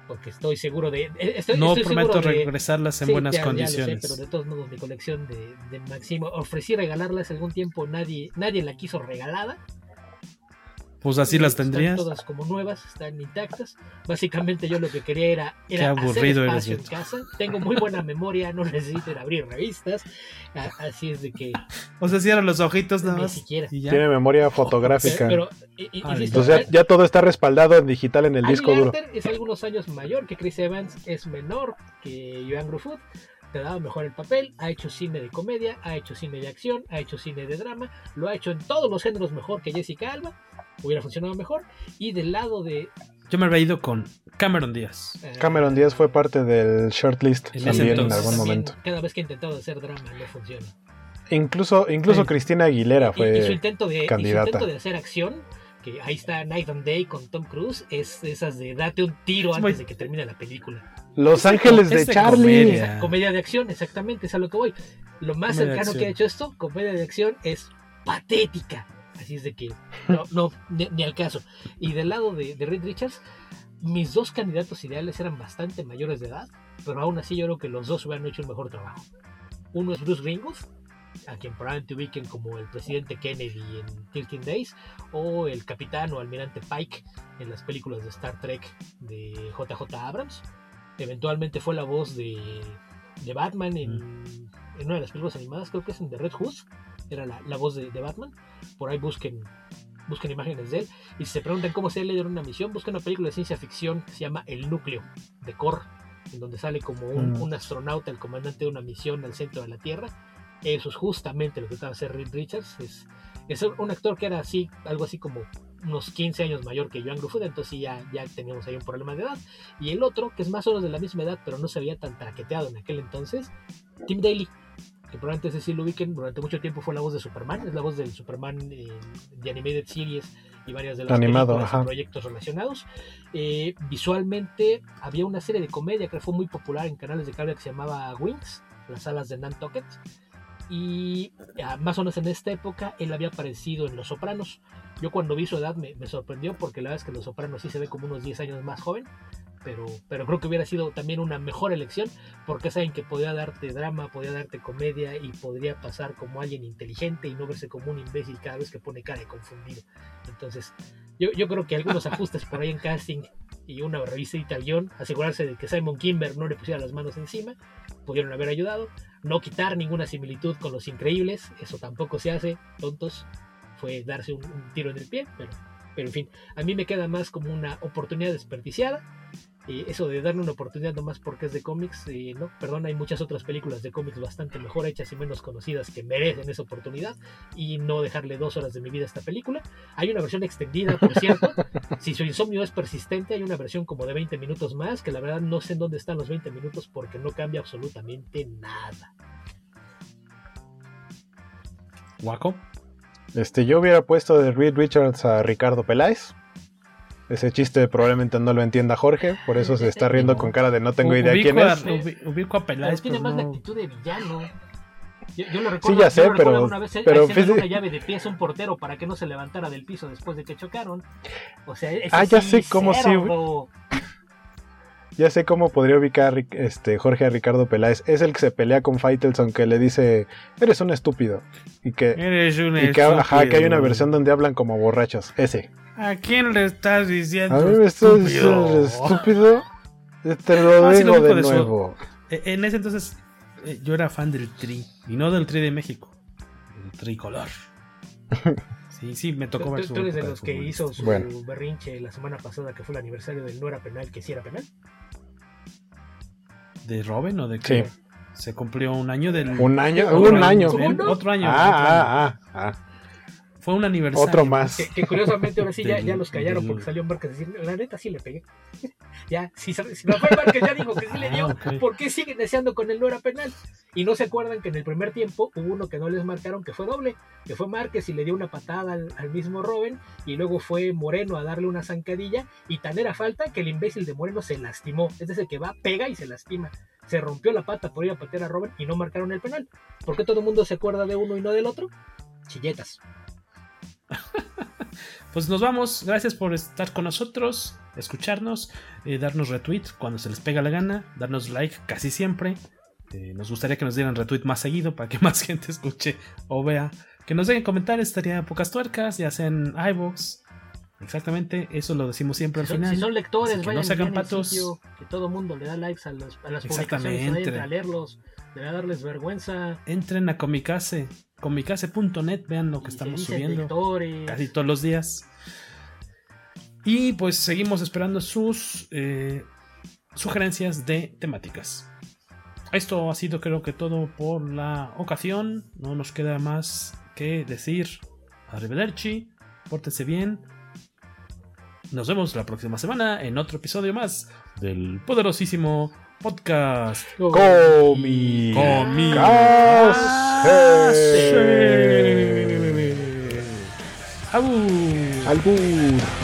Porque estoy seguro de. eh, Estoy, No estoy prometo de- regresarlas en Sí, buenas ya- ya lo sé, condiciones. pero de todos modos, mi colección de, de Maxim ofrecí regalarlas algún tiempo, nadie, nadie la quiso regalada. Pues así las Están tendrías. todas como nuevas, están intactas. Básicamente yo lo que quería era, era aburrido hacer eres, espacio en casa. Tengo muy buena memoria, no necesito ir a abrir revistas. Así es de que O sea, cierra los ojitos nada ni más. siquiera. Y ya. Tiene memoria fotográfica. Pero, eh, Ah, insisto, Entonces ya, ya todo está respaldado en digital en el Ali disco duro. Es algunos años mayor que Chris Evans, es menor que Joan Gruffudd, te daba mejor el papel, ha hecho cine de comedia, ha hecho cine de acción, ha hecho cine de drama, lo ha hecho en todos los géneros mejor que Jessica Alba, hubiera funcionado mejor, y del lado de... Yo me habría ido con Cameron Díaz. eh, Cameron Díaz fue parte del shortlist En también en entonces. algún también, momento. Cada vez que ha intentado hacer drama no funciona. Incluso, incluso Sí. Cristina Aguilera Y- y, su fue intento de, y su candidata. intento de hacer acción, que ahí está Night and Day con Tom Cruise, es esas de date un tiro Es antes muy- de que termine la película. Los Ángeles de Charlie. comedia. Esa comedia de acción, exactamente, es a lo que voy. Lo más Comedia cercano que ha hecho esto, comedia de acción, es patética. Así es de que, no, no, ni, ni al caso. Y del lado de, de Reed Richards, mis dos candidatos ideales eran bastante mayores de edad, pero aún así yo creo que los dos hubieran hecho un mejor trabajo. Uno es Bruce Greenwood, a quien probablemente ubiquen como el presidente Kennedy en 13 Days, o el capitán o almirante Pike en las películas de Star Trek de JJ Abrams. Eventualmente fue la voz de, de Batman en, en una de las películas animadas, creo que es en The Red Hood, era la, la voz de, de Batman. Por ahí busquen, busquen imágenes de él. Y si se preguntan cómo se le dieron una misión, busquen una película de ciencia ficción que se llama El Núcleo, de Core, en donde sale como un, Mm. un astronauta, el comandante de una misión al centro de la Tierra. Eso es justamente lo que estaba hacer Reed Richards. Es, es un actor que era así, algo así como unos 15 años mayor que Joan Gruffudd, entonces ya, ya teníamos ahí un problema de edad. Y el otro, que es más o menos de la misma edad, pero no se veía tan traqueteado en aquel entonces, Tim Daly, que probablemente ese sí lo ubiquen, durante mucho tiempo fue la voz de Superman, es la voz del Superman eh, de Animated Series y varias de las Animado, y proyectos relacionados. Eh, visualmente había una serie de comedia que fue muy popular en canales de cable que se llamaba Wings, las salas de Nantucket. Y ah, más o menos en esta época él había aparecido en Los Sopranos. Yo cuando vi su edad me, me sorprendió porque la verdad es que Los Sopranos sí se ve como unos 10 años más joven. Pero, pero creo que hubiera sido también una mejor elección porque saben que podía darte drama, podía darte comedia y podría pasar como alguien inteligente y no verse como un imbécil cada vez que pone cara de confundido. Entonces, yo, yo creo que algunos ajustes por ahí en casting y una revisita al guion, asegurarse de que Simon Kimber no le pusiera las manos encima, pudieron haber ayudado. No quitar ninguna similitud con los increíbles, eso tampoco se hace, tontos. Fue darse un, un tiro en el pie, pero, pero en fin, a mí me queda más como una oportunidad desperdiciada. Y eso de darle una oportunidad nomás porque es de cómics, eh, no, perdón, hay muchas otras películas de cómics bastante mejor hechas y menos conocidas que merecen esa oportunidad y no dejarle dos horas de mi vida a esta película. Hay una versión extendida, por cierto. si su insomnio es persistente, hay una versión como de 20 minutos más, que la verdad no sé en dónde están los 20 minutos porque no cambia absolutamente nada. Guaco. Este, yo hubiera puesto de Reed Richards a Ricardo Peláez. Ese chiste probablemente no lo entienda Jorge, por eso se está riendo con cara de no tengo idea ubico quién a, es. ubi- ubico a Peláez, tiene pero más la no- actitud de villano. Yo, yo lo recuerdo, ya sé, pero- una vez pero fíjate- una llave de pies a un portero para que no se levantara del piso después de que chocaron. O sea, ese Ah, ya sí, sé cómo sí. Ya sé cómo podría ubicar este, Jorge a Ricardo Peláez. Es el que se pelea con Faitelson que le dice, eres un estúpido. Y que, Eres un y que, ajá, que hay una estúpido. versión donde hablan como borrachos. Ese. ¿A quién le estás diciendo? A mí me estás diciendo estúpido? estúpido. Te lo Ah, sí lo digo de su- nuevo. Eh, En ese entonces eh, yo era fan del Tri. Y no del Tri de México. El tricolor. Sí, sí, me tocó ¿Tú, ver su tú eres de los que hizo su Bueno. berrinche la semana pasada que fue el aniversario del no era penal, que sí era penal? ¿De Robin o de qué? Sí. Se cumplió un año del. Un año, un año. ¿ven? Otro año. Ah, otro año. ah, ah, ah. Fue un aniversario. Otro más. Que, que curiosamente ahora sí ya, ya los callaron porque salió Márquez a decir, la neta sí le pegué. ya, si, si Rafael Márquez ya dijo que sí le dio, Ah. ¿por qué siguen deseando con el no era penal? Y no se acuerdan que en el primer tiempo hubo uno que no les marcaron que fue doble, que fue Márquez y le dio una patada al, al mismo Robin y luego fue Moreno a darle una zancadilla y tan era falta que el imbécil de Moreno se lastimó. Es decir, que va, pega y se lastima. Se rompió la pata por ir a patear a Robin y no marcaron el penal. ¿Por qué todo el mundo se acuerda de uno y no del otro? Chilletas. Pues nos vamos. Gracias por estar con nosotros, escucharnos, eh, darnos retweet cuando se les pega la gana, darnos like casi siempre. Eh, nos gustaría que nos dieran retweet más seguido para que más gente escuche o vea. Que nos dejen comentarios, estaría pocas tuercas, ya sea en iVoox. Exactamente, eso lo decimos siempre al Si son, final. si son lectores, vayan no el patos. sitio, que todo mundo le da likes a, los- a las publicaciones, Exactamente. vayan a leerlos, debe darles vergüenza. Entren a Comicase, comicase.net, vean lo que estamos subiendo lectores. casi todos los días. Y pues seguimos esperando sus eh, sugerencias de temáticas. Esto ha sido creo que todo por la ocasión. No nos queda más que decir arrivederci, pórtense bien. Nos vemos la próxima semana en otro episodio más del poderosísimo podcast. Comi. Albur. Albur.